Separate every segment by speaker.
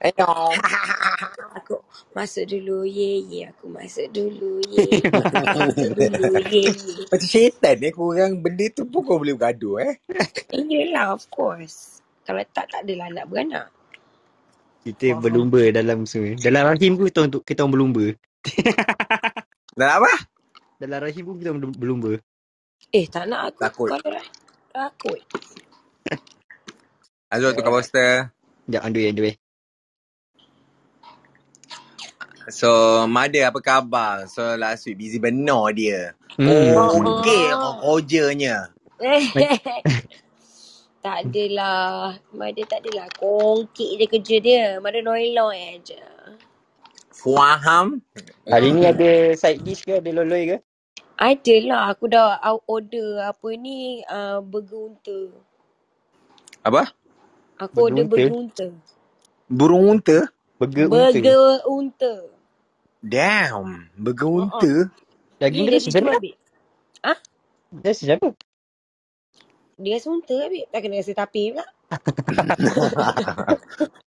Speaker 1: Hello.
Speaker 2: aku masuk dulu. Ye, ye. Aku masuk dulu. Ye, ye. Aku masuk dulu. Ye, ye.
Speaker 1: Macam syaitan eh korang. Benda tu pun kau boleh bergaduh eh.
Speaker 2: Eh, yelah, of course. Kalau tak, tak adalah nak beranak.
Speaker 3: Kita
Speaker 1: Faham.
Speaker 3: berlumba dalam semua. Dalam rahim pun kita, untuk- kita orang berlumba.
Speaker 1: Dah apa?
Speaker 3: Dalam rahim pun kita orang berlumba.
Speaker 2: Eh, tak nak aku.
Speaker 1: Takut.
Speaker 2: Kalau takut.
Speaker 1: Azrul tukar poster.
Speaker 3: Sekejap, undo yang dia.
Speaker 1: So, Mother apa khabar? So, last week busy benar dia.
Speaker 3: Hmm.
Speaker 1: Oh, okey rojanya.
Speaker 2: Eh, tak adalah. Mada tak adalah. Kongkik je kerja dia. Mada loi-loi aja.
Speaker 1: Faham?
Speaker 3: Hari ni ada side dish ke? Ada loloi ke?
Speaker 2: Adalah. Aku dah out order apa ni. Uh, burger unta.
Speaker 1: Apa?
Speaker 2: Aku order
Speaker 3: Burger
Speaker 2: burger unta.
Speaker 1: Burung unta?
Speaker 3: Burger unta.
Speaker 2: Burger unta.
Speaker 1: Damn. Burger
Speaker 2: Uh-uh.
Speaker 1: unta?
Speaker 3: Daging
Speaker 2: Dia
Speaker 3: sejarah.
Speaker 2: dijual, babe.
Speaker 3: Dia sejarah.
Speaker 2: Dia rasa unta, babe. Tak kena rasa tapi pula.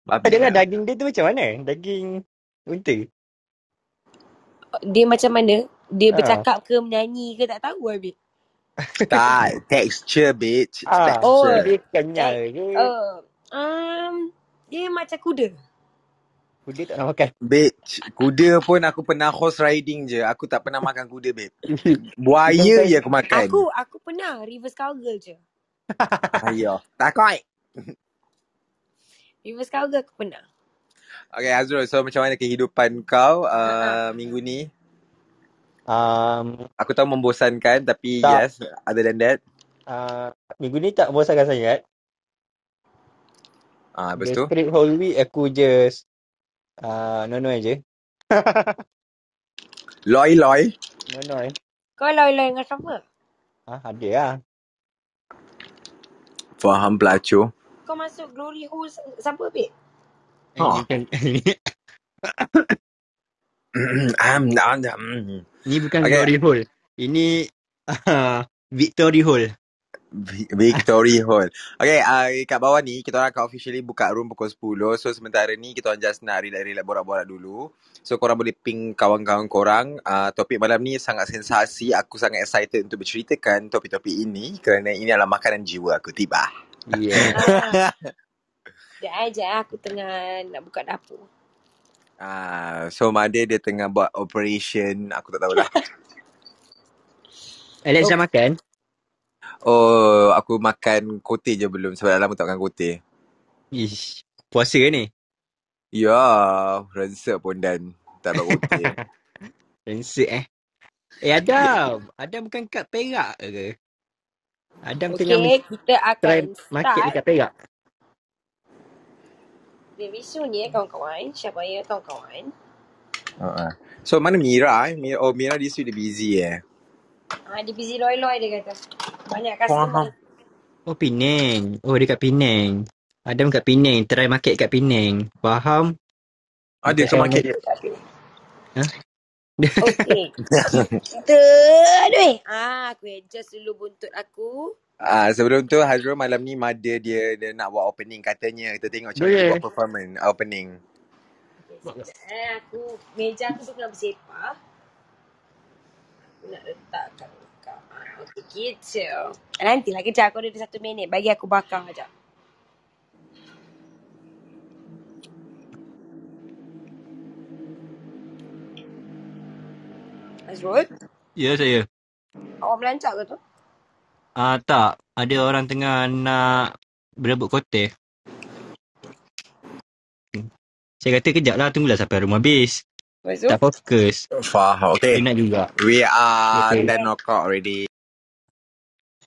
Speaker 1: Babi
Speaker 3: Adalah
Speaker 1: lah.
Speaker 3: daging dia tu macam mana? Daging unta.
Speaker 2: Dia macam mana? Dia
Speaker 3: Ha.
Speaker 2: bercakap ke menyanyi ke tak tahu, babe.
Speaker 1: Tak. Texture, bitch.
Speaker 3: Ah,
Speaker 2: Oh,
Speaker 1: Texture.
Speaker 3: dia kenyal ke?
Speaker 2: Uh, um, dia macam kuda.
Speaker 3: Kuda tak nak makan.
Speaker 1: Bitch, kuda pun aku pernah horse riding je. Aku tak pernah makan kuda, babe. Buaya je aku makan.
Speaker 2: Aku aku pernah reverse cowgirl je.
Speaker 1: Ayo. Takut.
Speaker 2: Reverse cowgirl aku pernah.
Speaker 1: Okay, Azrul. So, macam mana kehidupan kau uh, minggu ni?
Speaker 3: Um,
Speaker 1: Aku tahu membosankan, tapi
Speaker 3: Tak.
Speaker 1: yes, other than that.
Speaker 3: uh, minggu ni tak bosankan sangat.
Speaker 1: Ah, lepas
Speaker 3: The
Speaker 1: tu?
Speaker 3: straight whole week aku just uh, no-no je.
Speaker 1: Loi-loi.
Speaker 3: No-no eh.
Speaker 2: Kau loi-loi dengan siapa?
Speaker 3: Ah, ada lah.
Speaker 1: Faham pelacur.
Speaker 2: Kau masuk glory hole siapa?
Speaker 3: Eh,
Speaker 1: Ha.
Speaker 3: ni bukan,
Speaker 1: um, um, um.
Speaker 3: ni bukan
Speaker 1: Okay.
Speaker 3: glory hole. Ini uh, victory hole.
Speaker 1: Vi- Victory Hall. Okay, uh, kat bawah ni, kita orang akan officially buka room pukul 10. So, sementara ni, kita orang just nak relax-relax borak-borak dulu. So, korang boleh ping kawan-kawan korang. Uh, topik malam ni sangat sensasi. Aku sangat excited untuk berceritakan topik-topik ini. Kerana ini adalah makanan jiwa aku. Tiba.
Speaker 3: Yeah.
Speaker 2: Ah, Sekejap aja aku tengah nak buka dapur.
Speaker 1: Uh, so, Mada dia tengah buat operation. Aku tak tahulah.
Speaker 3: Alex dah makan?
Speaker 1: Oh, aku makan kote je belum. Sebab dah lama tak makan kote.
Speaker 3: Ish, puasa ke ni?
Speaker 1: Ya, resep pun dan tak buat kote.
Speaker 3: Rensik eh. Eh Adam, Adam bukan kat Perak ke? Adam tengah
Speaker 2: Okay, kita
Speaker 3: try
Speaker 2: akan
Speaker 3: market
Speaker 2: start
Speaker 3: dekat Perak.
Speaker 2: Dewi Su ni eh, kawan-kawan. Siapa ya kawan-kawan?
Speaker 1: uh-uh. So, mana Mira eh? Mira, oh, Mira this week dia busy eh.
Speaker 2: Ah, dia busy loi-loi dia kata. Banyak customer.
Speaker 3: Oh Penang. Oh dekat Penang. Adam kat Penang. Try market kat Penang. Faham?
Speaker 1: Ada
Speaker 3: saya
Speaker 1: market dia.
Speaker 3: Ha?
Speaker 2: Okay. kita, aduh. Ah, aku adjust dulu buntut aku.
Speaker 1: Ah sebelum tu Hazrul malam ni Mother dia dia nak buat opening katanya. Kita tengok macam mana buat performance opening.
Speaker 2: Okay, eh. Aku, meja aku tu kena bersepah. Aku nak. Ah, okay, gitu. Nantilah kejap. Aku ada satu minit. Bagi aku bakar sekejap. Azrul,
Speaker 3: Ya saya.
Speaker 2: awak melancak ke tu?
Speaker 3: Ah tak. Ada orang tengah nak berebut kotak. Hmm. Saya kata kejap lah. Tunggulah sampai rumah habis.
Speaker 2: Lepas tu?
Speaker 3: Tak fokus.
Speaker 1: Faham. Okay.
Speaker 3: Penat juga.
Speaker 1: We are
Speaker 3: Okay.
Speaker 1: 10 o'clock already.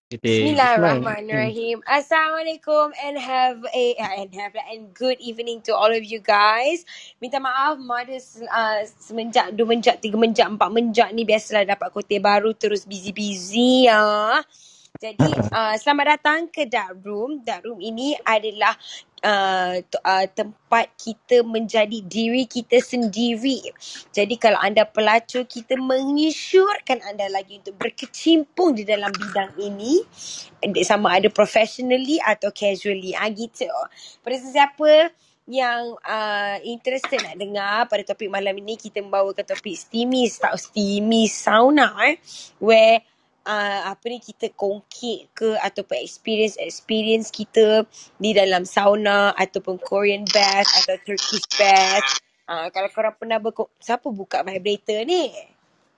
Speaker 2: Bismillahirrahmanirrahim. Assalamualaikum and have a and have a and good evening to all of you guys. Minta maaf Mada uh, semenjak 2 menjak, 3 menjak, 4 menjak ni biasalah dapat kotak baru terus busy-busy ya. Jadi uh, selamat datang ke Dark Room. Dark Room ini adalah uh, uh, tempat kita menjadi diri kita sendiri. Jadi kalau anda pelacur, kita mengisyurkan anda lagi untuk berkecimpung di dalam bidang ini. Sama ada professionally atau casually. Ah gitu. Pada sesiapa yang uh, interested nak dengar pada topik malam ini kita membawakan topik steamies tak steamies sauna eh where uh, apa ni kita kongkit ke ataupun experience experience kita di dalam sauna ataupun Korean bath atau Turkish bath uh, kalau korang pernah berko- siapa buka vibrator ni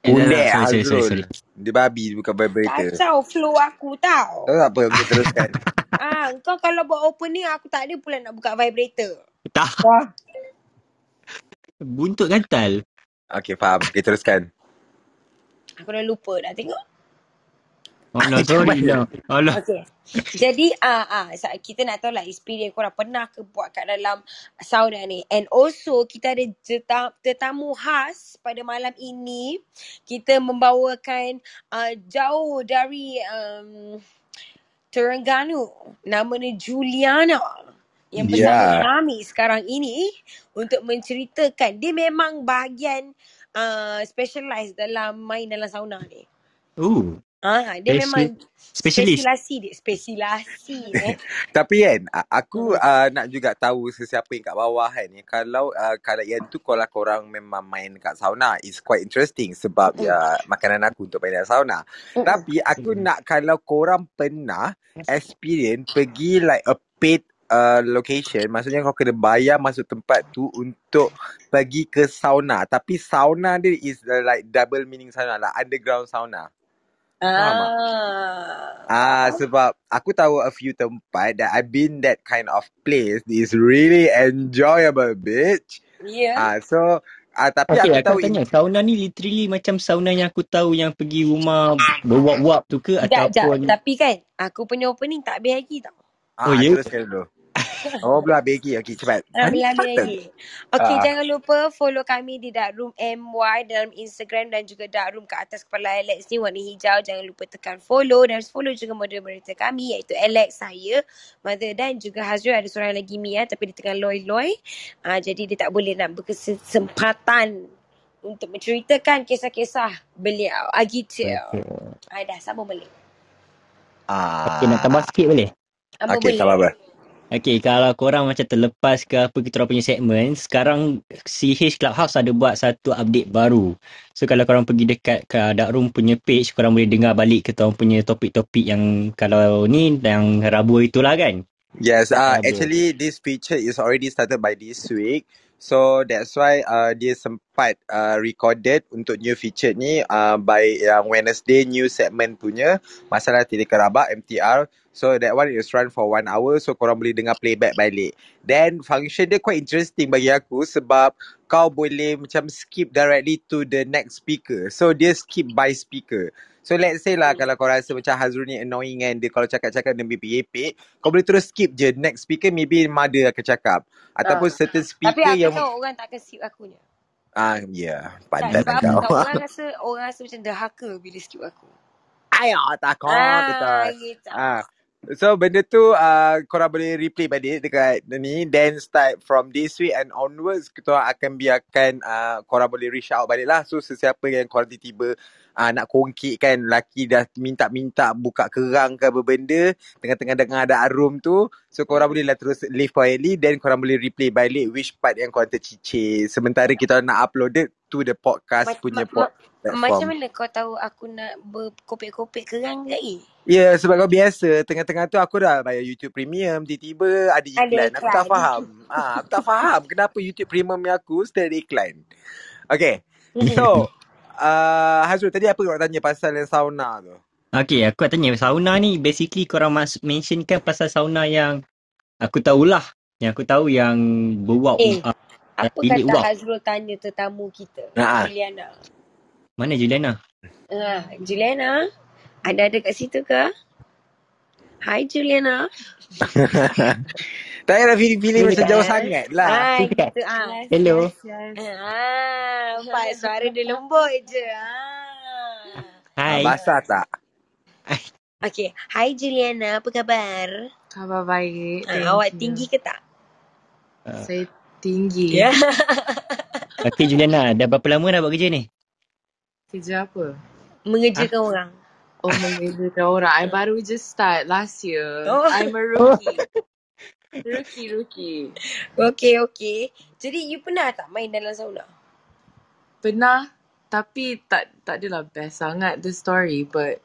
Speaker 1: Undek
Speaker 3: Eh, sorry, sorry, sorry,
Speaker 1: Azrul.
Speaker 3: sorry.
Speaker 1: Dia babi bukan vibrator.
Speaker 2: kacau flow aku tau
Speaker 1: Tahu tak apa kita teruskan.
Speaker 2: ah kau kalau buat opening aku tak ada pula nak buka vibrator
Speaker 3: Tak.
Speaker 2: wah
Speaker 3: Buntut gantal.
Speaker 1: Okay faham. Kita teruskan.
Speaker 2: aku dah lupa dah tengok
Speaker 3: Oh no, sorry no. Allah.
Speaker 2: Okay. Jadi ah uh, uh, kita nak tahu lah experience korang pernah ke buat kat dalam sauna ni. And also kita ada jeta- tetamu khas pada malam ini. Kita membawakan uh, jauh dari um, Terengganu. Nama dia Juliana. Yang bersama
Speaker 1: Ya.
Speaker 2: kami sekarang ini untuk menceritakan dia memang bahagian uh, specialize dalam main dalam sauna ni.
Speaker 3: Oh,
Speaker 2: Ah, dia
Speaker 3: Spesi-
Speaker 2: memang
Speaker 3: specialist.
Speaker 2: spesialisasi dia, spesialisasi eh.
Speaker 1: Tapi kan aku
Speaker 2: Hmm.
Speaker 1: uh, nak juga tahu sesiapa yang kat bawah kan ni kalau uh, kalau yang tu kalau korang memang main kat sauna is quite interesting sebab
Speaker 2: Hmm.
Speaker 1: ya makanan aku untuk main dalam sauna.
Speaker 2: Mm-mm.
Speaker 1: Tapi aku
Speaker 3: Hmm.
Speaker 1: nak kalau korang pernah experience pergi like a paid uh, location maksudnya kau kena bayar masuk tempat tu untuk pergi ke sauna tapi sauna dia is uh, like double meaning sauna like underground sauna.
Speaker 2: Ah.
Speaker 1: Ah, sebab aku tahu a few tempat that I've been that kind of place is really enjoyable, bitch.
Speaker 2: Ya.
Speaker 1: Ah, so ah tapi
Speaker 3: Okay,
Speaker 1: aku
Speaker 3: aku
Speaker 1: tahu
Speaker 3: tanya, sauna ni literally macam sauna yang aku tahu yang pergi rumah berwap-wap tu ke ataupun
Speaker 2: Tapi kan, aku punya opening tak habis lagi tau.
Speaker 1: ah
Speaker 3: Oh, ya?
Speaker 1: teruskan dulu. Oh, belum habis lagi. Okey, cepat.
Speaker 2: Ah, belum habis
Speaker 1: Cepat.
Speaker 2: lagi. Okay,
Speaker 1: Ah.
Speaker 2: jangan lupa follow kami di Dark Room MY dalam Instagram dan juga Dark Room kat atas kepala Alex ni warna hijau. Jangan lupa tekan follow dan follow juga moderator kami iaitu Alex, saya, Mother dan juga Hazrul. Ada seorang lagi Mia tapi dia tengah loy-loy. Ah, jadi dia tak boleh nak berkesempatan untuk menceritakan kisah-kisah beliau. Ah, gitu.
Speaker 3: Okay.
Speaker 2: Ah, dah, sambung balik.
Speaker 1: Ah.
Speaker 3: Okay, nak tambah sikit boleh?
Speaker 2: Sambung
Speaker 1: Okey,
Speaker 2: balik.
Speaker 1: tak apa-apa.
Speaker 3: Okay, kalau korang macam terlepas ke apa kita punya segmen, sekarang CH Clubhouse ada buat satu update baru. So kalau korang pergi dekat ke Dark Room punya page, korang boleh dengar balik kita orang punya topik-topik yang kalau ni yang Rabu itulah kan.
Speaker 1: Yes, uh,
Speaker 3: Rabu.
Speaker 1: actually this feature is already started by this week. So that's why uh, dia sempat uh, recorded untuk new feature ni uh, by yang Wednesday new segment punya masalah tidak kerabak MTR. So that one is run for one hour so korang boleh dengar playback balik. Then function dia quite interesting bagi aku sebab kau boleh macam skip directly to the next speaker. So dia skip by speaker. So let's say lah kalau kau rasa macam Hazrul ni annoying kan dia kalau cakap-cakap dia berpepek, kau boleh terus skip je next speaker maybe Mother akan cakap. Ataupun
Speaker 2: Ah.
Speaker 1: certain
Speaker 2: Tapi
Speaker 1: speaker
Speaker 2: aku
Speaker 1: yang
Speaker 2: tahu orang tak akan skip akunya.
Speaker 1: ah ya yeah,
Speaker 2: Tak, sebab
Speaker 1: lah kau.
Speaker 2: tau? Orang rasa, orang rasa macam derhaka bila skip aku.
Speaker 1: Ayo takut
Speaker 2: Ah,
Speaker 1: betul.
Speaker 2: gitu.
Speaker 1: Ah. So benda tu uh, korang boleh replay balik dekat ni then start from this week and onwards kita akan biarkan uh, korang boleh reach out balik lah so sesiapa yang korang tiba-tiba uh, nak kongkit kan laki dah minta-minta buka kerang ke apa benda tengah-tengah dengar ada room tu so korang boleh lah terus leave quietly then korang boleh replay balik which part yang korang tercicir sementara kita nak upload it to the podcast
Speaker 2: Ma-
Speaker 1: punya
Speaker 2: ma-
Speaker 1: pod
Speaker 2: ma- macam
Speaker 1: platform.
Speaker 2: mana kau tahu aku nak berkopek-kopek kerang lagi?
Speaker 1: Ya, yeah, sebab kau biasa. Tengah-tengah tu aku dah bayar YouTube Premium. Tiba-tiba ada
Speaker 2: Ada
Speaker 1: iklan. Aku tak
Speaker 2: iklan.
Speaker 1: faham. ah, aku tak faham kenapa YouTube Premium aku still ada iklan. Okay. So, uh, Hazrul tadi apa kau tanya pasal yang sauna tu?
Speaker 3: Okay, aku nak tanya sauna ni basically korang mas- mentionkan pasal sauna yang aku tahulah. Yang aku tahu yang berwap
Speaker 2: Eh,
Speaker 3: uh,
Speaker 2: apa kata
Speaker 3: wap.
Speaker 2: Hazrul tanya tetamu kita,
Speaker 1: Ha.
Speaker 2: Juliana?
Speaker 3: Mana Juliana?
Speaker 2: Ah, Juliana, ada ada kat situ ke? Hai Juliana.
Speaker 1: tak payah
Speaker 3: Dia
Speaker 1: macam jauh
Speaker 2: eh?
Speaker 1: sangat lah.
Speaker 2: Hai
Speaker 3: dekat.
Speaker 2: gitu ah.
Speaker 3: Hello.
Speaker 2: Ah, nampak suara dia lembut je. Ah.
Speaker 1: Ah,
Speaker 3: Hai.
Speaker 1: basah tak?
Speaker 2: Okay, hai Juliana, apa khabar?
Speaker 4: Khabar baik.
Speaker 2: Ah, awak
Speaker 4: you.
Speaker 2: tinggi ke tak?
Speaker 3: Uh,
Speaker 4: Saya tinggi.
Speaker 2: Ya.
Speaker 3: okay Juliana, dah berapa lama dah buat kerja ni?
Speaker 4: Kerja apa?
Speaker 2: Mengerjakan orang.
Speaker 4: Oh, mengejakan orang. I baru just start last year.
Speaker 2: Oh.
Speaker 4: I'm a rookie. Rookie, rookie.
Speaker 2: Okay, okay. Jadi you pernah tak main dalam sauna?
Speaker 4: Pernah, tapi tak tak adalah best sangat the story, but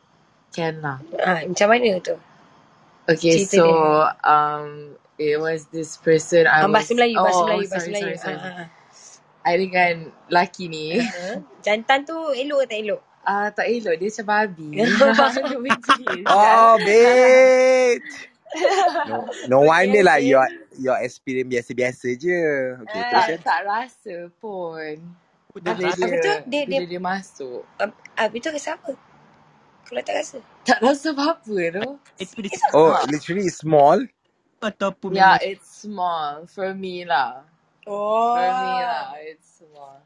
Speaker 4: can lah.
Speaker 2: Ah, macam mana tu?
Speaker 4: Okay,
Speaker 2: Cerita
Speaker 4: so
Speaker 2: dia.
Speaker 4: um, it was this person I was.
Speaker 2: bahasa Melayu, bahasa
Speaker 4: oh,
Speaker 2: Melayu,
Speaker 4: oh,
Speaker 2: bahasa
Speaker 4: sorry,
Speaker 2: Melayu.
Speaker 4: sorry, sorry.
Speaker 2: Ah, ah, ah.
Speaker 4: I dengan laki ni.
Speaker 2: Ah, Jantan tu elok ke tak elok?
Speaker 4: Ah, tak elok, dia macam babi.
Speaker 1: Oh, bitch. No, no
Speaker 2: Okay,
Speaker 1: wonder lah
Speaker 2: okay.
Speaker 1: your your experience biasa-biasa je. Okay,
Speaker 2: Ah.
Speaker 1: terus
Speaker 4: tak, tak rasa pun. Bila dia,
Speaker 2: Apa tu? Dia-
Speaker 4: bila
Speaker 2: dia-
Speaker 4: dia masuk.
Speaker 2: Ah, ah, itu rasa apa? Kalau tak rasa.
Speaker 4: Tak rasa apa-apa tu.
Speaker 3: Itu dia
Speaker 1: Oh, literally small.
Speaker 3: ataupun
Speaker 4: Yeah,
Speaker 3: memang
Speaker 4: it's small. For me lah.
Speaker 2: Oh.
Speaker 4: For me lah, it's small.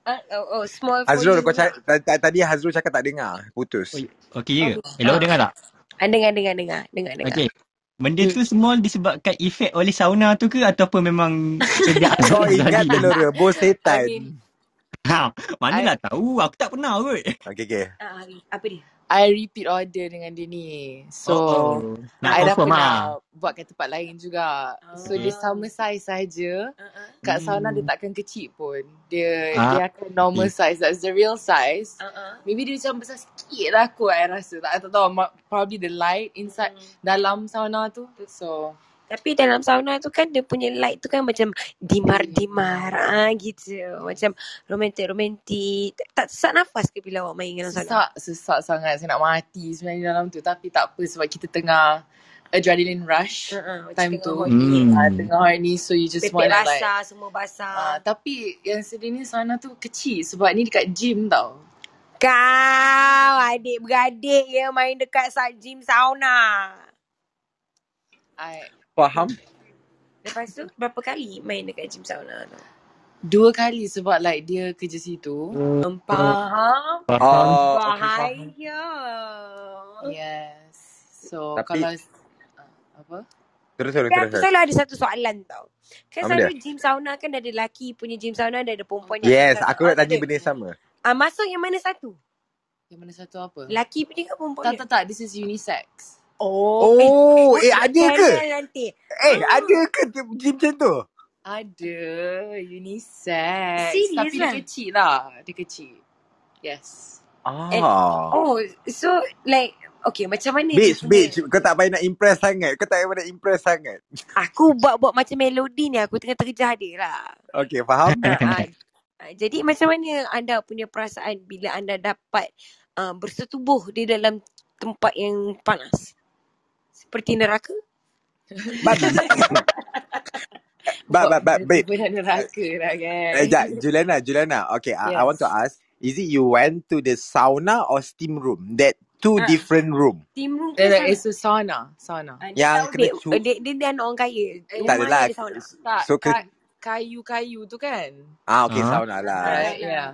Speaker 2: Ah, oh, oh, small for
Speaker 1: Hazrul,
Speaker 2: you.
Speaker 1: kau cakap, ta- ta- tadi Hazrul cakap tak dengar. Putus.
Speaker 3: Oh, okey ke? Elok dengar tak?
Speaker 2: Ah, dengar, dengar, dengar. Dengar, dengar.
Speaker 3: Okey. Benda tu small disebabkan efek oleh sauna tu ke ataupun memang sejak
Speaker 1: Kau ingat telur rebus
Speaker 4: I
Speaker 1: setan.
Speaker 4: mean,
Speaker 3: Ha, manalah tahu. Aku tak pernah kot.
Speaker 1: Okay, okay.
Speaker 2: Ah, apa dia?
Speaker 4: I repeat order dengan dia ni. So,
Speaker 3: Oh, Nak
Speaker 4: I dah pernah
Speaker 3: lah.
Speaker 4: buat kat tempat lain juga. So,
Speaker 2: Okay.
Speaker 4: dia sama size saja.
Speaker 2: Uh-uh.
Speaker 4: Kat sauna dia
Speaker 3: Hmm.
Speaker 4: takkan kecil pun. Dia
Speaker 3: Ah.
Speaker 4: dia akan normal size. That's the real size.
Speaker 2: Uh-uh.
Speaker 4: Maybe dia macam besar sikit lah kot I rasa. Tak, tak tahu. Probably the light inside dalam sauna tu. So,
Speaker 2: Tapi dalam sauna tu kan dia punya light tu kan macam dimar-dimar ah gitu. Macam romantik-romantik. Tak, sesak nafas ke bila awak main dalam sauna?
Speaker 4: sesak, sesak sangat. Saya nak mati sebenarnya dalam tu. Tapi tak apa sebab kita tengah adrenaline rush.
Speaker 2: Uh-uh,
Speaker 4: Time tu.
Speaker 2: horny.
Speaker 3: Hmm.
Speaker 4: Ah, tengah horny so you just
Speaker 2: Pepek
Speaker 4: wanna like
Speaker 2: basah, semua
Speaker 4: Ah,
Speaker 2: basah.
Speaker 4: tapi yang sedih ni sauna tu kecil sebab ni dekat gym tau.
Speaker 2: Kau adik-beradik yang main dekat gym sauna.
Speaker 4: I,
Speaker 1: Faham?
Speaker 2: Lepas tu berapa kali main dekat gym sauna tu?
Speaker 4: dua kali sebab like dia kerja situ.
Speaker 2: Hmm. Faham?
Speaker 3: Faham.
Speaker 1: Oh, okay, faham.
Speaker 4: Yes. So
Speaker 1: Tapi-
Speaker 4: kalau ah, apa?
Speaker 1: Terus, terus,
Speaker 2: Kan
Speaker 1: terus.
Speaker 2: aku
Speaker 1: terus.
Speaker 2: selalu ada satu soalan tau. Kan selalu gym sauna kan ada lelaki punya gym sauna dan ada perempuan yang
Speaker 1: Yes, aku nak tanya benda yang sama.
Speaker 2: Ah, masuk yang mana satu?
Speaker 4: Yang mana satu apa?
Speaker 2: Lelaki punya ke perempuan
Speaker 4: Tak tak tak, this is unisex.
Speaker 2: Oh,
Speaker 1: Oh, eh ada ke?
Speaker 2: channel nanti.
Speaker 1: Eh, ada ke gym macam tu?
Speaker 4: Ada unisex.
Speaker 2: Serious
Speaker 4: Tapi
Speaker 2: lah?
Speaker 4: dia kecil lah. Dia kecil. Yes.
Speaker 1: Ah.
Speaker 2: Oh, so like okay macam mana
Speaker 1: Bitch,
Speaker 2: dia punya-
Speaker 1: bitch. Kau tak payah nak impress sangat. Kau tak payah nak impress sangat.
Speaker 2: Aku buat-buat macam melodi ni aku tengah terjah dia lah.
Speaker 1: Okay, faham?
Speaker 2: Ah, ah, jadi macam mana anda punya perasaan bila anda dapat uh, bersetubuh di dalam tempat yang panas? Seperti neraka?
Speaker 1: But, but, but, but, babe.
Speaker 4: Benar neraka lah kan.
Speaker 1: Eh, jap, Juliana, Juliana. Okay, I, I
Speaker 4: Yes.
Speaker 1: want to ask. Is it you went to the sauna or steam room? That two
Speaker 2: Ah.
Speaker 1: different room.
Speaker 2: Team room ke sauna?
Speaker 4: it's a sauna. Sauna.
Speaker 2: Ah,
Speaker 1: Yang
Speaker 2: dia tahu
Speaker 1: kena
Speaker 2: dia,
Speaker 1: cu-
Speaker 2: dia, dia, dia orang kaya.
Speaker 1: Tak
Speaker 2: Rumah
Speaker 1: adalah.
Speaker 2: dia ada sauna.
Speaker 4: Tak,
Speaker 1: So, ke,
Speaker 4: ka- kayu-kayu tu kan?
Speaker 1: ah, okay,
Speaker 3: Ah.
Speaker 1: sauna lah.
Speaker 4: Right, yeah.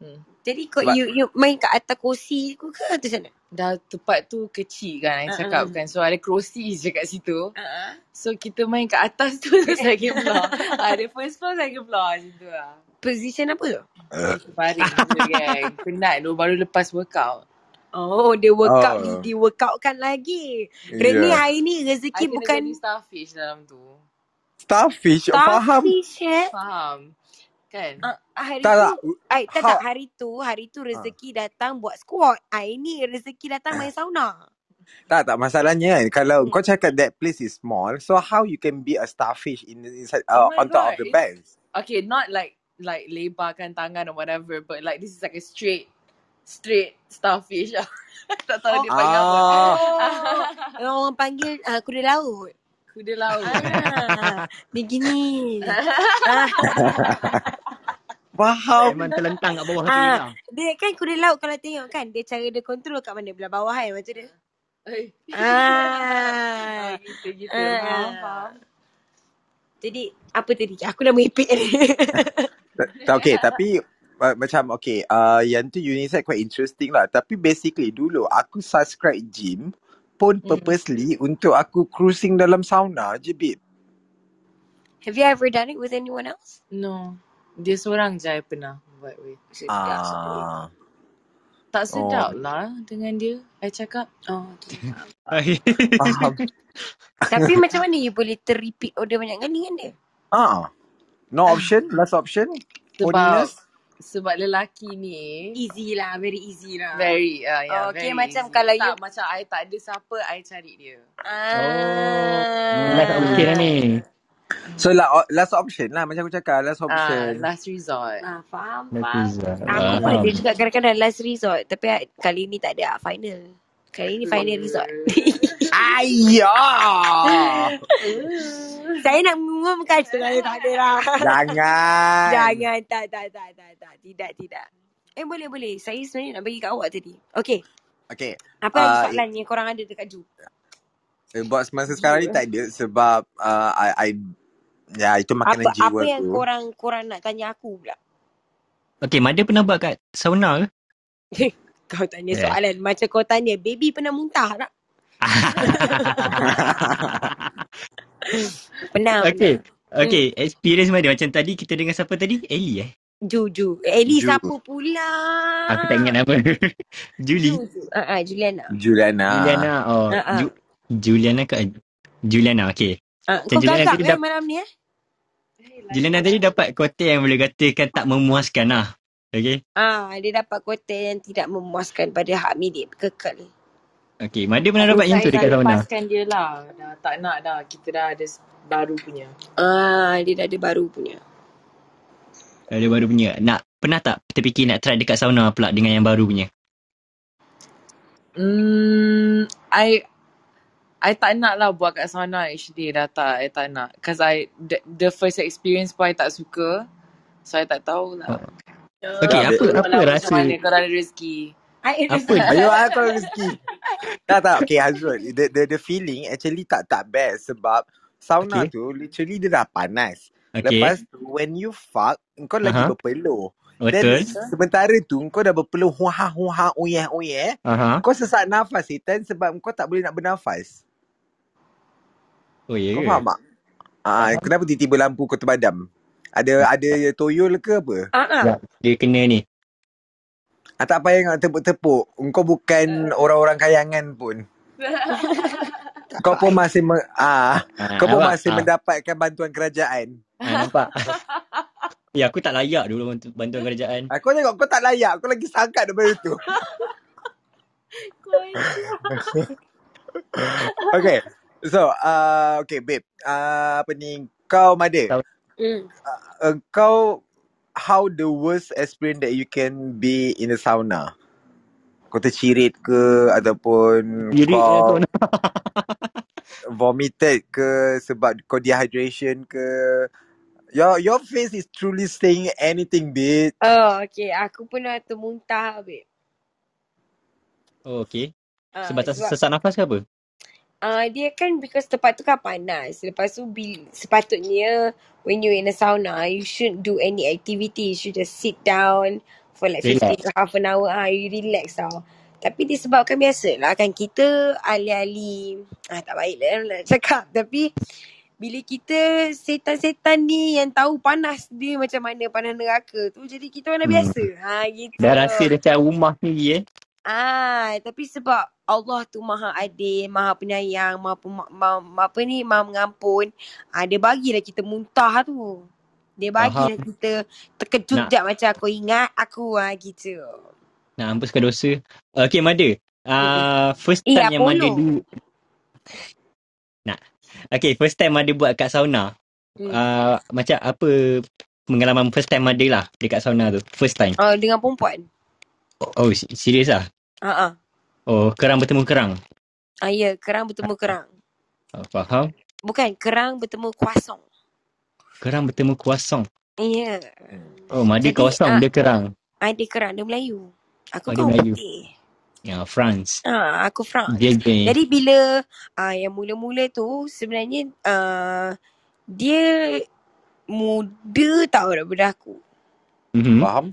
Speaker 4: Hmm.
Speaker 2: Jadi kau you, you main kat atas kursi ke ke atas sana?
Speaker 4: Dah tempat tu kecil kan, I
Speaker 2: Ah,
Speaker 4: cakap
Speaker 2: ah.
Speaker 4: kan. So, ada kerusi je kat situ.
Speaker 2: Uh-huh.
Speaker 4: So, kita main kat atas tu second floor. Ada first floor, second floor macam tu lah.
Speaker 2: Position apa tu?
Speaker 4: Baring je kan. Penat tu, baru lepas workout.
Speaker 2: Oh, dia workout,
Speaker 1: Oh.
Speaker 2: oh. di workoutkan lagi. Reni
Speaker 1: Yeah.
Speaker 2: hari ni rezeki bukan
Speaker 4: jadi starfish dalam tu.
Speaker 1: Starfish, oh, faham?
Speaker 2: starfish eh.
Speaker 4: Faham? Kan?
Speaker 2: Uh, hari
Speaker 1: Tak,
Speaker 2: tu,
Speaker 1: tak.
Speaker 2: ay, tak, tak, hari tu, hari tu rezeki datang buat squat. Hari ni rezeki datang main sauna.
Speaker 1: Tak, tak. Masalahnya kan, kalau kau cakap that place is small, so how you can be a starfish in inside, uh,
Speaker 4: Oh
Speaker 1: on top of
Speaker 4: God,
Speaker 1: the
Speaker 4: it's-
Speaker 1: bed?
Speaker 4: Okay, not like like lebarkan tangan or whatever, but like this is like a straight straight starfish. tak tahu dia panggil apa.
Speaker 1: Ah.
Speaker 2: Oh, orang panggil uh, kuda laut.
Speaker 4: Kuda laut.
Speaker 2: Ah, dia gini. ah,
Speaker 1: Faham?
Speaker 3: Memang terlentang kat bawah tu
Speaker 2: ah,
Speaker 3: lah.
Speaker 2: dia kan kuda laut kalau tengok kan, dia cara dia kontrol kat mana belah bawah kan macam dia. Ah.
Speaker 4: Gitu gitu.
Speaker 2: Ah.
Speaker 4: Faham, faham.
Speaker 2: Jadi apa tadi? Aku dah meripik ni.
Speaker 1: Tak, okay, tapi uh, macam okay, uh, yang tu unisex quite interesting lah. Tapi basically dulu aku subscribe gym pun
Speaker 4: Hmm.
Speaker 1: purposely untuk aku cruising dalam sauna je, babe.
Speaker 2: Have you ever done it with anyone else?
Speaker 4: No. Dia seorang je I pernah buat with.
Speaker 1: Ah.
Speaker 4: Tak sedap
Speaker 1: Oh.
Speaker 4: lah dengan dia. I cakap.
Speaker 2: Oh, okay.
Speaker 1: Faham.
Speaker 2: Tapi macam mana you boleh ter-repeat order banyak kali dengan dia?
Speaker 1: Ah. No option, last option.
Speaker 4: Sebab sebab lelaki ni
Speaker 2: Easy lah, very easy lah.
Speaker 4: very uh, yeah,
Speaker 2: Oh, okay,
Speaker 4: very
Speaker 2: macam
Speaker 4: easy.
Speaker 2: kalau
Speaker 4: tak,
Speaker 2: you-
Speaker 4: macam I tak ada siapa I cari dia.
Speaker 2: Ah.
Speaker 3: Last option lah ni.
Speaker 1: So la, last option lah macam aku cakap last
Speaker 4: Ah,
Speaker 1: option.
Speaker 4: last resort.
Speaker 2: Ah, faham,
Speaker 3: Last resort.
Speaker 2: Aku pun
Speaker 3: Faham.
Speaker 2: ada juga kadang-kadang last resort. Tapi ah, kali ni tak ada ah, final. Kali ni final resort.
Speaker 1: Ayah.
Speaker 2: Saya nak mengumumkan sebenarnya tak ada lah.
Speaker 1: Jangan.
Speaker 2: Jangan. Tak, tak, tak, tak, tak. Tidak, tidak. Eh, boleh, boleh. Saya sebenarnya nak bagi kat awak tadi. Okay.
Speaker 1: Okay.
Speaker 2: Apa lagi
Speaker 1: Ah,
Speaker 2: soalan yang korang ada dekat Ju?
Speaker 1: Eh, buat semasa sekarang ni tak ada sebab uh, I, I ya itu makanan
Speaker 2: Apa
Speaker 1: jiwa
Speaker 2: apa yang
Speaker 1: aku.
Speaker 2: korang korang nak tanya aku pula?
Speaker 3: Okay, Mada pernah buat kat sauna ke?
Speaker 2: Kau tanya
Speaker 3: Eh.
Speaker 2: soalan macam kau tanya, baby pernah muntah tak? Pernah,
Speaker 3: okay.
Speaker 2: pernah.
Speaker 3: Okay, experience Mada macam tadi kita dengan siapa tadi? Ellie eh?
Speaker 2: Ju, Ju. Ellie
Speaker 1: Ju.
Speaker 2: siapa pula?
Speaker 3: Aku tak ingat nama. Julie.
Speaker 2: Ju, Ju. Ah, ah, Juliana.
Speaker 1: Juliana.
Speaker 3: Juliana. Oh,
Speaker 2: Ah, ah.
Speaker 3: Ju- Juliana ke? Juliana, okay.
Speaker 2: Ah,
Speaker 3: Macam
Speaker 2: kau
Speaker 3: Juliana tadi
Speaker 2: eh
Speaker 3: dap-
Speaker 2: malam ni eh?
Speaker 3: Juliana tadi dapat kotak yang boleh katakan tak memuaskan lah. Okay.
Speaker 2: Ah, dia dapat kotak yang tidak memuaskan pada hak milik kekal.
Speaker 3: Okay, Mada pernah dapat yang tu
Speaker 4: Saya
Speaker 3: dekat
Speaker 4: dah
Speaker 3: sauna?
Speaker 4: lepaskan dia lah. Dah tak nak dah. Kita dah ada baru punya.
Speaker 2: Ah, dia dah ada baru punya.
Speaker 3: Ada baru punya. Nak, pernah tak terfikir nak try dekat sauna pula dengan yang baru punya?
Speaker 4: Hmm, I I tak nak lah buat kat sauna actually dah tak. I tak nak. Cause I, the, the first experience pun I tak suka. So I tak tahu lah.
Speaker 3: Okay,
Speaker 1: Tak,
Speaker 3: apa apa
Speaker 4: Kalau
Speaker 3: rasa
Speaker 4: Macam mana korang ada rezeki.
Speaker 2: I
Speaker 3: Apa?
Speaker 1: Ayo aku rezeki. tak tak okay Hazrul the, the the feeling actually tak tak best sebab sauna
Speaker 3: Okay.
Speaker 1: tu literally dia dah panas.
Speaker 3: Okay.
Speaker 1: Lepas tu when you fuck kau lagi
Speaker 3: Aha.
Speaker 1: berpeluh.
Speaker 3: Betul.
Speaker 1: Then sementara tu kau dah berpeluh huha huha uyeh uyeh.
Speaker 3: Aha.
Speaker 1: Kau sesak nafas setan sebab kau tak boleh nak bernafas.
Speaker 3: Oh, ya
Speaker 1: Kau
Speaker 3: ke?
Speaker 1: faham tak? Ah, kenapa tiba-tiba lampu kau terbadam? Ada ada toyol ke apa?
Speaker 2: Ah.
Speaker 3: Ya, dia kena ni.
Speaker 1: Ah, tak payah nak tepuk-tepuk. Kau bukan orang-orang kayangan pun. Kau pun masih me, ah,
Speaker 3: Ah,
Speaker 1: kau pun
Speaker 3: nampak?
Speaker 1: masih
Speaker 3: Ah,
Speaker 1: mendapatkan bantuan kerajaan.
Speaker 3: ah, nampak? ya, aku tak layak dulu bantu- bantuan kerajaan.
Speaker 1: Kau tengok kau tak layak. Kau lagi sangkat daripada tu. okay. So, uh, okay babe. Uh, apa ni? Kau Mada.
Speaker 2: Hmm.
Speaker 1: Uh, kau how the worst experience that you can be in a sauna? Kau tercirit ke ataupun
Speaker 3: Diri
Speaker 1: kau vomited ke sebab kau dehydration ke? Your your face is truly saying anything, babe.
Speaker 2: Oh, okay. Aku pernah termuntah, babe.
Speaker 3: Oh, okay.
Speaker 2: Ah,
Speaker 3: Sebab tak
Speaker 2: sebab
Speaker 3: sesak nafas ke apa?
Speaker 2: Uh, dia kan because tempat tu kan panas. Lepas tu bil, sepatutnya when you're in a sauna, you shouldn't do any activity. You should just sit down for like 15
Speaker 3: Relax.
Speaker 2: to half an hour. Ah, you relax tau. Tapi disebabkan biasa lah kan kita alih-alih ah, tak baik lah nak cakap. Tapi bila kita setan-setan ni yang tahu panas dia macam mana panas neraka tu jadi kita orang dah
Speaker 3: Hmm.
Speaker 2: biasa. Ha gitu.
Speaker 3: Dah rasa macam rumah sendiri eh.
Speaker 2: Ah, tapi sebab Allah tu maha adil, maha penyayang, maha, pema, ma, ma, apa ni, maha mengampun. Ah, dia bagilah kita muntah tu. Dia bagilah
Speaker 3: Faham.
Speaker 2: kita terkejut jap macam aku ingat aku ah gitu.
Speaker 3: nak hapuskan dosa. Okay, Mada. Uh, first
Speaker 2: Eh,
Speaker 3: time yang Mada dulu. Nak. Okay, first time Mada buat kat sauna.
Speaker 2: Hmm.
Speaker 3: Uh, macam apa pengalaman first time Mada lah dekat sauna tu? First time.
Speaker 2: Ah, dengan perempuan.
Speaker 3: Oh, si- serius lah?
Speaker 2: Ah, ah.
Speaker 3: Oh, kerang bertemu kerang.
Speaker 2: Ah, ya, kerang bertemu kerang.
Speaker 3: Oh, faham.
Speaker 2: Bukan, kerang bertemu kuasong.
Speaker 3: Kerang bertemu kuasong.
Speaker 2: Ya.
Speaker 3: Oh, Mada
Speaker 2: Jadi,
Speaker 3: kosong,
Speaker 2: ah,
Speaker 3: dia kerang.
Speaker 2: ah, dia kerang, dia Melayu. Aku
Speaker 3: Oh, dia
Speaker 2: orang
Speaker 3: Melayu.
Speaker 2: putih.
Speaker 3: Ya, France.
Speaker 2: Ah, aku France.
Speaker 3: Dia gay.
Speaker 2: Jadi bila ah yang mula-mula tu sebenarnya ah dia muda tau daripada aku.
Speaker 3: Mm-hmm.
Speaker 1: Faham?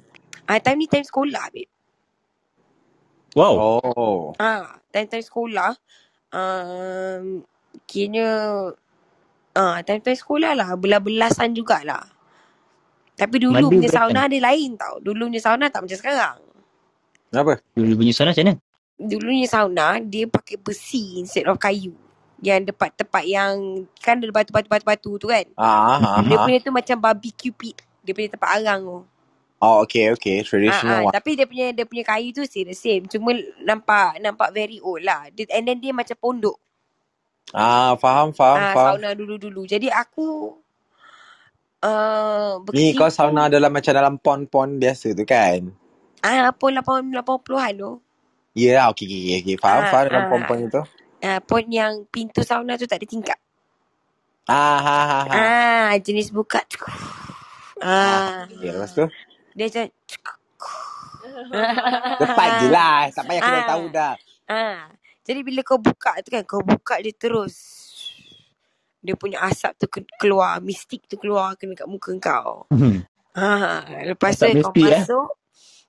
Speaker 2: Ah time ni time sekolah babe.
Speaker 3: Wow.
Speaker 1: Oh.
Speaker 2: Ah time-time sekolah um, kira ah time-time sekolah lah belas-belasan jugalah. Tapi dulu
Speaker 3: Mada
Speaker 2: punya sauna
Speaker 3: time?
Speaker 2: dia lain tau. Dulu punya sauna tak macam sekarang.
Speaker 1: Kenapa?
Speaker 3: Dulu punya sauna macam mana?
Speaker 2: Dulunya sauna, dia pakai besi instead of kayu. Yang tempat-tempat yang, kan ada batu-batu-batu tu kan.
Speaker 1: Ah, ah,
Speaker 2: Dia
Speaker 1: ah.
Speaker 2: punya tu macam barbecue pit. Dia punya tempat arang tu.
Speaker 1: Oh, okay, okay.
Speaker 2: Ah, ah,
Speaker 1: Traditional one.
Speaker 2: tapi dia punya dia punya kayu tu still the same. Cuma nampak nampak very old lah. Dia, and then dia macam pondok.
Speaker 1: Ah, faham, faham,
Speaker 2: Ah,
Speaker 1: faham.
Speaker 2: sauna dulu-dulu. Jadi aku uh,
Speaker 1: Ni kau
Speaker 2: berkecimpung
Speaker 1: sauna dalam macam dalam pond-pond biasa tu kan?
Speaker 2: ah pon 8 80-an tu.
Speaker 1: Ya, yeah, okay, okay, okay. Faham,
Speaker 2: Ah,
Speaker 1: faham dalam
Speaker 2: ah,
Speaker 1: pond-pond itu.
Speaker 2: ah, pon yang pintu sauna tu tak ada tingkap.
Speaker 1: Ah, ha, ha, ha.
Speaker 2: Ah, jenis buka.
Speaker 1: Ah,
Speaker 2: Ah,
Speaker 1: okay, lepas tu?
Speaker 2: Dia macam
Speaker 1: Lepas je lah. Tak payah kena
Speaker 2: Ah.
Speaker 1: tahu dah.
Speaker 2: Ah. Jadi bila kau buka tu kan, kau buka dia terus. Dia punya asap tu ke- keluar, mistik tu keluar kena kat muka kau.
Speaker 3: Hmm.
Speaker 2: Ha, lepas tu kau
Speaker 3: mistik, eh?
Speaker 2: masuk,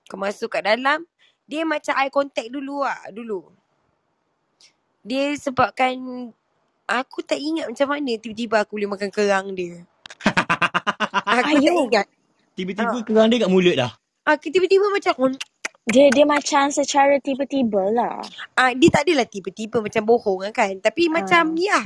Speaker 2: kau masuk kat dalam, dia macam eye contact dulu lah, dulu. Dia sebabkan aku tak ingat macam mana tiba-tiba aku boleh makan kerang dia. Aku tak
Speaker 5: Ayuh.
Speaker 2: ingat.
Speaker 3: Tiba-tiba
Speaker 2: Ah.
Speaker 3: kerang dia kat mulut dah.
Speaker 2: Ah, tiba-tiba macam
Speaker 5: Dia dia macam secara tiba-tiba lah.
Speaker 2: ah, dia tak adalah tiba-tiba macam bohong kan. Tapi macam
Speaker 5: Ah.
Speaker 2: ni lah.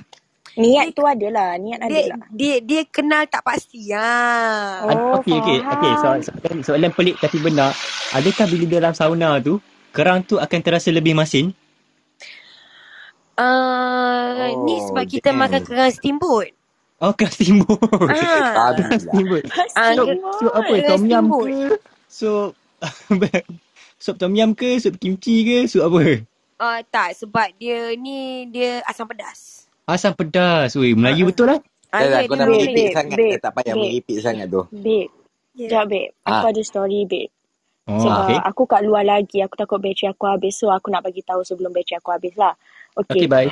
Speaker 5: Niat
Speaker 2: Dia
Speaker 5: tu ada lah. Niat
Speaker 2: dia,
Speaker 5: lah.
Speaker 2: dia dia kenal tak pasti. Ah.
Speaker 3: Ad-
Speaker 5: Oh,
Speaker 3: Okey, okey. Okey, soalan,
Speaker 5: faham.
Speaker 3: soalan, soalan pelik tapi benar. Adakah bila dalam sauna tu, kerang tu akan terasa lebih masin?
Speaker 2: Uh, ni
Speaker 1: Oh,
Speaker 2: sebab kita
Speaker 1: damn.
Speaker 2: makan kerang steamboat.
Speaker 3: Oh, kerang steamboat.
Speaker 2: Ah.
Speaker 3: Kerang
Speaker 1: lah.
Speaker 3: steamboat.
Speaker 2: Ah,
Speaker 3: Sup,
Speaker 5: Steamboat.
Speaker 3: sup apa?
Speaker 2: kerang
Speaker 3: Tom yum
Speaker 2: steamboat.
Speaker 3: ke? Sup sup tom yum ke? Sup kimchi ke? Sup apa?
Speaker 2: Uh, tak, sebab dia ni dia asam pedas.
Speaker 3: Asam pedas. Weh, Melayu
Speaker 2: Ah, ah.
Speaker 3: betul lah.
Speaker 2: Ah,
Speaker 1: lah,
Speaker 2: ya,
Speaker 1: kau nak
Speaker 5: Babe,
Speaker 1: meripik
Speaker 5: babe,
Speaker 1: sangat.
Speaker 5: babe,
Speaker 1: tak payah
Speaker 5: babe,
Speaker 1: meripik sangat tu.
Speaker 5: babe.
Speaker 2: Ya.
Speaker 5: Sekejap, babe. Aku
Speaker 1: Ah.
Speaker 5: ada story, babe.
Speaker 3: Oh,
Speaker 5: Sebab
Speaker 3: okey.
Speaker 5: aku kat luar lagi. Aku takut bateri aku habis. So, aku nak bagi tahu sebelum bateri aku habis lah.
Speaker 3: Okey,
Speaker 5: Okay.
Speaker 3: bye.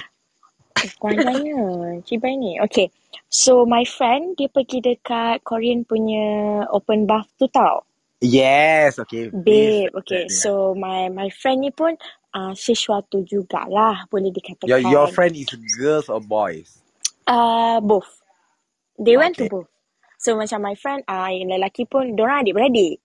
Speaker 5: Kurang tanya. Cibai ni. Okay. So, my friend, dia pergi dekat Korean punya open bath tu tau.
Speaker 1: Yes, okay. Please.
Speaker 5: Babe, okay. So, my my friend ni pun uh, sesuatu jugalah boleh
Speaker 1: Your, your
Speaker 5: dikatakan.
Speaker 1: friend is girls or boys?
Speaker 5: Uh, both. They went to
Speaker 1: Okay.
Speaker 5: both. So, macam my friend, uh, yang lelaki pun, diorang adik-beradik.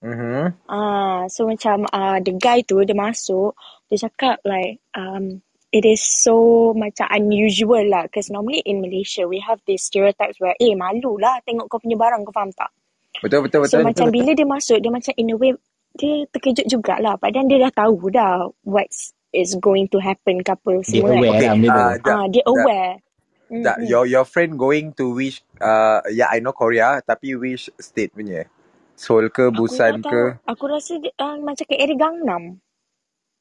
Speaker 1: Mm-hmm.
Speaker 5: Ah, so macam uh, the guy tu dia masuk, dia cakap like um it is so macam unusual lah because normally in Malaysia we have these stereotypes where eh malu lah tengok kau punya barang kau faham tak?
Speaker 1: Betul, betul,
Speaker 5: So
Speaker 1: betul, betul,
Speaker 5: macam
Speaker 1: betul.
Speaker 5: bila dia masuk dia macam in a way dia terkejut jugalah padahal dia dah tahu dah what is going to happen ke apa
Speaker 3: Dia
Speaker 5: semua kan.
Speaker 3: aware
Speaker 1: Okay,
Speaker 3: benda tu.
Speaker 1: uh,
Speaker 5: Ah, dia aware.
Speaker 1: jap.
Speaker 5: Mm-mm.
Speaker 1: Your, your friend going to which, uh, yeah, I know Korea, tapi which state punya? Seoul ke,
Speaker 5: Aku
Speaker 1: Busan
Speaker 5: tak tahu.
Speaker 1: ke?
Speaker 5: Aku rasa dia, uh, macam ke area Gangnam.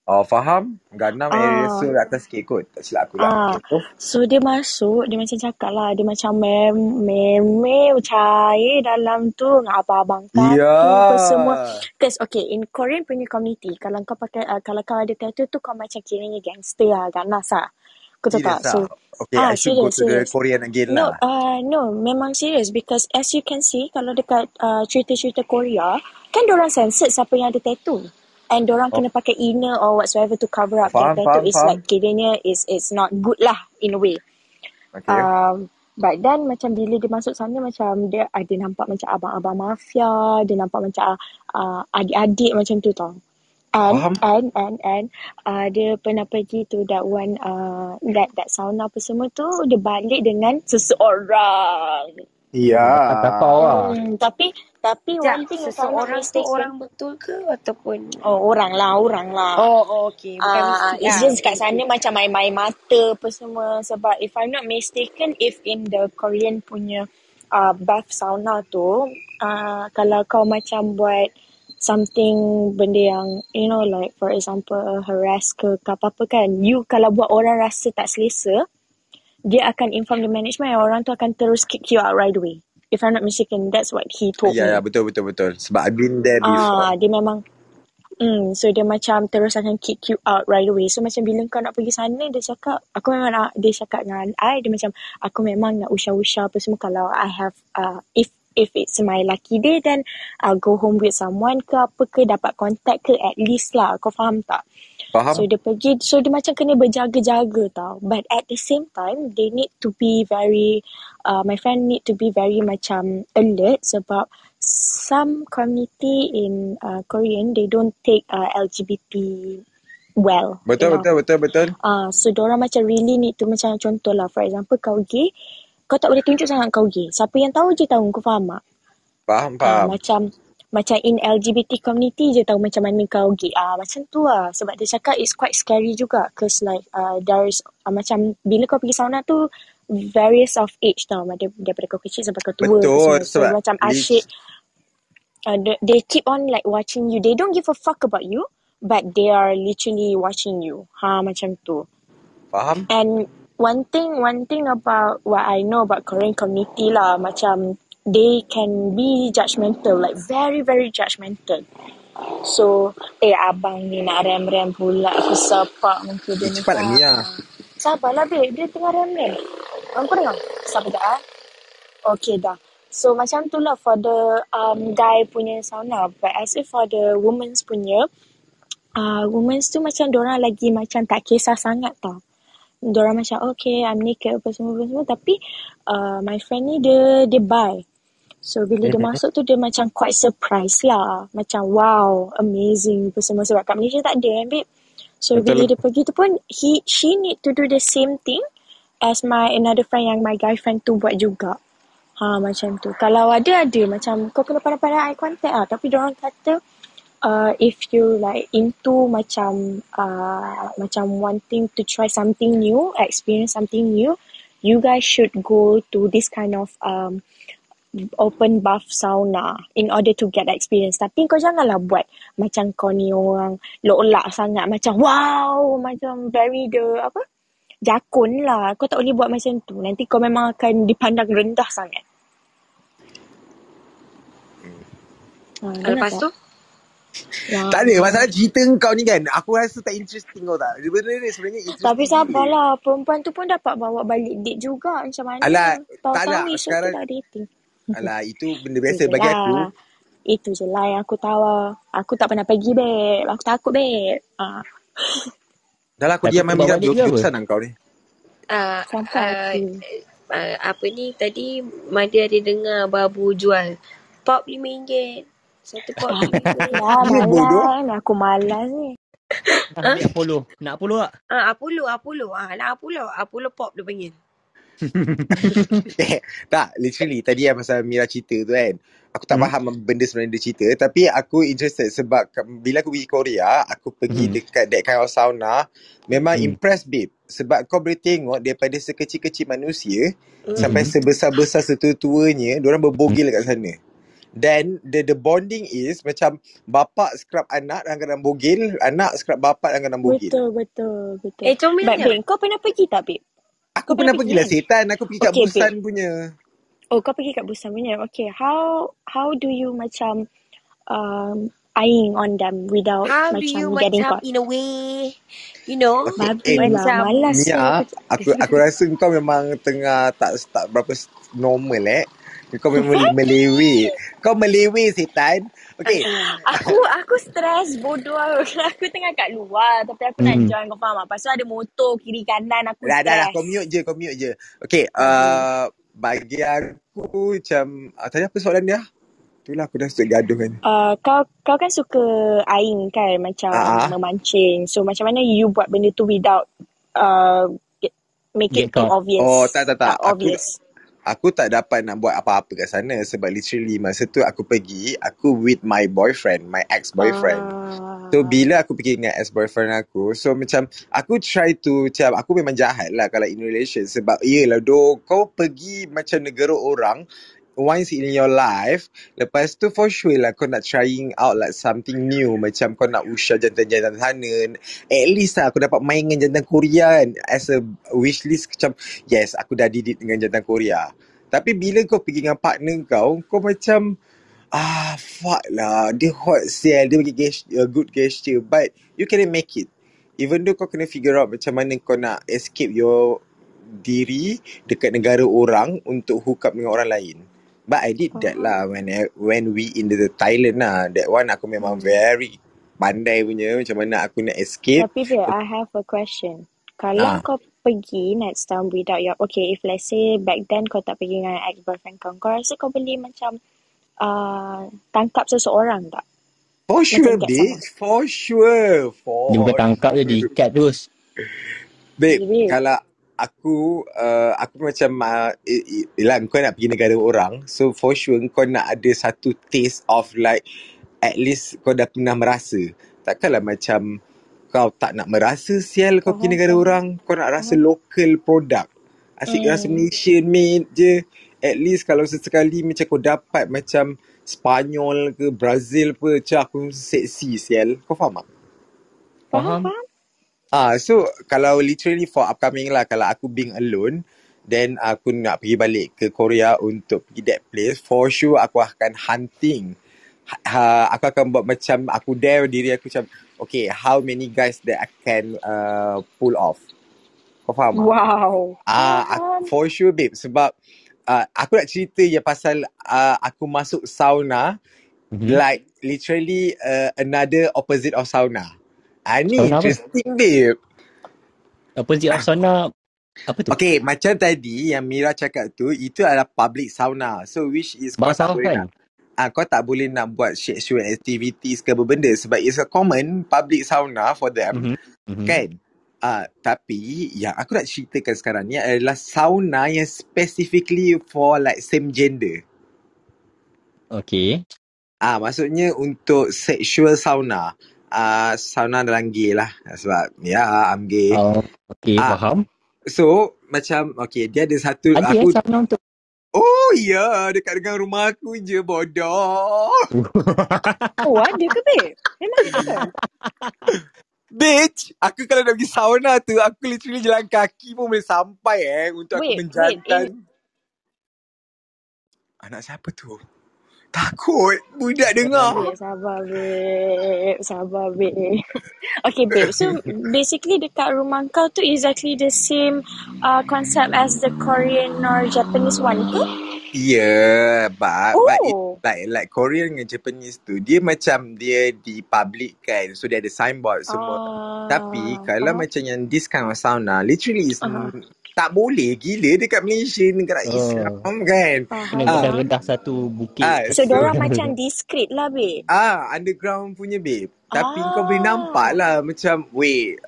Speaker 1: Oh, faham? Gangnam area
Speaker 5: Ah,
Speaker 1: Seoul atas sikit kot. Tak silap aku lah.
Speaker 5: ah.
Speaker 1: Okay, so,
Speaker 5: So dia masuk, dia macam cakap lah, dia macam mem meme cair dalam tu dengan abang-abang tattoo apa semua.
Speaker 1: yeah.
Speaker 5: Because okay, in Korean punya community, kalau kau pakai, uh, kalau kau ada tattoo tu kau macam kiranya gangster lah, ganas lah. Kau tahu tak? So,
Speaker 1: lah. Okay,
Speaker 5: ah
Speaker 1: I should go
Speaker 5: serious,
Speaker 1: to the
Speaker 5: serious.
Speaker 1: Korean again
Speaker 5: No,
Speaker 1: lah.
Speaker 5: uh, no, memang serious because as you can see, kalau dekat uh, cerita-cerita Korea, kan orang censored siapa yang ada tattoo. And orang
Speaker 1: Oh,
Speaker 5: kena pakai inner or whatsoever to cover up their
Speaker 1: faham,
Speaker 5: tattoo.
Speaker 1: faham,
Speaker 5: It's
Speaker 1: faham.
Speaker 5: like kiranya is is not good lah in a way.
Speaker 1: Okay.
Speaker 5: Um, but then macam bila dia masuk sana macam dia ada nampak macam abang-abang mafia, dia nampak macam uh, adik-adik macam tu tau. And
Speaker 1: Faham?
Speaker 5: and and and uh, dia pernah pergi to that one uh, that that sauna apa semua tu dia balik dengan seseorang.
Speaker 1: Yeah.
Speaker 3: Tapau lah.
Speaker 5: Hmm, tapi tapi
Speaker 2: Sekejap,
Speaker 5: one thing
Speaker 2: seseorang tu orang betul ke ataupun
Speaker 5: oh orang lah, orang lah.
Speaker 2: Oh, oh okay. Bukan
Speaker 5: Ah,
Speaker 2: mistik
Speaker 5: it's
Speaker 2: lah.
Speaker 5: just kat sana macam main-main mata apa semua sebab if I'm not mistaken if in the Korean punya uh, bath sauna tu uh, kalau kau macam buat something benda yang you know like for example harass ke ke apa-apa kan you kalau buat orang rasa tak selesa dia akan inform the management and orang tu akan terus kick you out right away if I'm not mistaken that's what he told
Speaker 1: Ya, ya,
Speaker 5: me
Speaker 1: betul, betul, betul. Sebab I've been there before.
Speaker 5: ah dia memang Hmm, so dia macam terus akan kick you out right away. So macam bila kau nak pergi sana, dia cakap, aku memang nak, dia cakap dengan I, dia macam, aku memang nak usah-usah apa semua kalau I have, uh, if if it's my lucky day then I'll go home with someone ke apa ke dapat contact ke at least lah kau faham tak
Speaker 1: Faham?
Speaker 5: so dia pergi so dia macam kena berjaga-jaga tau but at the same time they need to be very uh, my friend need to be very macam alert sebab some community in uh, Korean they don't take uh, LGBT well
Speaker 1: Betul,
Speaker 5: you know.
Speaker 1: betul, betul, betul.
Speaker 5: Ah, uh, so diorang macam really need to macam contoh lah for example kau gay, kau tak boleh tunjuk sangat kau gay. Siapa yang tahu je tahu kau faham tak?
Speaker 1: Faham,
Speaker 5: Ah,
Speaker 1: faham.
Speaker 5: macam macam in LGBT community je tahu macam mana kau gay. Ah macam tu lah. Sebab dia cakap it's quite scary juga cause like uh, there's uh, macam bila kau pergi sauna tu various of age tau. Dar- Daripada kau kecil sampai kau tua.
Speaker 1: Betul.
Speaker 5: So
Speaker 1: sebab
Speaker 5: macam asyik uh, they keep on like watching you. They don't give a fuck about you but they are literally watching you. Ha macam tu.
Speaker 1: Faham?
Speaker 5: And one thing, one thing about what I know about Korean community lah, macam they can be judgmental, like very very judgmental. So, eh abang ni nak rem-rem pula aku sepak muka dia
Speaker 1: Eh,
Speaker 5: ni.
Speaker 1: cepatlah Mia.
Speaker 5: Sabarlah babe, dia tengah rem-rem. Kau dengar? Sabar sekejap ah. Okay dah. So macam tu lah for the um, guy punya sauna. But as if for the women's punya, uh, women's tu macam dorang lagi macam tak kisah sangat tau. Dorang macam okay I'm naked apa semua apa semua tapi uh, my friend ni dia dia buy. So bila dia masuk tu dia macam quite surprise lah. Macam wow amazing apa semua sebab kat Malaysia tak ada kan babe. So bila
Speaker 1: Betul.
Speaker 5: dia pergi tu pun he she need to do the same thing as my another friend yang my guy friend tu buat juga. Ha macam tu. Kalau ada ada macam kau kena pandai-pandai eye contact lah tapi orang kata uh, if you like into macam uh, macam wanting to try something new, experience something new, you guys should go to this kind of um, open bath sauna in order to get experience. Tapi kau janganlah buat macam kau ni orang lolak sangat macam wow, macam very the apa? Jakun lah. Kau tak boleh buat macam tu. Nanti kau memang akan dipandang rendah sangat. Ha, dengar
Speaker 2: Lepas tu?
Speaker 5: Ya.
Speaker 1: Tak ada masalah cerita kau ni kan. Aku rasa tak interesting kau tak. Benda ni sebenarnya interesting.
Speaker 5: Tapi sabarlah, perempuan tu pun dapat bawa balik date juga. Macam mana?
Speaker 1: Alah, tak
Speaker 5: Tahu-tahu
Speaker 1: nak.
Speaker 5: esok tu
Speaker 1: Sekarang,
Speaker 5: dah dating.
Speaker 1: alah, itu benda biasa bagi aku.
Speaker 5: lah. Itu je lah yang aku tahu. Aku tak pernah pergi, babe. Aku takut, babe. Ah.
Speaker 1: Dah lah aku
Speaker 3: Tapi
Speaker 1: diam
Speaker 3: bawa
Speaker 1: dah.
Speaker 3: dia apa?
Speaker 1: Lah kau ni.
Speaker 2: Uh,
Speaker 5: Sampai
Speaker 2: uh,
Speaker 5: aku.
Speaker 2: uh, apa ni tadi Madi ada dengar babu jual pop RM5 satu
Speaker 5: Ah,
Speaker 2: RM5
Speaker 5: lah,
Speaker 1: Ya bodoh.
Speaker 5: malas ni. Aku malas ni.
Speaker 3: Ambil Apollo. Nak Apollo tak?
Speaker 2: ah Apollo Apollo ah nak Apollo Apollo pop dia panggil
Speaker 1: Eh, tak, literally tadi yang pasal Mira cerita tu kan. Aku tak
Speaker 3: Hmm.
Speaker 1: faham benda sebenarnya dia cerita. Tapi aku interested sebab bila aku pergi Korea, aku pergi
Speaker 3: Hmm.
Speaker 1: dekat that kind of sauna. Memang
Speaker 3: Hmm.
Speaker 1: impressed babe. Sebab kau boleh tengok daripada sekecil-kecil manusia
Speaker 2: hmm.
Speaker 1: sampai
Speaker 3: Hmm.
Speaker 1: sebesar-besar setua-tuanya, diorang berbogel kat sana. Then the the bonding is macam bapak scrub anak dalam keadaan bogel, anak scrub bapak dalam keadaan bogel.
Speaker 5: Betul, betul, betul.
Speaker 2: eh
Speaker 5: But
Speaker 2: comelnya
Speaker 5: babe, kau pernah pergi tak, babe?
Speaker 1: Aku
Speaker 5: Kau pernah
Speaker 1: pernah
Speaker 5: pergi
Speaker 1: pergilah
Speaker 5: kan?
Speaker 1: setan, aku pergi kat
Speaker 5: Okay, babe.
Speaker 1: Busan punya.
Speaker 5: Oh, kau pergi kat Busan punya. Okay, how how do you macam um, eyeing on them without
Speaker 2: how do
Speaker 5: macam
Speaker 2: you
Speaker 5: getting
Speaker 2: macam
Speaker 5: caught?
Speaker 2: in a way you know
Speaker 1: Okay,
Speaker 5: Babi
Speaker 1: eh,
Speaker 5: lah,
Speaker 2: macam
Speaker 5: malas ni
Speaker 1: Mia,
Speaker 5: aku.
Speaker 1: aku rasa kau memang tengah tak tak berapa normal eh. Kau memang meleweh. Kau meleweh setan. Okay.
Speaker 5: aku aku stres bodoh aku. tengah kat luar tapi aku nak
Speaker 3: Hmm.
Speaker 5: join kau faham tak? Tu ada motor kiri kanan aku
Speaker 1: Dah dah dah kau
Speaker 5: stres.
Speaker 1: mute je, kau mute je. Okay, uh, bagi aku macam uh, tadi apa soalan dia? Itulah aku dah start gaduh kan.
Speaker 5: Uh, kau kau kan suka eyeing kan macam
Speaker 1: ah.
Speaker 5: memancing. So macam mana you buat benda tu without uh, get- make it obvious.
Speaker 1: Oh, tak tak tak.
Speaker 5: Tak
Speaker 1: Aku
Speaker 5: obvious.
Speaker 1: Aku tak dapat nak buat apa-apa kat sana sebab literally masa tu aku pergi, aku with my boyfriend, my ex-boyfriend. So
Speaker 5: Ah.
Speaker 1: bila aku pergi dengan ex-boyfriend aku So macam Aku try to Macam aku memang jahat lah Kalau in relation Sebab yelah do Kau pergi macam negara orang Once in your life Lepas tu for sure lah Kau nak trying out like something new Macam kau nak usah jantan-jantan sana At least lah aku dapat main dengan jantan Korea kan As a wish list Macam Yes aku dah didit dengan jantan Korea Tapi bila kau pergi dengan partner kau Kau macam Ah, fuck lah. Dia hot sale. Dia bagi gest- uh, good gesture. But you cannot make it. Even though kau kena figure out macam mana kau nak escape your diri dekat negara orang untuk hook up dengan orang lain. But I did that lah when I, when we in the Thailand lah. That one aku memang very pandai punya macam mana aku nak escape.
Speaker 5: Tapi Bil, I have a question. Kalau
Speaker 1: Ah.
Speaker 5: kau pergi next time without your... Okay, if let's say back then kau tak pergi dengan ex-boyfriend kau, kau rasa kau boleh macam uh, tangkap seseorang tak?
Speaker 1: For sure,
Speaker 5: get
Speaker 1: bitch. For sure. For
Speaker 3: Dia bukan tangkap je, diikat terus.
Speaker 1: Babe,
Speaker 5: Babe.
Speaker 1: kalau aku uh, aku macam uh, i- i- yelah kau nak pergi negara orang so for sure kau nak ada satu taste of like at least kau dah pernah merasa. Takkanlah macam kau tak nak merasa sial kau pergi negara orang kau nak rasa local product. Asyik
Speaker 5: Hmm.
Speaker 1: rasa Malaysian made je. At least kalau sesekali macam kau dapat macam Spanyol ke Brazil pe macam aku seksi sial. Kau faham tak?
Speaker 5: Faham,
Speaker 3: Faham?
Speaker 1: Ah, so kalau literally for upcoming lah, kalau aku being alone, then aku nak pergi balik ke Korea untuk pergi that place, for sure aku akan hunting. Ha, ha- aku akan buat macam aku dare diri aku macam, okay, how many guys that I can uh, pull off? Kau faham?
Speaker 5: Wow.
Speaker 1: Ah, aku, for sure babe sebab uh, aku nak cerita je pasal uh, aku masuk sauna
Speaker 3: Mhm.
Speaker 1: like literally uh, another opposite of sauna. Ah, ni
Speaker 3: Sauna apa?
Speaker 1: interesting babe.
Speaker 3: Opposite of sauna, apa tu?
Speaker 1: Okay, macam tadi yang Mira cakap tu, itu adalah public sauna. So, which is kau tak
Speaker 3: Bawah
Speaker 1: boleh
Speaker 3: kan?
Speaker 1: nak, ah, kau tak boleh nak buat sexual activities ke berbenda sebab it's a common public sauna for them,
Speaker 3: Mhm. Mhm.
Speaker 1: kan? Ah, tapi yang aku nak ceritakan sekarang ni adalah sauna yang specifically for like same gender.
Speaker 3: Okay.
Speaker 1: Ah, maksudnya untuk sexual sauna. Ah, sauna dalam gay lah sebab ya, I'm gay.
Speaker 3: Oh, okay,
Speaker 1: Ah,
Speaker 3: faham.
Speaker 1: So, macam okay, dia ada satu
Speaker 3: Ada
Speaker 1: aku
Speaker 3: eh sauna untuk...
Speaker 1: Oh ya, dekat dengan rumah aku je bodoh.
Speaker 5: Oh, ada ke, babe? Memang ada?
Speaker 1: Bitch, aku kalau nak pergi sauna tu, aku literally jalan kaki pun boleh sampai eh untuk aku
Speaker 5: Wait, wait.
Speaker 1: menjantan.
Speaker 5: In,
Speaker 1: Anak siapa tu? Takut budak dengar.
Speaker 5: Sabar, babe. Sabar, babe. Okay, babe. So, basically dekat rumah kau tu exactly the same uh, concept as the Korean or Japanese one ke?
Speaker 1: Yeah, but but it
Speaker 5: Oh.
Speaker 1: like like Korean dengan Japanese tu dia macam dia di public kan. So dia ada signboard semua. Tapi
Speaker 5: Ah,
Speaker 1: kalau
Speaker 5: faham.
Speaker 1: macam yang this kind of sauna literally is
Speaker 5: Ah,
Speaker 1: tak boleh gila dekat Malaysia negara
Speaker 3: Oh,
Speaker 1: Islam kan.
Speaker 3: kena
Speaker 5: faham.
Speaker 1: Ah,
Speaker 3: redah satu bukit
Speaker 1: ah
Speaker 5: So,
Speaker 1: so
Speaker 5: diorang macam discreet lah, babe.
Speaker 1: Ah, underground punya babe. Tapi kau boleh nampak
Speaker 5: Ah.
Speaker 1: lah macam wait.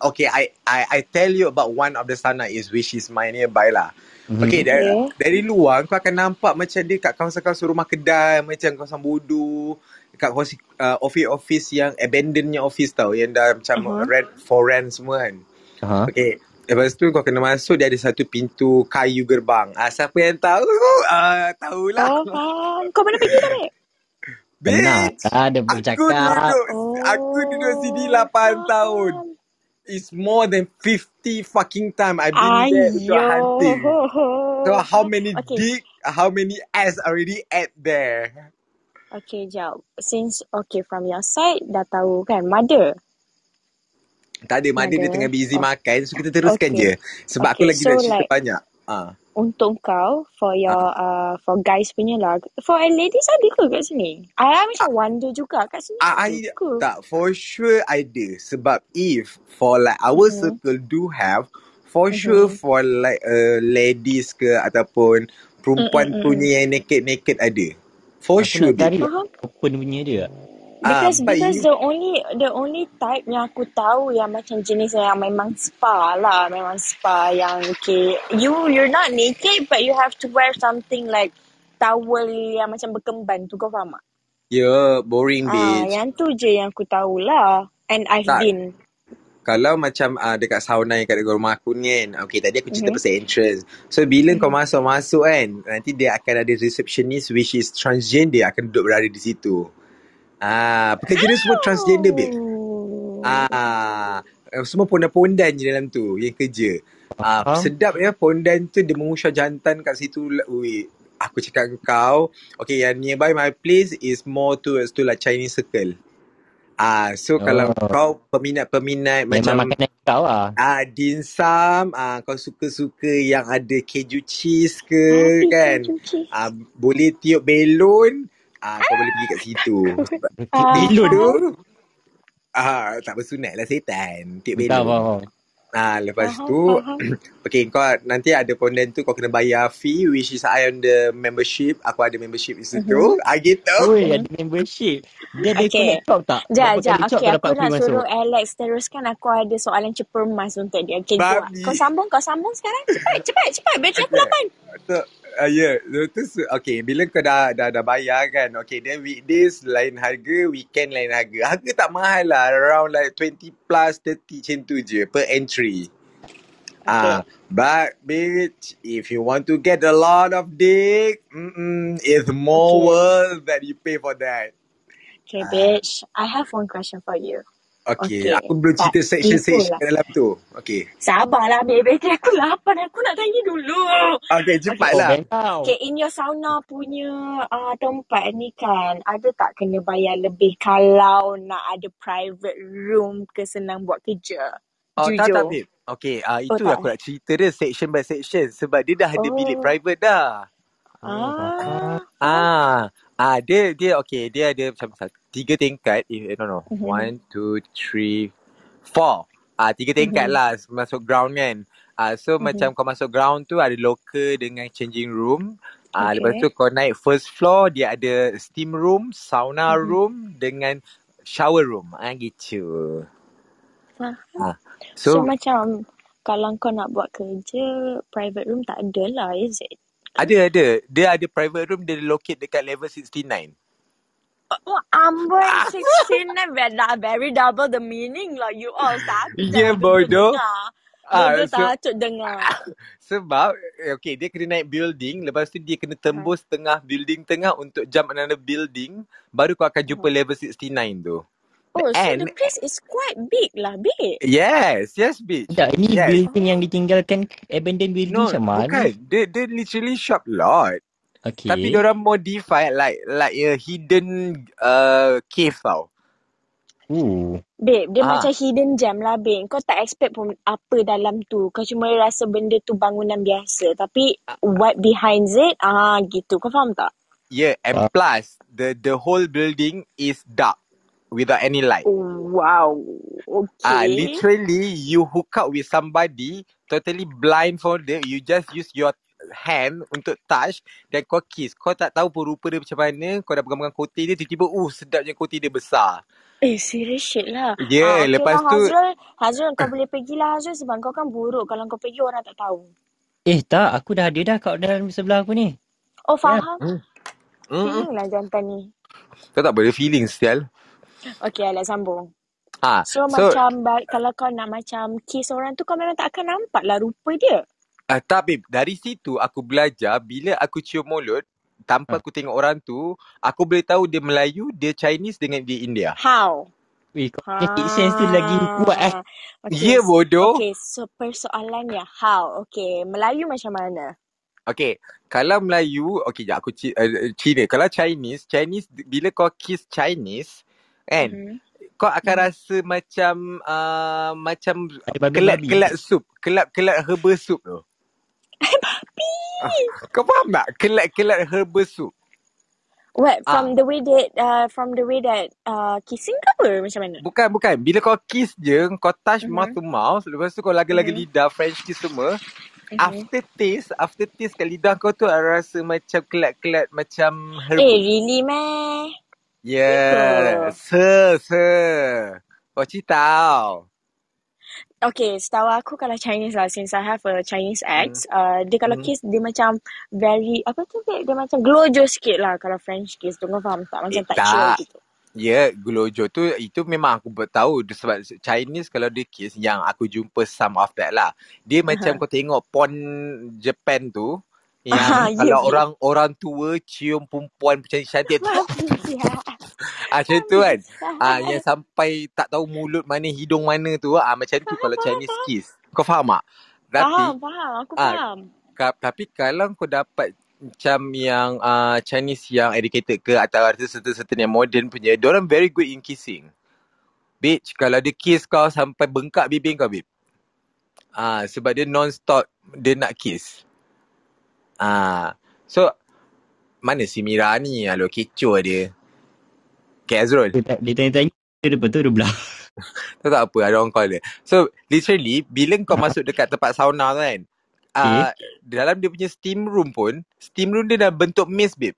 Speaker 1: Okay, I I I tell you about one of the sauna is which is my nearby lah. Okay,
Speaker 3: Mhm.
Speaker 1: dari,
Speaker 5: Okay.
Speaker 1: dari luar kau akan nampak macam dia kat kawasan-kawasan rumah kedai, macam kawasan bodoh, kat kawasan uh, office-office yang abandonednya office tau, yang dah macam
Speaker 5: Uh-huh.
Speaker 1: rent for rent semua kan.
Speaker 3: Aha.
Speaker 1: Okay, lepas tu kau kena masuk, dia ada satu pintu kayu gerbang. Ah, siapa yang tahu? Ah, tahulah.
Speaker 5: Oh, faham. Kau mana pergi tak, babe?
Speaker 3: Benar lah dia
Speaker 1: Aku
Speaker 3: bercakap.
Speaker 1: duduk Aku duduk sini 8 tahun
Speaker 5: faham.
Speaker 1: It's more than 50 fucking time I've been there untuk
Speaker 5: Ayo.
Speaker 1: hunting So how many
Speaker 5: Okay.
Speaker 1: dick How many ass already at there
Speaker 5: Okay, jap. Since, okay, from your side, dah tahu kan, mother.
Speaker 1: Tak ada Mother dia tengah busy
Speaker 5: Oh,
Speaker 1: makan So kita teruskan
Speaker 5: okay.
Speaker 1: je Sebab aku
Speaker 5: Okay,
Speaker 1: lagi
Speaker 5: so
Speaker 1: nak cerita
Speaker 5: like,
Speaker 1: banyak ah.
Speaker 5: untuk kau, for your,
Speaker 1: Ah.
Speaker 5: uh, for guys punya lah, for ladies ada ke kat sini? I macam wonder juga, kat sini ada
Speaker 1: I,
Speaker 5: ke?
Speaker 1: tak, for sure ada. Sebab if for like our
Speaker 5: Mhm.
Speaker 1: circle do have, for sure
Speaker 5: Mhm.
Speaker 1: for like uh, ladies ke ataupun perempuan
Speaker 5: Mm-mm-mm.
Speaker 1: punya yang naked-naked ada. For
Speaker 3: Aku
Speaker 1: sure,
Speaker 3: nak
Speaker 1: babe.
Speaker 3: cari
Speaker 5: Faham?
Speaker 3: open punya dia.
Speaker 1: Ah,
Speaker 5: Because
Speaker 1: but
Speaker 5: because
Speaker 1: you,
Speaker 5: the only the only type yang aku tahu yang macam jenis yang memang spa lah, memang spa yang okay. You you're not naked but you have to wear something like towel yang macam berkemban tu kau faham tak?
Speaker 1: yeah, boring,
Speaker 5: Ah,
Speaker 1: bitch.
Speaker 5: yang tu je yang aku tahulah. And I've
Speaker 1: Tak,
Speaker 5: been.
Speaker 1: kalau macam uh, dekat sauna yang kat dekat rumah aku ni kan, okay, tadi aku cerita
Speaker 5: Mhm.
Speaker 1: pasal entrance. So, bila kau
Speaker 5: Mhm.
Speaker 1: masuk-masuk kan, nanti dia akan ada receptionist which is transgender akan duduk berada di situ. Ah, pekerja dia semua transgender, babe.
Speaker 5: Oh.
Speaker 1: Ah, semua pondan-pondan je dalam tu yang kerja. Ah,
Speaker 3: Faham?
Speaker 1: sedap ya pondan tu dia mengusah jantan kat situ. Ui, aku cakap dengan kau, okay yang nearby my place is more towards to like Chinese circle. Ah, so kalau
Speaker 3: Oh.
Speaker 1: kau peminat-peminat
Speaker 3: Memang
Speaker 1: macam
Speaker 3: makanan kau lah.
Speaker 1: ah dimsum, ah kau suka-suka yang ada keju cheese ke
Speaker 5: Happy
Speaker 1: kan? Ah boleh tiup belon, ah kau boleh pergi kat situ.
Speaker 3: Tiup
Speaker 5: Ah,
Speaker 3: belon tu.
Speaker 1: ah tak bersunat lah setan, tiup belon.
Speaker 3: faham.
Speaker 1: Ah lepas
Speaker 5: Faham,
Speaker 1: tu
Speaker 5: faham.
Speaker 1: okay kau nanti ada pondan tu kau kena bayar fee which is I on the membership. Aku ada membership di situ.
Speaker 5: Mhm.
Speaker 1: Ah gitu.
Speaker 3: Oi, ada membership. Dia ada
Speaker 5: Okay.
Speaker 3: connect shop tak? Kali shop
Speaker 5: Okay,
Speaker 3: kau
Speaker 5: aku
Speaker 3: dapat
Speaker 5: nak
Speaker 3: free masuk?
Speaker 5: suruh Alex teruskan. Aku ada soalan cepermas untuk dia. Okay.
Speaker 1: Babi.
Speaker 5: Kau sambung, kau sambung sekarang. Cepat, cepat, cepat. Bateri aku
Speaker 1: Okay.
Speaker 5: lapan.
Speaker 1: So, uh, ya, yeah. tu su- okay, bila kau dah dah dah bayar kan. Okay, then weekdays lain harga, weekend lain harga. Harga tak mahal lah, around like 20 plus 30 macam tu je per entry. Ah,
Speaker 5: Okay.
Speaker 1: but bitch, if you want to get a lot of dick, mm-mm, it's more
Speaker 5: Okay.
Speaker 1: worth that you pay for that.
Speaker 5: Okay,
Speaker 1: Ah,
Speaker 5: bitch. I have one question for you.
Speaker 1: Okay,
Speaker 5: Okay.
Speaker 1: aku belum
Speaker 5: Tak
Speaker 1: cerita section-section kat dalam tu. Okay.
Speaker 5: Sabarlah, babe. Bateri aku lapan. Aku nak tanya dulu.
Speaker 1: Okay,
Speaker 5: Okay.
Speaker 3: Oh,
Speaker 1: cepatlah.
Speaker 3: bank kau.
Speaker 5: Okay, in your sauna punya uh, tempat ni kan, ada tak kena bayar lebih kalau nak ada private room ke senang buat kerja?
Speaker 1: Oh, tak tak,
Speaker 5: Jujur.
Speaker 1: babe. Okay, uh,
Speaker 5: Oh,
Speaker 1: itu
Speaker 5: tak
Speaker 1: aku nak cerita dia section by section sebab dia dah ada bilik
Speaker 5: Oh.
Speaker 1: private dah.
Speaker 5: Ah.
Speaker 1: Ah, ah dia dia okay dia ada macam satu, tiga tingkat. Eh, no no,
Speaker 5: Mhm.
Speaker 1: one, two, three, four. Ah tiga tingkat
Speaker 5: Mhm.
Speaker 1: lah masuk ground kan. Ah so
Speaker 5: Mhm.
Speaker 1: macam kau masuk ground tu ada locker dengan changing room. Ah lepas tu
Speaker 5: Okay.
Speaker 1: kau naik first floor dia ada steam room, sauna
Speaker 5: Mhm.
Speaker 1: room dengan shower room. Ah gitu.
Speaker 5: Faham.
Speaker 1: Ah
Speaker 5: So,
Speaker 1: so
Speaker 5: macam kalau kau nak buat kerja, private room tak ada lah, is it?
Speaker 1: ada ada dia ada private room dia locate dekat level 69.
Speaker 5: Oh, amboi, 69 very, very double the meaning lah. You all takut
Speaker 1: Ya bodoh. Ah so
Speaker 5: takut dengar.
Speaker 1: Sebab eh, okay dia kena naik building lepas tu dia kena tembus tengah building tengah untuk jump another building baru kau akan jumpa
Speaker 5: Hmm.
Speaker 1: level 69 tu.
Speaker 5: Oh, so the
Speaker 1: And
Speaker 5: place is quite big lah, big.
Speaker 1: yes, yes bitch.
Speaker 3: Tak, ini
Speaker 1: Yes.
Speaker 3: building yang ditinggalkan abandoned building
Speaker 1: No,
Speaker 3: macam mana?
Speaker 1: bukan. Dia dia literally shop lot. Tapi
Speaker 3: Okay.
Speaker 1: dia orang modify like like a hidden uh cave tau.
Speaker 3: Ooh.
Speaker 5: Babe, dia
Speaker 1: Ah.
Speaker 5: macam hidden gem lah, babe. Kau tak expect pun apa dalam tu. Kau cuma rasa benda tu bangunan biasa. Tapi what behind it, ah gitu. Kau faham tak?
Speaker 1: Yeah, and
Speaker 3: Ah.
Speaker 1: plus the the whole building is dark without any light.
Speaker 5: Wow.
Speaker 1: Ah,
Speaker 5: Okay.
Speaker 1: literally you hook up with somebody totally blindfolded. You just use your hand untuk touch dan kau kiss. Kau tak tahu pun rupa dia macam mana. Kau dah pegang-pegang kote dia tiba-tiba uh sedapnya kote dia besar.
Speaker 5: Eh, serious shit lah.
Speaker 1: Ya, yeah,
Speaker 5: Ah, okay
Speaker 1: lepas
Speaker 5: lah,
Speaker 1: tu
Speaker 5: Hazrul. Hazrul, kau boleh pergi lah, Hazrul. Sebab kau kan buruk. Kalau kau pergi, orang tak tahu.
Speaker 3: Eh tak, aku dah ada dah kat dalam sebelah aku ni.
Speaker 5: Oh,
Speaker 3: Ya.
Speaker 5: faham.
Speaker 1: hmm. Hmm.
Speaker 5: Feeling lah jantan ni.
Speaker 1: Kau tak boleh feeling still.
Speaker 5: Okay, Alex sambung.
Speaker 1: Ah,
Speaker 5: So,
Speaker 1: so
Speaker 5: macam kalau kau nak macam kiss orang tu, kau memang tak akan nampak lah rupa dia.
Speaker 1: Uh, tak babe, dari situ aku belajar bila aku cium mulut tanpa
Speaker 3: Ah.
Speaker 1: aku tengok orang tu, aku boleh tahu dia Melayu, dia Chinese dengan dia India.
Speaker 5: How?
Speaker 3: Weh, kau punya sixth sense tu lagi kuat eh.
Speaker 5: Ha.
Speaker 1: Ya
Speaker 5: Okay,
Speaker 1: yeah,
Speaker 5: s-
Speaker 1: bodoh.
Speaker 5: okay, so persoalannya how? Okay, Melayu macam mana?
Speaker 1: Okay, kalau Melayu, okay jap aku uh, Cina. Kalau Chinese, Chinese bila kau kiss Chinese, kan,
Speaker 5: Mm-hmm.
Speaker 1: kau akan
Speaker 5: Hmm.
Speaker 1: rasa macam uh, macam kelak-kelak sup, kelak-kelak herbal soup tu.
Speaker 5: Ah, Hai
Speaker 1: kau faham tak? Kelat-kelat herbal soup.
Speaker 5: What?
Speaker 1: Ah.
Speaker 5: From ah. the way that, uh, from the way that uh, kissing ke apa? Macam mana?
Speaker 1: Bukan, bukan. Bila kau kiss je, kau touch mhm.
Speaker 5: mouth
Speaker 1: to mouth. Lepas tu kau laga-laga
Speaker 5: mm-hmm.
Speaker 1: lidah, french kiss semua.
Speaker 5: Mm-hmm.
Speaker 1: After taste, after taste kat lidah kau tu, aku rasa macam kelat-kelat macam
Speaker 5: eh,
Speaker 1: herbal.
Speaker 5: Eh, really meh?
Speaker 1: Yeah. Sir, sir. Kau cerita tau.
Speaker 5: Okay, setahu aku kalau Chinese lah, since I have a Chinese
Speaker 1: Hmm.
Speaker 5: ex, uh, dia kalau
Speaker 1: Hmm.
Speaker 5: kiss, dia macam very, apa tu, dia, dia macam glojo sikit lah kalau French kiss tu, kau faham tak? Macam
Speaker 1: Eh,
Speaker 5: tak chill
Speaker 1: tak.
Speaker 5: gitu.
Speaker 1: Ya, glojo tu itu memang aku tahu sebab Chinese kalau dia kiss yang aku jumpa some of that lah. Dia macam kau tengok porn Japan tu yang
Speaker 5: ya,
Speaker 1: kalau
Speaker 5: ya.
Speaker 1: orang orang tua cium perempuan cantik-cantik tu
Speaker 5: Babi siap.
Speaker 1: Ah macam tu kan. Ah yang sampai tak tahu mulut mana hidung mana tu ah macam tu kalau Chinese kiss. Kau faham tak? Tapi
Speaker 5: Faham, faham. Aku
Speaker 1: ah
Speaker 5: faham.
Speaker 1: ka- tapi kalau kau dapat macam yang uh, Chinese yang educated ke atau ada certain-certain yang modern punya, orang very good in kissing. Bitch, kalau dia kiss kau sampai bengkak bibir kau, babe. Ah, sebab dia non-stop dia nak kiss. Ah, so mana si Mira ni? Alo kecoh dia. Okay, Azrul.
Speaker 3: Dia, tak- dia tanya-tanya dia betul dia belah.
Speaker 1: Tak tak apa, ada orang call dia. So, literally, bila kau masuk dekat tempat sauna tu kan, uh, dalam dia punya steam room pun, steam room dia dah bentuk mist, babe.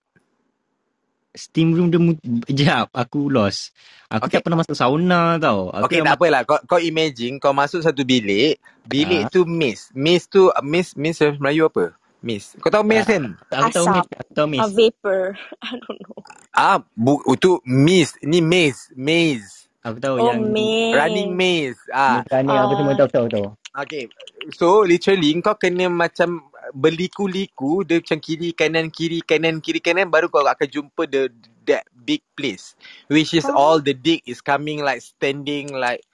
Speaker 3: Steam room dia Sekejap Aku lost Aku
Speaker 1: Okay.
Speaker 3: tak pernah masuk sauna tau aku
Speaker 1: Okay, tak apalah. Kau, kau imagine kau masuk satu bilik, bilik
Speaker 3: Ah.
Speaker 1: tu mist. Mist tu, mist, mist Melayu apa? Mist. Kau tahu mist kan?
Speaker 3: Aku tahu
Speaker 5: Asap.
Speaker 3: miss Aku tahu miss
Speaker 5: A vapor. I don't know.
Speaker 1: Ah, bu, itu mist. Ni maze. Maze.
Speaker 3: Aku tahu
Speaker 5: Oh,
Speaker 3: yang
Speaker 5: man.
Speaker 1: Running maze. Ah,
Speaker 3: Bukan ni apa semua
Speaker 5: Ah.
Speaker 3: tahu tahu tahu
Speaker 1: Okay. So literally kau kena macam berliku-liku dia macam kiri kanan kiri kanan kiri kanan baru kau akan jumpa the that big place which is
Speaker 5: Huh?
Speaker 1: all the dick is coming like standing like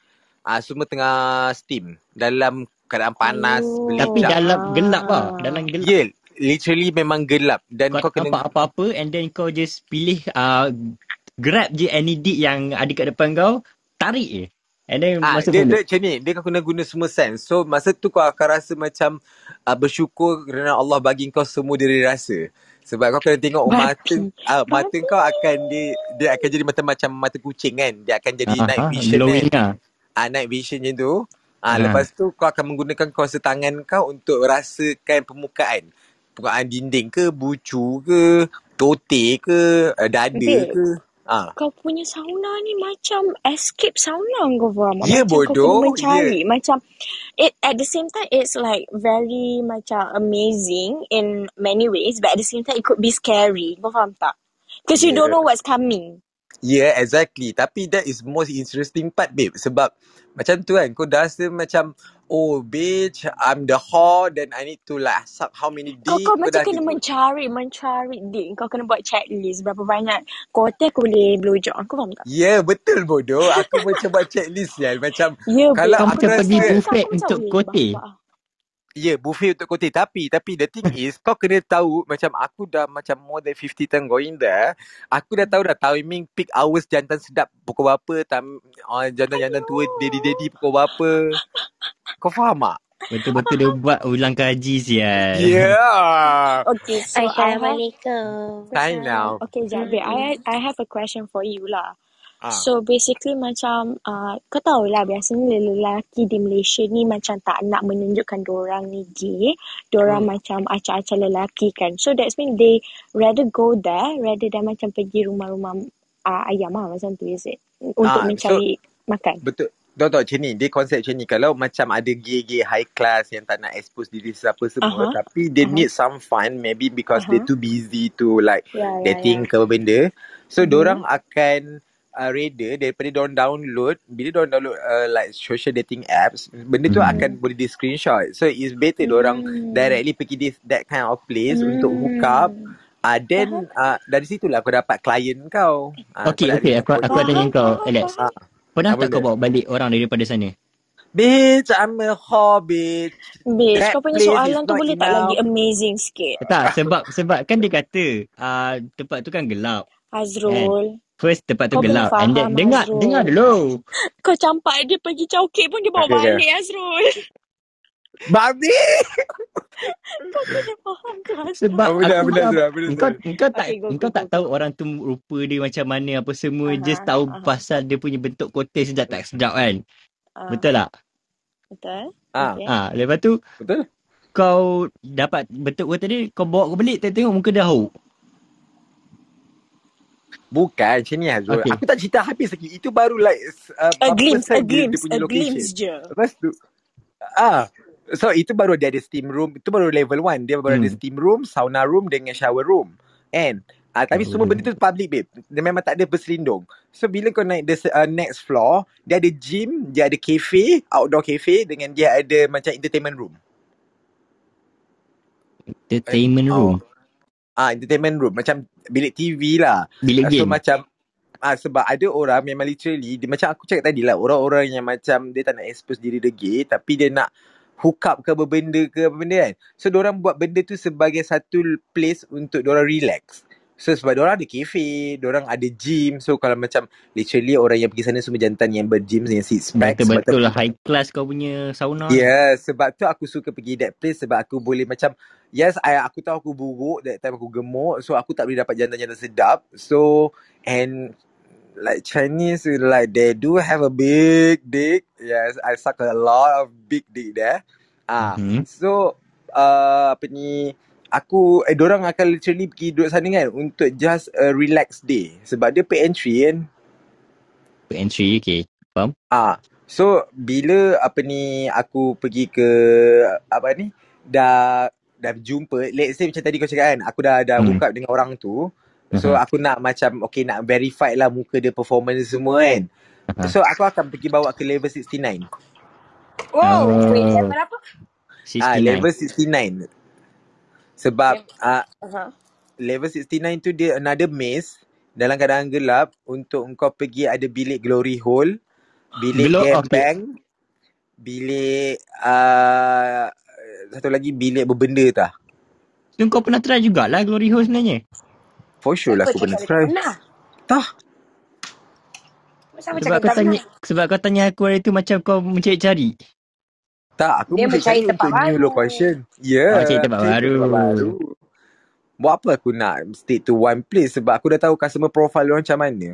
Speaker 1: ah uh, semua tengah steam dalam keadaan panas
Speaker 5: Oh.
Speaker 3: Tapi
Speaker 1: belincah.
Speaker 3: dalam gelap lah
Speaker 5: Ah.
Speaker 3: Dalam gelap
Speaker 1: Yeah, literally memang gelap dan
Speaker 3: Kau
Speaker 1: kau,
Speaker 3: tak nampak
Speaker 1: kena
Speaker 3: apa-apa And then kau just pilih uh, Grab je any dick yang ada kat depan kau Tarik je And then
Speaker 1: Ah,
Speaker 3: masuk
Speaker 1: dia, dia macam ni. Dia kau kena guna semua sense. So, masa tu kau akan rasa macam uh, bersyukur kerana Allah bagi kau semua diri rasa. Sebab kau kena tengok oh, mata uh, mata kau akan dia dia akan jadi macam macam mata kucing kan. Dia akan jadi
Speaker 3: Ah,
Speaker 1: night vision kan.
Speaker 3: Lah
Speaker 1: Ah, night vision je tu. Ah,
Speaker 3: Ah.
Speaker 1: lepas tu kau akan menggunakan kuasa tangan kau untuk rasakan permukaan. Permukaan dinding ke, bucu ke, tote ke, uh, dada
Speaker 5: Babe.
Speaker 1: ke. Ah.
Speaker 5: Kau punya sauna ni macam escape sauna kau faham?
Speaker 1: Ya,
Speaker 5: macam kau kena
Speaker 1: bodoh.
Speaker 5: mencari. Macam it at the same time it's like very macam amazing in many ways but at the same time it could be scary. Kau faham tak? Because you
Speaker 1: Yeah.
Speaker 5: don't know what's coming.
Speaker 1: Yeah, exactly. Tapi that is most interesting part, babe. Sebab macam tu kan, kau dah rasa macam, oh, bitch, I'm the whore, then I need to like suck how many dick.
Speaker 5: kau
Speaker 1: Kau
Speaker 5: macam
Speaker 1: dah
Speaker 5: kena
Speaker 1: gitu.
Speaker 5: mencari, mencari dick. Kau kena buat checklist berapa banyak kotak aku boleh blowjob. Kau faham tak?
Speaker 1: Ya, yeah, betul bodoh. Aku macam buat checklist ya. Macam,
Speaker 5: Ya,
Speaker 1: kalau aku
Speaker 3: macam
Speaker 5: Aku
Speaker 3: pergi
Speaker 1: rasa,
Speaker 3: buffet
Speaker 5: macam
Speaker 3: untuk
Speaker 5: boleh
Speaker 3: kote
Speaker 5: bahak.
Speaker 1: Ya, yeah, buffet untuk kote. Tapi, tapi the thing is, kau kena tahu, macam aku dah macam more than 50 time going there, aku dah tahu dah timing peak hours jantan sedap pukul berapa, tam, uh, jantan-jantan tua, daddy-daddy pukul berapa. Kau faham tak?
Speaker 3: Betul-betul dia buat ulang kaji sial
Speaker 1: Yeah.
Speaker 5: Okay, so I have
Speaker 2: Assalamualaikum.
Speaker 1: Hi now.
Speaker 5: Okay, Jabir, I I have a question for you lah.
Speaker 1: Ah.
Speaker 5: So basically macam uh, kau tahu lah biasanya lelaki di Malaysia ni macam tak nak menunjukkan dorang ni gay. Dorang
Speaker 1: Hmm.
Speaker 5: macam acah-acah lelaki kan. So that's mean they rather go there rather than macam pergi rumah-rumah uh, ayam lah macam tu is it? Untuk
Speaker 1: Ah, so
Speaker 5: mencari makan.
Speaker 1: betul. Tahu tak macam ni, dia konsep macam ni. Kalau macam ada gay-gay high class yang tak nak expose diri siapa semua,
Speaker 5: Aha.
Speaker 1: tapi they
Speaker 5: Aha.
Speaker 1: need some fun maybe because they
Speaker 5: Aha.
Speaker 1: too busy to like
Speaker 5: Ya, ya,
Speaker 1: dating ke apa benda. So,
Speaker 5: Mhm.
Speaker 1: dorang akan uh, rather daripada dorang download, bila dorang download uh, like social dating apps, benda tu
Speaker 3: Hmm.
Speaker 1: akan boleh di screenshot. So, it's better dorang
Speaker 5: Hmm.
Speaker 1: directly pergi this, that kind of place untuk hook up. Uh, then uh, dari situlah kau dapat klien kau. Uh,
Speaker 3: Okay
Speaker 1: kau dah
Speaker 3: okay
Speaker 1: ada
Speaker 3: aku, aku
Speaker 1: portfolio.
Speaker 3: tanya kau Alex.
Speaker 1: Ah,
Speaker 3: Pernah tak kau
Speaker 1: dia?
Speaker 3: bawa balik orang daripada sana?
Speaker 1: Bitch, I'm a whore, bitch.
Speaker 5: Bitch,
Speaker 1: That
Speaker 5: kau punya soalan tu boleh tak
Speaker 1: enough.
Speaker 5: lagi amazing sikit?
Speaker 3: Tak sebab sebab kan dia kata uh, tempat tu kan gelap kan.
Speaker 5: Azrul,
Speaker 3: First tempat tu
Speaker 5: kau belum
Speaker 3: gelap and then
Speaker 5: faham
Speaker 3: dengar
Speaker 5: Azrul.
Speaker 3: dengar dulu.
Speaker 5: Kau campak dia pergi caucake pun dia bawa
Speaker 1: Okay, okay.
Speaker 5: balik Azrul.
Speaker 1: Babi!
Speaker 5: Kau kena faham ke Azrul?
Speaker 3: Sebab
Speaker 1: Oh, benar,
Speaker 3: aku
Speaker 1: benar, benar, benar,
Speaker 3: engkau tak
Speaker 5: Okay, go,
Speaker 3: engkau
Speaker 5: go,
Speaker 3: tak
Speaker 5: go,
Speaker 3: tahu orang tu rupa dia macam mana apa semua just
Speaker 5: Aha,
Speaker 3: tahu
Speaker 5: aha.
Speaker 3: pasal dia punya bentuk kote sedap tak sedap kan.
Speaker 5: Ah,
Speaker 3: Betul tak?
Speaker 5: betul.
Speaker 1: Ah,
Speaker 5: Okay.
Speaker 3: Ah, lepas tu
Speaker 1: betul?
Speaker 3: kau dapat bentuk kote dia kau bawa ke belik tengok muka dia hauk.
Speaker 1: Bukan, macam ni Azrul.
Speaker 3: Okay.
Speaker 1: Aku tak cerita habis lagi. Itu baru like uh,
Speaker 5: A glimpse, a
Speaker 1: persen dia, dia
Speaker 5: glimpse,
Speaker 1: punya
Speaker 5: a
Speaker 1: location.
Speaker 5: glimpse je.
Speaker 1: Lepas tu, ah, so itu baru dia ada steam room. Itu baru level 1. Dia baru ada
Speaker 3: Hmm.
Speaker 1: steam room, sauna room dengan shower room. And Ah, tapi semua benda tu public babe. Dia memang tak ada berselindung. So bila kau naik the uh, next floor, dia ada gym, dia ada cafe, outdoor cafe dengan dia ada macam entertainment room.
Speaker 3: Entertainment
Speaker 1: Oh. Ah, entertainment room macam bilik TV lah.
Speaker 3: Bilik
Speaker 1: Ah, so
Speaker 3: game.
Speaker 1: macam ah sebab ada orang memang literally dia macam aku cakap tadi lah orang-orang yang macam dia tak nak expose diri dia gay tapi dia nak hook up ke apa benda ke apa benda kan. So orang buat benda tu sebagai satu place untuk orang relax. So sebab orang ada cafe, orang ada gym. So kalau macam literally orang yang pergi sana semua jantan yang bergym yang six pack.
Speaker 3: Betul
Speaker 1: sebab
Speaker 3: betul
Speaker 1: tu,
Speaker 3: lah high class kau punya sauna.
Speaker 1: Yeah, sebab tu aku suka pergi that place sebab aku boleh macam yes, I, aku tahu aku buruk that time aku gemuk. So aku tak boleh dapat jantan-jantan sedap. So and like Chinese like they do have a big dick. Yes, I suck a lot of big dick there. Ah,
Speaker 3: Mhm.
Speaker 1: so uh, apa ni aku eh orang akan literally pergi duduk sana kan untuk just a relax day sebab dia pay entry kan.
Speaker 3: Per entry okay. Faham?
Speaker 1: Ah, so bila apa ni aku pergi ke apa ni dah dah jumpa let's say macam tadi kau cakap kan aku dah dah
Speaker 3: Hmm.
Speaker 1: hook up dengan orang tu so
Speaker 3: Aha.
Speaker 1: aku nak macam okay nak verify lah muka dia performance semua kan
Speaker 3: Aha.
Speaker 1: so aku akan pergi bawa ke level 69
Speaker 2: Oh, wait,
Speaker 3: Oh.
Speaker 2: level apa?
Speaker 1: ah
Speaker 3: 69.
Speaker 1: level 69 sebab ah
Speaker 2: Uh-huh.
Speaker 1: level 69 tu dia another maze dalam keadaan gelap untuk engkau pergi ada bilik glory hole bilik game
Speaker 3: okay.
Speaker 1: bank bilik uh, satu lagi bilik berbenda tah
Speaker 3: So kau pernah try jugalah Glory Hole sebenarnya?
Speaker 1: for sure lah aku pernah try
Speaker 2: Pernah.
Speaker 1: tah
Speaker 3: Sebab
Speaker 2: cakap
Speaker 3: kau tanya sebab kau tanya aku hari tu macam kau mencari-cari.
Speaker 1: Tak aku
Speaker 2: Dia
Speaker 1: mesti
Speaker 2: mencari
Speaker 1: cari
Speaker 2: tempat
Speaker 1: untuk new
Speaker 2: baru.
Speaker 1: location yeah
Speaker 3: Oh, cari tempat baru.
Speaker 1: baru buat apa aku nak stick to one place sebab aku dah tahu customer profile orang macam mana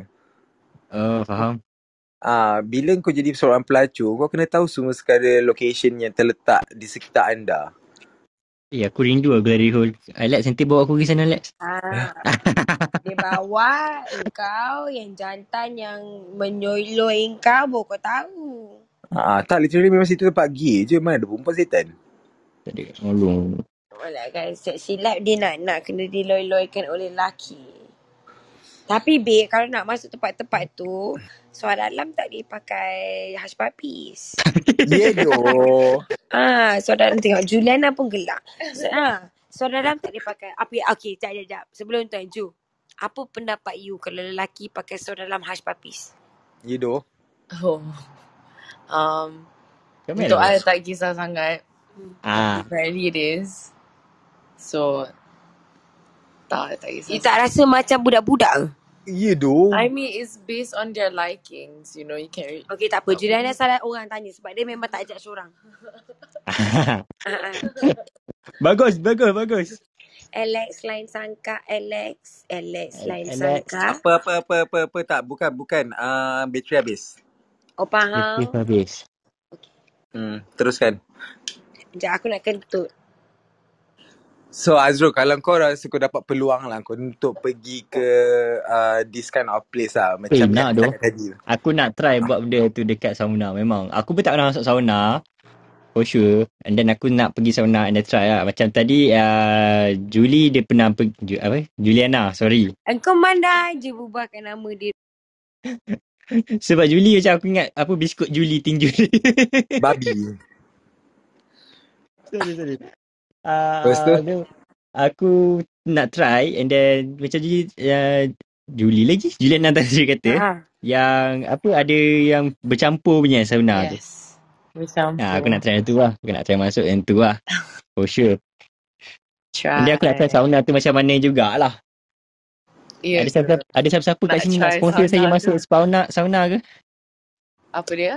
Speaker 3: Oh, faham.
Speaker 1: Ah, bila kau jadi seorang pelacur, kau kena tahu semua sekali location yang terletak di sekitar anda.
Speaker 3: Eh, aku rindu lah Glory Hole. Alex, nanti bawa aku pergi sana, Alex.
Speaker 2: Ah, dia bawa engkau yang jantan yang menyoloi engkau baru kau tahu.
Speaker 1: Ah, tak literally memang situ tempat gay je mana ada perempuan setan.
Speaker 3: Tak ada tolong.
Speaker 2: Alah kan silap dia nak nak kena diloi-loikan oleh lelaki. Tapi babe kalau nak masuk tempat-tempat tu suara dalam tak dipakai hush puppies.
Speaker 1: Ya doh.
Speaker 2: Ah, suara dalam tengok Juliana pun gelak. So, ah, suara dalam tak dipakai. Apa ya? Okey, jap jap jap. Sebelum tu Ju. Apa pendapat you kalau lelaki pakai suara dalam hush puppies?
Speaker 1: Ya doh.
Speaker 4: Oh. Um,
Speaker 3: Kau
Speaker 4: untuk
Speaker 3: mana?
Speaker 4: I tak kisah sangat.
Speaker 3: Ah,
Speaker 4: Apparently it is. So, tak, tak kisah.
Speaker 2: You tak rasa macam budak-budak ke?
Speaker 1: Ya doh.
Speaker 4: I mean, it's based on their likings. You know, you can read.
Speaker 2: Okey tak apa. Juliana salah orang tanya sebab dia memang tak ajak seorang.
Speaker 3: Bagus, bagus, bagus.
Speaker 2: Alex lain sangka Alex Alex lain
Speaker 3: Alex.
Speaker 2: sangka
Speaker 1: Apa apa apa apa apa tak bukan bukan ah bateri habis.
Speaker 2: Oh faham
Speaker 3: Habis, habis.
Speaker 1: Hmm, teruskan.
Speaker 2: Sekejap aku nak kentut
Speaker 1: So Azrul, kalau kau rasa kau dapat peluang lah kau untuk pergi ke uh, this kind of place lah. Macam
Speaker 3: Eh, nak
Speaker 1: cakap tadi.
Speaker 3: Aku nak try buat benda tu dekat sauna memang. Aku pun tak pernah masuk sauna. For sure. And then aku nak pergi sauna and then try lah. Macam tadi uh, Julie dia pernah pergi, apa? Juliana, sorry.
Speaker 2: Engkau mana je bubarkan nama dia
Speaker 3: Sebab Julie macam aku ingat apa biskut Julie ting Julie.
Speaker 1: Babi.
Speaker 3: sorry, sorry.
Speaker 1: Lepas tu?
Speaker 3: Uh, tu, aku nak try and then macam Julie, uh, Julie lagi. Juliana tadi kata.
Speaker 2: ha.
Speaker 3: Yang apa ada yang bercampur punya sauna tu.
Speaker 4: Yes. Macam
Speaker 3: Ha, aku nak try yang tu lah. Aku nak try masuk yang tu lah. For sure.
Speaker 4: try.
Speaker 3: Nanti aku nak try sauna tu macam mana jugalah.
Speaker 4: Yeah.
Speaker 3: Ada siapa ada siapa-siapa kat sini nak sponsor saya
Speaker 4: sauna
Speaker 3: masuk sauna sauna ke?
Speaker 4: Apa dia?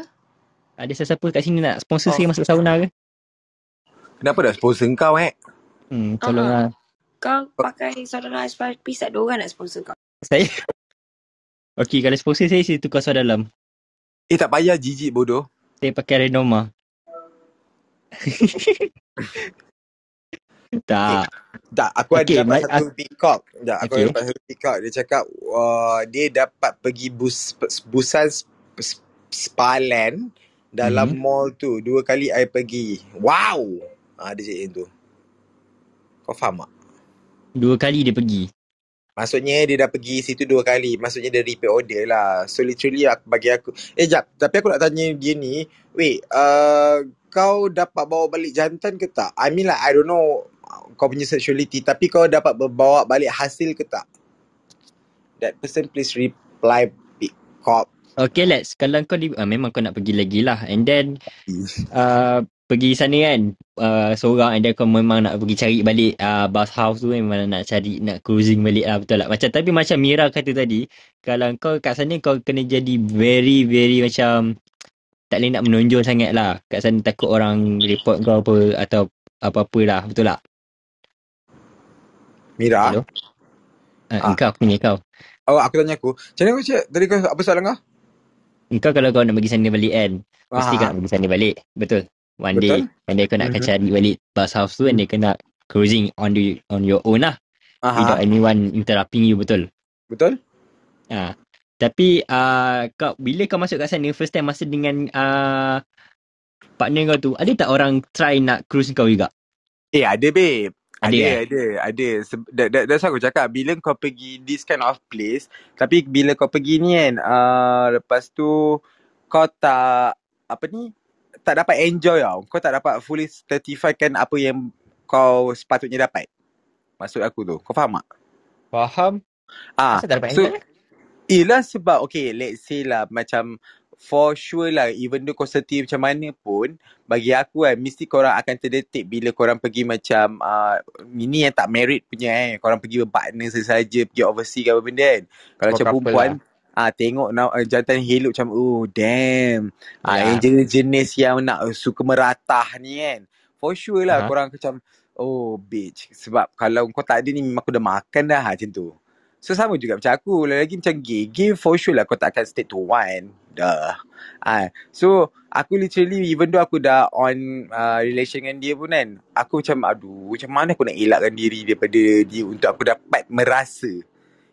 Speaker 3: Ada siapa kat sini nak sponsor
Speaker 4: Oh.
Speaker 3: saya masuk sauna ke?
Speaker 1: Kenapa dah sponsor kau eh?
Speaker 3: Hmm, tolonglah.
Speaker 2: Kau pakai saudara tak ada orang nak sponsor kau
Speaker 3: Saya Okey, kalau sponsor saya saya tukar suara dalam.
Speaker 1: Eh tak payah jijik bodoh.
Speaker 3: Saya pakai Renoma. tak.
Speaker 1: Tak, aku
Speaker 3: Okey,
Speaker 1: ada dapat satu peacock. Sekejap, aku ada dapat satu peacock. Dia cakap uh, dia dapat pergi bus busan sp- sp- Spaland dalam
Speaker 3: Mhm.
Speaker 1: mall tu. Dua kali I pergi. Wow! Ah, dia cakap tu. Kau faham tak?
Speaker 3: Dua kali dia pergi.
Speaker 1: Maksudnya dia dah pergi situ dua kali. Maksudnya dia repeat order lah. So literally aku, bagi aku. Eh jap. Tapi aku nak tanya dia ni. Wait. Uh, kau dapat bawa balik jantan ke tak? I mean like I don't know kau punya sexuality. Tapi kau dapat bawa balik hasil ke tak? That person please reply pick cop.
Speaker 3: Okay, let's. Kalau kau di, uh, memang kau nak pergi lagi lah. And then, uh, pergi sana kan uh, seorang and then kau memang nak pergi cari balik uh, bus house tu memang nak cari nak cruising balik lah betul tak macam tapi macam Mira kata tadi kalau kau kat sana kau kena jadi very very macam tak boleh nak menonjol sangat lah kat sana takut orang report kau apa atau apa-apa lah betul tak
Speaker 1: Mira.
Speaker 3: Hello? Uh,
Speaker 1: Ah.
Speaker 3: Engkau punya kau
Speaker 1: Oh, aku tanya aku. Macam mana cik? Tadi kau apa soalan kau?
Speaker 3: Engkau kalau kau nak pergi sana balik kan Mesti
Speaker 1: Ah.
Speaker 3: kau nak pergi sana balik Betul One
Speaker 1: Betul.
Speaker 3: day And then kau nak
Speaker 1: Mhm.
Speaker 3: cari balik bus house tu And kau nak cruising on the on your own lah Without
Speaker 1: Aha.
Speaker 3: anyone interrupting you betul
Speaker 1: Betul?
Speaker 3: Ha. Tapi uh, kau bila kau masuk kat sana first time masa dengan uh, partner kau tu, ada tak orang try nak cruise kau juga?
Speaker 1: Eh, ada babe.
Speaker 3: Ada,
Speaker 1: Ada,
Speaker 3: eh?
Speaker 1: ada, ada. Se- that, that, that's why aku cakap, bila kau pergi this kind of place, tapi bila kau pergi ni kan, uh, lepas tu, kau tak, apa ni, tak dapat enjoy tau. Kau tak dapat fully certifykan apa yang kau sepatutnya dapat. Maksud aku tu. Kau faham tak?
Speaker 3: Faham?
Speaker 1: Ah,
Speaker 3: Asal tak dapat
Speaker 1: so,
Speaker 3: enjoy?
Speaker 1: Yelah sebab okay let's say lah macam for sure lah even though kau setia macam mana pun bagi aku kan mesti korang akan terdetik bila korang pergi macam uh, ini yang tak married punya eh korang pergi berpartner sesaja pergi overseas ke apa benda kan kalau macam perempuan
Speaker 3: lah.
Speaker 1: ah tengok na- uh, jantan hello macam oh damn ah
Speaker 3: Ya.
Speaker 1: yang jenis-jenis yang nak uh, suka meratah ni kan for sure lah
Speaker 3: Aha.
Speaker 1: korang macam oh bitch sebab kalau kau tak ada ni memang aku dah makan dah macam tu So sama juga macam aku Lagi macam gay Gay for sure lah Kau tak akan stick to one Dah ah, So Aku literally Even though aku dah on uh, Relation dengan dia pun kan Aku macam Aduh Macam mana aku nak elakkan diri Daripada dia Untuk aku dapat merasa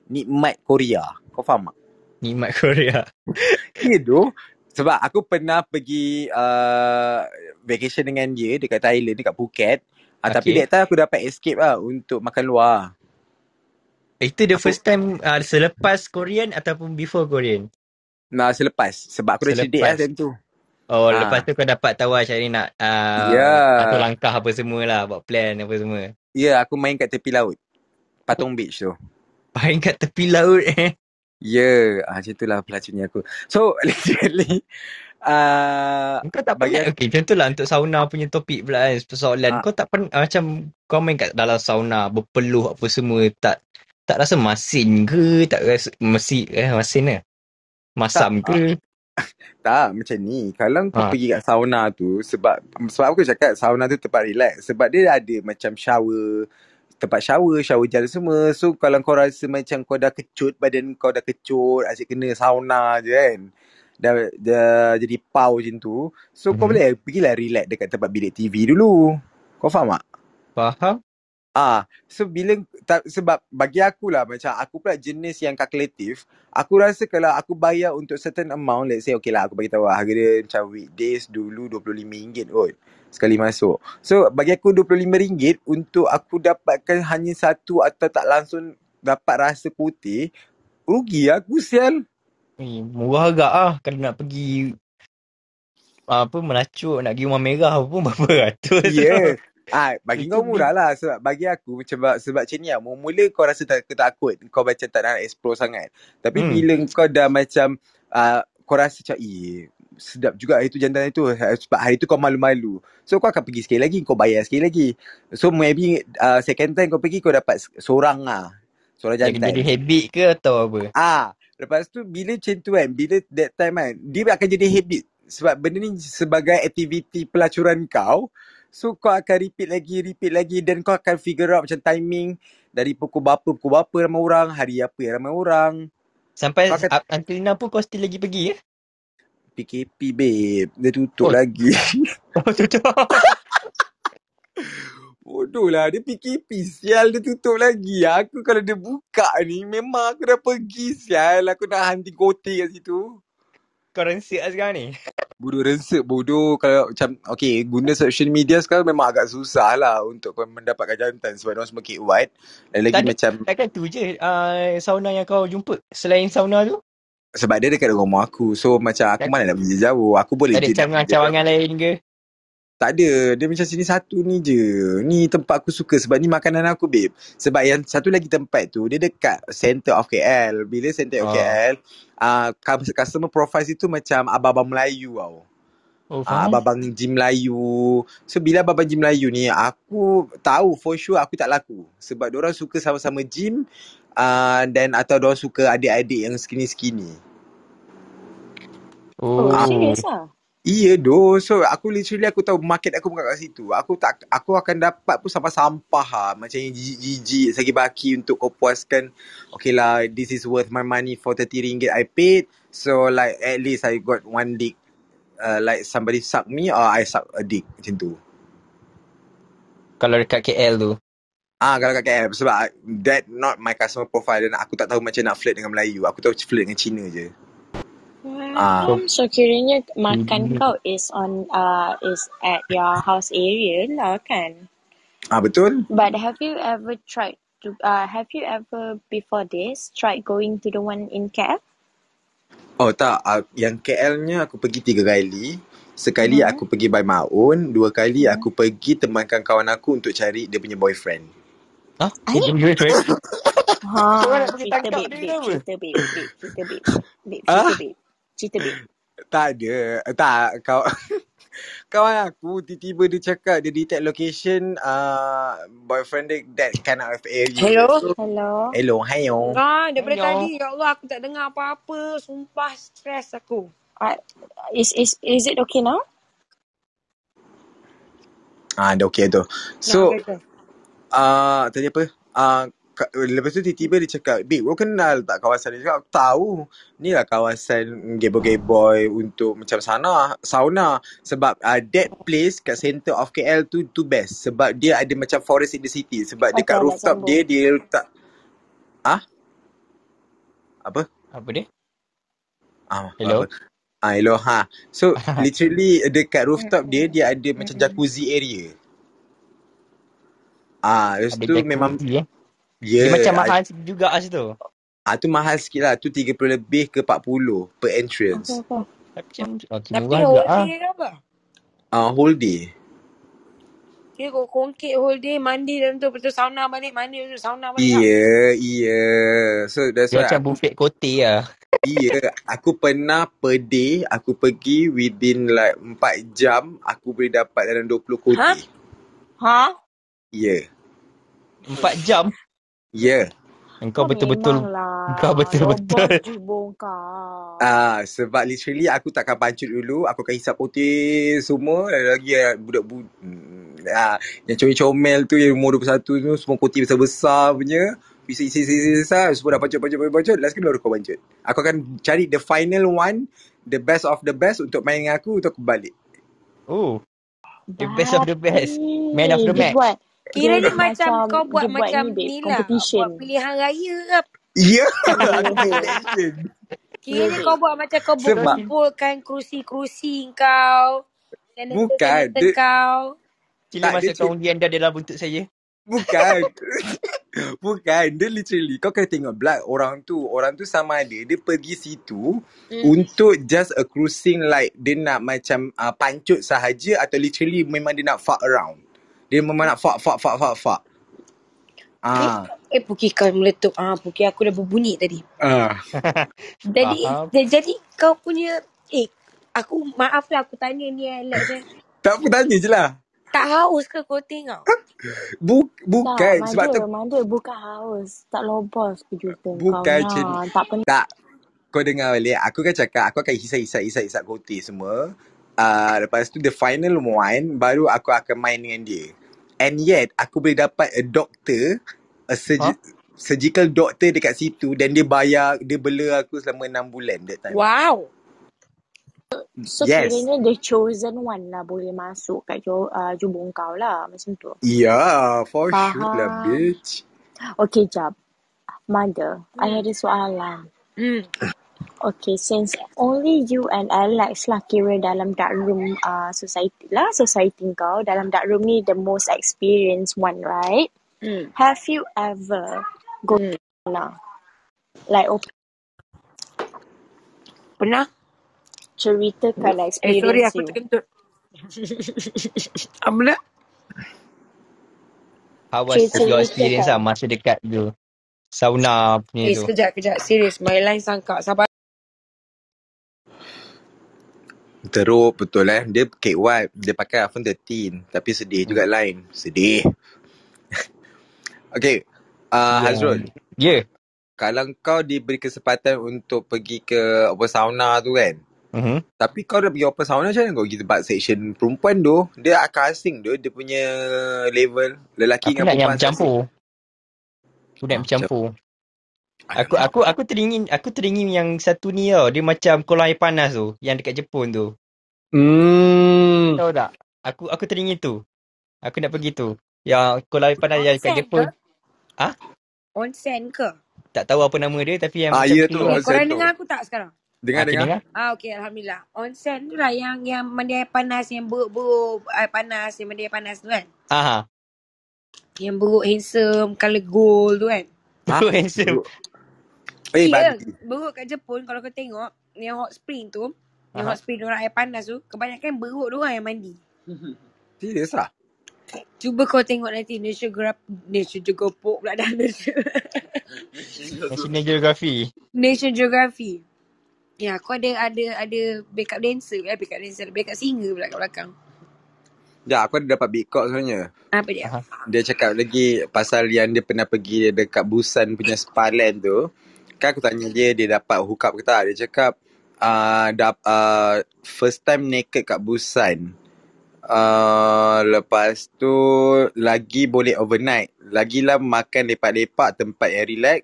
Speaker 1: Nikmat Korea Kau faham tak?
Speaker 3: Nikmat Korea.
Speaker 1: Ya tu Sebab aku pernah pergi uh, Vacation dengan dia Dekat Thailand Dekat Phuket Tapi
Speaker 3: Okay.
Speaker 1: that time aku dapat escape lah Untuk makan luar
Speaker 3: Itu the first time uh, selepas Korean ataupun before Korean?
Speaker 1: Nah selepas Sebab aku dah
Speaker 3: Selepas.
Speaker 1: lah time tu
Speaker 3: Oh,
Speaker 1: Ah.
Speaker 3: lepas tu kau dapat tahu macam ni nak uh,
Speaker 1: Ya.
Speaker 3: atur langkah apa semua lah, buat plan apa semua.
Speaker 1: Ya, aku main kat tepi laut. Patong Beach tu.
Speaker 3: Main kat tepi laut eh.
Speaker 1: Ya, ah, macam itulah pelacurnya aku. So, literally, uh,
Speaker 3: Kau tak
Speaker 1: Bagi
Speaker 3: pernah, okay contohlah untuk sauna punya topik pula kan, persoalan.
Speaker 1: Ah.
Speaker 3: Kau tak pernah, macam kau main kat dalam sauna, berpeluh apa semua, tak tak rasa masin ke? Tak rasa, mesi, eh masin ke? Masam
Speaker 1: Tak.
Speaker 3: ke?
Speaker 1: tak macam ni. Kalau kau
Speaker 3: Ah.
Speaker 1: pergi kat sauna tu, sebab sebab aku cakap sauna tu tempat relax. Sebab dia ada macam shower, tempat shower, shower gel semua. So, kalau kau rasa macam kau dah kecut, badan kau dah kecut, asyik kena sauna je kan. Dah, dah jadi pau macam tu. So, kau
Speaker 3: Mhm.
Speaker 1: boleh pergilah relax dekat tempat bilik TV dulu. Kau faham tak?
Speaker 3: Faham?
Speaker 1: Ah, so bila tak, sebab bagi aku lah macam aku pula jenis yang kalkulatif, aku rasa kalau aku bayar untuk certain amount, let's say okay lah aku bagi tahu lah, harga dia macam weekdays dulu RM25 kot sekali masuk. So bagi aku RM25 untuk aku dapatkan hanya satu atau tak langsung dapat rasa putih, rugi aku sial.
Speaker 3: Eh, murah agak ah kalau nak pergi apa melacuk nak pergi rumah merah pun berapa ratus
Speaker 1: Ya. Yeah. Ah, bagi
Speaker 3: Itu
Speaker 1: kau murah lah sebab bagi aku sebab sebab macam ni lah. Mula kau rasa tak takut, kau macam tak nak explore sangat. Tapi
Speaker 3: Hmm.
Speaker 1: bila kau dah macam uh, kau rasa macam eh sedap juga hari tu jantan itu sebab hari tu kau malu-malu. So kau akan pergi sekali lagi, kau bayar sekali lagi. So maybe uh, second time kau pergi kau dapat seorang lah. Seorang
Speaker 3: Jadi,
Speaker 1: jantan.
Speaker 3: jadi habit ke atau apa?
Speaker 1: Ah, lepas tu bila macam tu kan, bila that time kan, dia akan jadi habit. Sebab benda ni sebagai aktiviti pelacuran kau, so kau akan repeat lagi, repeat lagi dan kau akan figure out macam timing dari pukul berapa, pukul berapa ramai orang, hari apa yang ramai orang.
Speaker 3: Sampai
Speaker 1: Kau akan-
Speaker 3: up until now pun kau still lagi pergi ya?
Speaker 1: PKP babe, dia tutup
Speaker 3: Oh.
Speaker 1: lagi.
Speaker 3: Oh tutup.
Speaker 1: Bodoh lah, dia PKP sial, dia tutup lagi. Aku kalau dia buka ni, memang aku dah pergi sial. Aku nak hunting kote kat situ.
Speaker 3: Kau rensik lah sekarang ni.
Speaker 1: Bodoh rensek bodoh kalau macam okay guna social media sekarang memang agak susah lah untuk kau mendapatkan jantan sebab orang semua keep white dan lagi
Speaker 3: Tak
Speaker 1: macam
Speaker 3: Takkan tu je uh, sauna yang kau jumpa. Selain sauna tu,
Speaker 1: sebab dia dekat rumah aku so macam aku
Speaker 3: Tak-
Speaker 1: mana nak pergi jauh aku boleh
Speaker 3: tak ada cawangan-cawangan lain ke?
Speaker 1: Tak ada dia macam sini satu ni je ni tempat aku suka sebab ni makanan aku babe sebab yang satu lagi tempat tu dia dekat center of KL bila center of
Speaker 3: Oh.
Speaker 1: KL uh, customer profile itu macam abang-abang Melayu tau
Speaker 3: Oh,
Speaker 1: Ah,
Speaker 3: faham.
Speaker 1: abang gym Melayu. So bila abang gym Melayu ni, aku tahu for sure aku tak laku. Sebab orang suka sama-sama gym uh, dan atau orang suka adik-adik yang skinny-skinny.
Speaker 5: Oh,
Speaker 3: Oh.
Speaker 5: serious ah?
Speaker 1: Iya doh. So aku literally aku tahu market aku bukan kat situ. Aku tak aku akan dapat pun sampah-sampah lah. Macam yang jijik-jijik sagi baki untuk kau puaskan. Okay lah, this is worth my money for 30 ringgit I paid. So like at least I got one dick. Uh, like somebody suck me or I suck a dick. Macam tu.
Speaker 3: Kalau dekat KL tu.
Speaker 1: Ah kalau kat KL sebab that not my customer profile dan aku tak tahu macam nak flirt dengan Melayu. Aku tahu flirt dengan Cina je. Ah.
Speaker 5: Um, so kiranya makan
Speaker 3: Hmm.
Speaker 5: kau is on uh is at your house area lah kan?
Speaker 1: Ah betul?
Speaker 5: But have you ever tried to uh have you ever before this tried going to the one in KL?
Speaker 1: Oh tak, uh, yang KL-nya aku pergi tiga kali. Sekali
Speaker 5: Mhm.
Speaker 1: aku pergi by Maun, dua kali
Speaker 5: Mhm.
Speaker 1: aku pergi temankan kawan aku untuk cari dia punya boyfriend.
Speaker 3: Hah?
Speaker 5: Aik.
Speaker 3: Dia punya friend?
Speaker 5: Ha, cerita babe, cerita babe, babe, cerita babe, babe,
Speaker 1: Ah?
Speaker 5: cerita babe, cerita babe.
Speaker 1: Tak ada. Tak, kau kawan aku tiba-tiba dia cakap dia detect location uh, boyfriend dia that kind of area.
Speaker 2: Hello?
Speaker 1: So,
Speaker 5: Hello.
Speaker 1: hello, hayo.
Speaker 2: Ah, daripada
Speaker 3: Hello.
Speaker 2: tadi, ya Allah, aku tak dengar apa-apa. Sumpah stres aku.
Speaker 5: Uh, is is is it okay now?
Speaker 1: Ah, dah okay tu. So,
Speaker 2: betul.
Speaker 1: uh, tadi apa? Uh, lepas tu tiba-tiba dia cakap, Babe, kau kenal tak kawasan ni? Cakap, tahu. Ni lah kawasan gay-boy untuk macam sana, sauna. Sebab uh, that place kat center of KL tu tu best. Sebab dia ada macam forest in the city. Sebab
Speaker 5: Okay,
Speaker 1: dekat
Speaker 5: nak
Speaker 1: rooftop
Speaker 5: sambung.
Speaker 1: dia, dia letak... Ah? Apa?
Speaker 3: Apa dia?
Speaker 1: Ah,
Speaker 3: Hello?
Speaker 1: apa? Ah, hello, ha. So, literally dekat rooftop dia, dia ada macam
Speaker 5: Mm-mm.
Speaker 1: jacuzzi area. Ah, lepas
Speaker 3: Ada
Speaker 1: tu memang
Speaker 3: jacuzzi eh.
Speaker 1: Ya,
Speaker 3: Dia macam
Speaker 1: ah,
Speaker 3: mahal juga kat situ.
Speaker 1: ah, tu mahal sikit lah. Tu 30 lebih ke 40 per entrance.
Speaker 5: Okay, okay.
Speaker 3: Macam okay,
Speaker 2: Tapi
Speaker 3: juga
Speaker 2: whole
Speaker 3: ah.
Speaker 2: day ke apa?
Speaker 1: Ah, whole day.
Speaker 2: Kira kau kongkit whole day, mandi dalam tu, tu sauna balik, mandi tu sauna balik lah.
Speaker 1: Iya, iya. So that's
Speaker 3: Dia
Speaker 1: why
Speaker 3: macam buffet kote lah.
Speaker 1: iya, aku pernah per day aku pergi within like 4 jam aku boleh dapat dalam 20
Speaker 2: Ha?
Speaker 1: kote.
Speaker 5: Ha?
Speaker 1: Ya.
Speaker 3: 4 jam.
Speaker 1: Ya.
Speaker 3: Engkau
Speaker 5: Kau
Speaker 3: betul-betul
Speaker 5: memanglah
Speaker 3: Engkau betul-betul
Speaker 5: jubung kau.
Speaker 1: Ah, sebab literally aku takkan pancut dulu, aku akan hisap putih semua dan lagi ah, budak-budak hmm, ah, yang comel-comel tu yang umur 21 tu semua putih besar-besar punya. Bisa isi isi isi semua dah pancut pancut pancut pancut last kali baru kau pancut. Aku akan cari the final one, the best of the best untuk main dengan aku untuk aku balik.
Speaker 3: Oh, the best of the best. Man of the
Speaker 5: dia
Speaker 3: match.
Speaker 5: buat
Speaker 2: Kira ni macam kau buat macam
Speaker 5: ni
Speaker 2: lah. Buat pilihan raya ke
Speaker 1: Ya,
Speaker 5: Ya,
Speaker 1: election.
Speaker 2: Kira ni kau buat macam kau
Speaker 1: Sebab
Speaker 2: kumpulkan kerusi-kerusi kau.
Speaker 1: bukan, dia,
Speaker 2: kau.
Speaker 3: Sila
Speaker 1: tak dia
Speaker 3: masukkan
Speaker 1: cik,
Speaker 3: undian dah dalam bentuk saya.
Speaker 1: bukan. bukan, dia literally kau kena tengok blood orang tu. Orang tu sama ada dia pergi situ
Speaker 2: Hmm.
Speaker 1: untuk just a cruising like dia nak macam uh, pancut sahaja atau literally memang dia nak fuck around. Dia memang nak fuck fuck fuck fuck.
Speaker 2: Eh,
Speaker 1: Ah.
Speaker 2: eh puki kau meletup. Ah, puki aku dah berbunyi tadi.
Speaker 1: Ah.
Speaker 2: Jadi,
Speaker 3: Faham.
Speaker 2: jadi kau punya, eh, aku maaf lah aku tanya ni Alex eh.
Speaker 1: Tak apa tanya je lah.
Speaker 2: Tak haus ke kau tengok?
Speaker 1: Buk,
Speaker 5: Tak,
Speaker 1: bukan sebab tu
Speaker 5: Mada, Mada bukan haus. Tak lobos kejutan kau
Speaker 1: bukan macam ni.
Speaker 5: Tak pernah.
Speaker 1: Tak. Kau dengar balik. Aku kan cakap aku akan hisap-hisap hisap-hisap kote semua. Uh, lepas tu the final one baru aku akan main dengan dia. And yet aku boleh dapat a doctor, a surgi-
Speaker 3: Huh?
Speaker 1: surgical doctor dekat situ dan dia bayar, dia bela aku selama 6 bulan that time.
Speaker 2: Wow.
Speaker 5: So
Speaker 1: Yes.
Speaker 5: kiranya the chosen one lah boleh masuk kat jo, uh, jubung kau lah. Macam tu.
Speaker 1: Yeah, for sure lah,
Speaker 5: Faham.
Speaker 1: bitch.
Speaker 5: Okay, jap. Mother, I
Speaker 2: Hmm.
Speaker 5: ada soalan.
Speaker 2: Hmm.
Speaker 5: Okay, since only you and Alex lah kira dalam dark room uh, society lah, society kau, dalam dark room ni the most experienced one, right?
Speaker 2: Hmm.
Speaker 5: Have you ever go
Speaker 2: Hmm.
Speaker 5: nah, like open
Speaker 2: Pernah?
Speaker 5: ceritakan
Speaker 2: Eh, sorry
Speaker 5: experience
Speaker 2: aku terkentut. Apa nak?
Speaker 3: How was
Speaker 5: Cerita
Speaker 3: your experience lah masa dekat tu? Sauna punya
Speaker 2: Eh,
Speaker 3: tu.
Speaker 2: sekejap, kejap. Serius, my line sangka. Sabar.
Speaker 1: Teruk betul eh. Dia cake wipe. Dia pakai iPhone 13. Tapi sedih juga line. Sedih. okay. Uh,
Speaker 3: Ya.
Speaker 1: Hazrul.
Speaker 3: Ya.
Speaker 1: Kalau kau diberi kesempatan untuk pergi ke open sauna tu kan.
Speaker 3: Mhm.
Speaker 1: Tapi kau dah pergi open sauna macam mana kau pergi tempat section perempuan tu. Dia akan asing tu. Dia punya level. Lelaki
Speaker 3: Aku
Speaker 1: dengan
Speaker 3: nak yang
Speaker 1: perempuan
Speaker 3: bercampur. Aku nak
Speaker 1: Ah,
Speaker 3: bercampur. Aku aku aku teringin aku teringin yang satu ni tau. Dia macam kolam air panas tu, yang dekat Jepun tu.
Speaker 1: Hmm.
Speaker 3: Tahu tak? Aku aku teringin tu. Aku nak pergi tu. Yang kolam air panas yang dekat Jepun.
Speaker 2: ke?
Speaker 3: Ah,
Speaker 2: Onsen ke?
Speaker 3: tak tahu apa nama dia tapi yang
Speaker 1: Ah,
Speaker 3: macam
Speaker 1: ya
Speaker 3: tu.
Speaker 1: onsen
Speaker 2: korang
Speaker 1: tu.
Speaker 2: dengar aku tak sekarang?
Speaker 1: Dengar,
Speaker 3: Ah, okay,
Speaker 1: dengar.
Speaker 3: dengar.
Speaker 2: Ah okey alhamdulillah. Onsen tu lah yang yang mandi air panas yang beruk-beruk air panas yang mandi air panas tu kan.
Speaker 3: Ah,
Speaker 2: Yang beruk handsome color gold tu kan.
Speaker 1: Ha?
Speaker 3: handsome.
Speaker 1: Eh, babi.
Speaker 2: beruk kat Jepun kalau kau tengok yang hot spring tu, yang
Speaker 3: Aha.
Speaker 2: hot spring orang air panas tu, kebanyakan beruk orang yang mandi.
Speaker 1: Serius lah.
Speaker 2: Cuba kau tengok nanti National Geographic, National Geographic pula dah National,
Speaker 3: National Geography.
Speaker 2: National Geography. Ya, kau ada ada ada backup dancer, eh backup dancer, backup singer pula kat belakang.
Speaker 1: Ya, aku ada dapat big call sebenarnya.
Speaker 2: Apa dia?
Speaker 3: Aha.
Speaker 1: Dia cakap lagi pasal yang dia pernah pergi dekat Busan punya spa land tu. Kan aku tanya dia, dia dapat hook up ke tak? Dia cakap, uh, dap, uh, first time naked kat Busan. Uh, lepas tu lagi boleh overnight. Lagilah makan lepak-lepak tempat yang relax.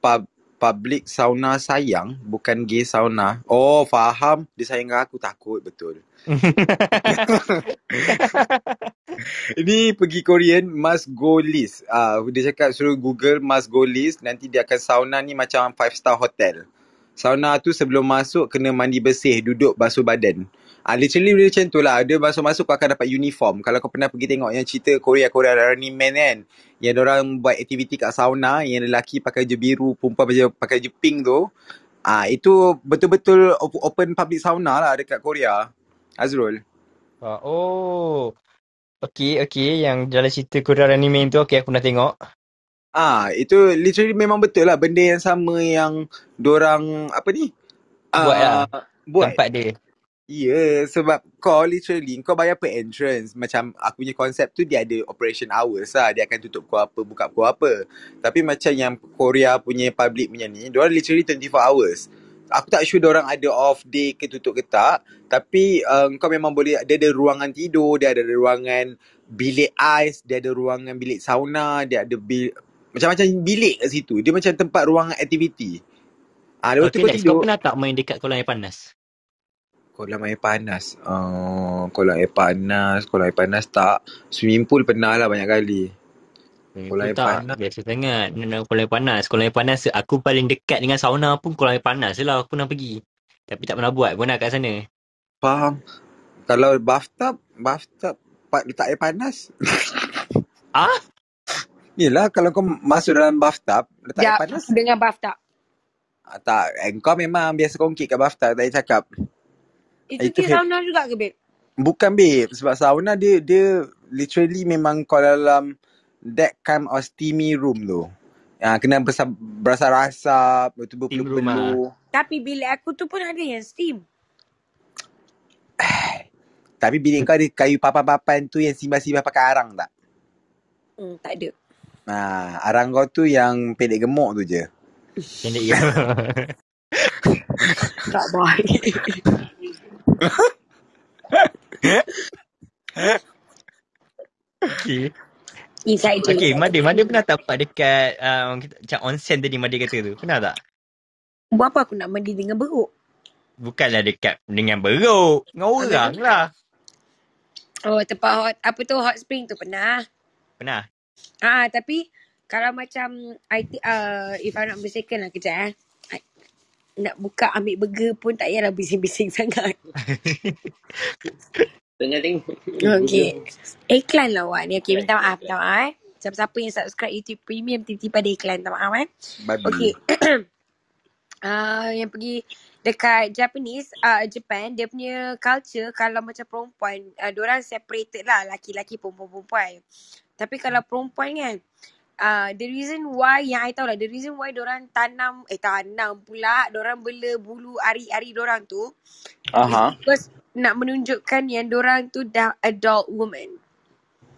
Speaker 1: Pub, public sauna sayang, bukan gay sauna. Oh, faham. Dia sayang aku takut betul. Ini pergi Korean must go list. Ah, uh, dia cakap suruh Google must go list. Nanti dia akan sauna ni macam five star hotel. Sauna tu sebelum masuk kena mandi bersih, duduk basuh badan. Ah, uh, literally dia macam tu lah. Dia masuk-masuk kau akan dapat uniform. Kalau kau pernah pergi tengok yang cerita Korea-Korea Running Man kan. Yang orang buat aktiviti kat sauna. Yang lelaki pakai je biru, perempuan pakai, pakai je pink tu. Ah, uh, itu betul-betul op- open public sauna lah dekat Korea. Azrul.
Speaker 3: Ah, oh. Okey, okey. Yang dalam cerita Korea Running Man tu, okey aku pernah tengok.
Speaker 1: Ah, itu literally memang betul lah benda yang sama yang dorang apa ni?
Speaker 3: Buat lah.
Speaker 1: Ah, buat.
Speaker 3: Tempat dia.
Speaker 1: Ya, yeah, sebab kau literally kau bayar per entrance. Macam aku punya konsep tu dia ada operation hours lah. Dia akan tutup pukul apa, buka pukul apa. Tapi macam yang Korea punya public punya ni, diorang literally 24 hours. Aku tak sure diorang ada off day ke tutup ke tak. Tapi um, kau memang boleh, dia ada ruangan tidur, dia ada ruangan bilik ais, dia ada ruangan bilik sauna, dia ada bil, macam-macam bilik kat situ. Dia macam tempat ruangan aktiviti. Ah, lepas tu
Speaker 3: Okey
Speaker 1: kau
Speaker 3: Lex, kau
Speaker 1: tidur.
Speaker 3: pernah tak main dekat kolam air panas?
Speaker 1: Kolam air panas. Uh, kolam air panas, kolam air panas tak. Swimming pool pernah lah banyak kali. Kolam air
Speaker 3: tak.
Speaker 1: panas.
Speaker 3: Biasa sangat. Kolam air panas. Kolam air panas, aku paling dekat dengan sauna pun kolam air panas lah aku pernah pergi. Tapi tak pernah buat pun nak kat sana.
Speaker 1: Faham. Kalau bathtub, bathtub letak air panas.
Speaker 3: Ah?
Speaker 1: Yelah, kalau kau masuk dalam bathtub, letak air
Speaker 2: Sekejap,
Speaker 1: panas.
Speaker 2: dengan bathtub.
Speaker 1: Ah, tak, eh, kau memang biasa kongkit kat bathtub, tak payah cakap.
Speaker 2: Itu
Speaker 1: Itu
Speaker 2: dia sauna juga ke, babe?
Speaker 1: Bukan babe, sebab sauna dia, dia literally memang kau dalam that kind of steamy room tu. Ah, kena berasa, berasa-rasa, betul
Speaker 3: Steam room ah.
Speaker 1: berpeluh-peluh.
Speaker 2: Tapi bilik aku tu pun ada yang steam.
Speaker 1: Tapi bilik kau ada kayu papan-papan tu yang simbah-simbah pakai arang tak?
Speaker 2: Hmm, tak ada.
Speaker 1: Ha, arang kau tu yang pendek gemuk tu je.
Speaker 3: Pendek ke?
Speaker 2: Tak baik.
Speaker 3: Okey.
Speaker 2: Inside joke.
Speaker 3: Okey, Mada, Mada pernah tak buat dekat um, macam onsen tadi Mada kata tu? Pernah tak?
Speaker 2: Buat apa aku nak mandi dengan beruk?
Speaker 3: Bukanlah dekat dengan beruk. Dengan orang lah.
Speaker 2: Oh, tempat hot, apa tu hot spring tu pernah.
Speaker 3: Pernah?
Speaker 2: Ah, tapi kalau macam I uh, if I'm not mistaken lah kejap eh. Nak buka ambil burger pun tak payahlah bising-bising sangat.
Speaker 6: Tengah tengok.
Speaker 2: Okay. Iklan lah awak ni. Okay, minta maaf. Minta maaf eh. Siapa-siapa yang subscribe YouTube Premium tiba-tiba ada iklan. Minta maaf eh.
Speaker 1: Babi.
Speaker 2: Okay. uh, yang pergi dekat Japanese, uh, Japan, dia punya culture kalau macam perempuan, uh, diorang separated lah laki-laki perempuan-perempuan. Tapi kalau perempuan kan, uh, the reason why, yang I tahu lah, the reason why diorang tanam, eh tanam pula, diorang bela bulu ari-ari diorang tu,
Speaker 1: Aha.
Speaker 2: because nak menunjukkan yang orang tu dah adult woman.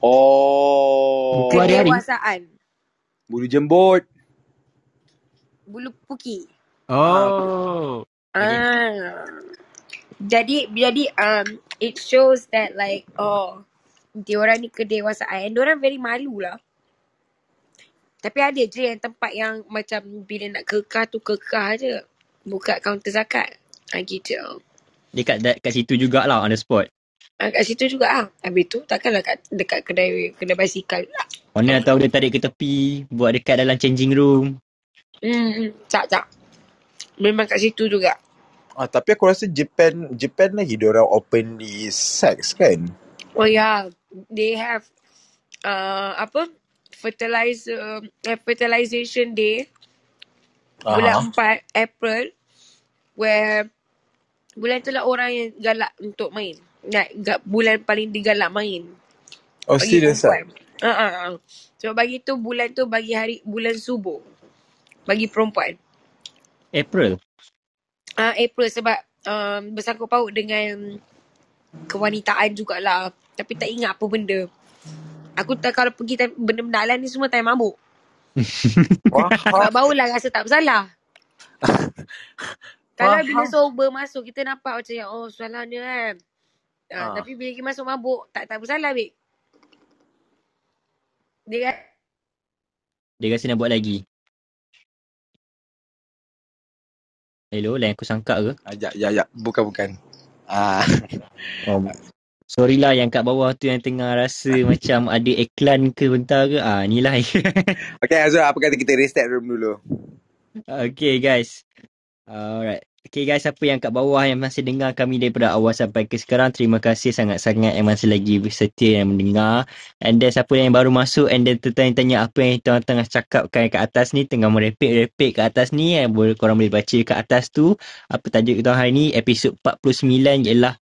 Speaker 1: Oh.
Speaker 2: Kedewasaan.
Speaker 1: Bulu jembut.
Speaker 2: Bulu puki.
Speaker 3: Oh.
Speaker 2: Ah. Jadi jadi um it shows that like oh diorang ni kedewasaan. Diorang very malu lah. Tapi ada je yang tempat yang macam bila nak kekah tu kekah je. Buka kaunter zakat. Ah gitu.
Speaker 3: Dekat kat situ jugalah on the spot.
Speaker 2: Ah, kat situ juga ah. Habis tu takkanlah kat dekat kedai kedai basikal pula.
Speaker 3: Mana tahu dia tarik ke tepi, buat dekat dalam changing room.
Speaker 2: Hmm, tak tak. Memang kat situ juga.
Speaker 1: Ah, tapi aku rasa Japan Japan lagi orang openly sex kan?
Speaker 2: Oh yeah, they have uh, apa fertilizer uh, fertilization day bulan 4 April where bulan tu lah orang yang galak untuk main. Nak bulan paling digalak main.
Speaker 1: Oh,
Speaker 2: Bagi
Speaker 1: serius ah?
Speaker 2: perempuan. Ha ah. Uh, So bagi tu bulan tu bagi hari bulan subuh. Bagi perempuan.
Speaker 3: April.
Speaker 2: Ah uh, April sebab um, bersangkut paut dengan kewanitaan jugalah. Tapi tak ingat apa benda. Aku tak kalau pergi time, benda-benda alam ni semua time mabuk.
Speaker 1: Wah.
Speaker 2: Sebab barulah rasa tak bersalah. Kalau bila sober masuk kita nampak macam yang oh salahnya kan. Uh,
Speaker 1: Ah.
Speaker 2: Tapi bila kita masuk mabuk tak tak bersalah babe. Dia kan
Speaker 3: Dia rasa nak buat lagi. Hello, lain aku sangka ke?
Speaker 1: Ah, ya, ya, ya. Bukan, bukan. Ah.
Speaker 3: Oh, sorry lah yang kat bawah tu yang tengah rasa macam ada iklan ke bentar ke. Ah, ni lah.
Speaker 1: Okay, Azul, apa kata kita restart room dulu?
Speaker 3: okay guys. Alright. Okay guys, siapa yang kat bawah yang masih dengar kami daripada awal sampai ke sekarang, terima kasih sangat-sangat yang masih lagi setia yang mendengar. And then siapa yang baru masuk and then tertanya-tanya apa yang tuan tengah cakapkan kat atas ni, tengah merepek-repek kat atas ni, yang boleh korang boleh baca kat atas tu. Apa tajuk kita hari ni, episod 49 ialah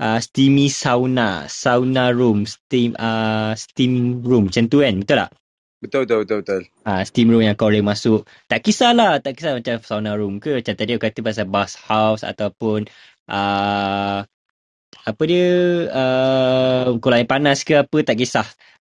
Speaker 3: uh, steamy sauna, sauna room, steam uh, steam room. Macam tu kan, betul tak?
Speaker 1: Betul, betul, betul, betul.
Speaker 3: Ah, steam room yang kau boleh masuk. Tak kisahlah, tak kisah macam sauna room ke. Macam tadi aku kata pasal bath house ataupun uh, apa dia, uh, kolam air panas ke apa, tak kisah.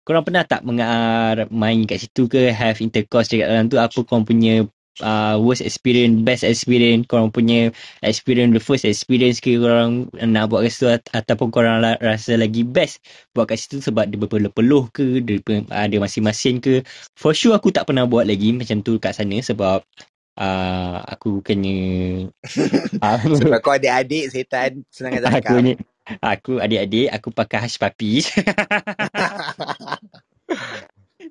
Speaker 3: Korang pernah tak mengar main kat situ ke, have intercourse dekat dalam tu, apa korang punya uh, worst experience, best experience, korang punya experience, the first experience ke korang nak buat kat situ at- ataupun korang la- rasa lagi best buat kat situ sebab dia berpeluh-peluh ke, dia ada masing-masing ke. For sure aku tak pernah buat lagi macam tu kat sana sebab uh, aku kena uh,
Speaker 1: Sebab kau adik-adik, setan, senang nak
Speaker 3: aku
Speaker 1: cakap.
Speaker 3: ni aku adik-adik aku pakai hush puppy.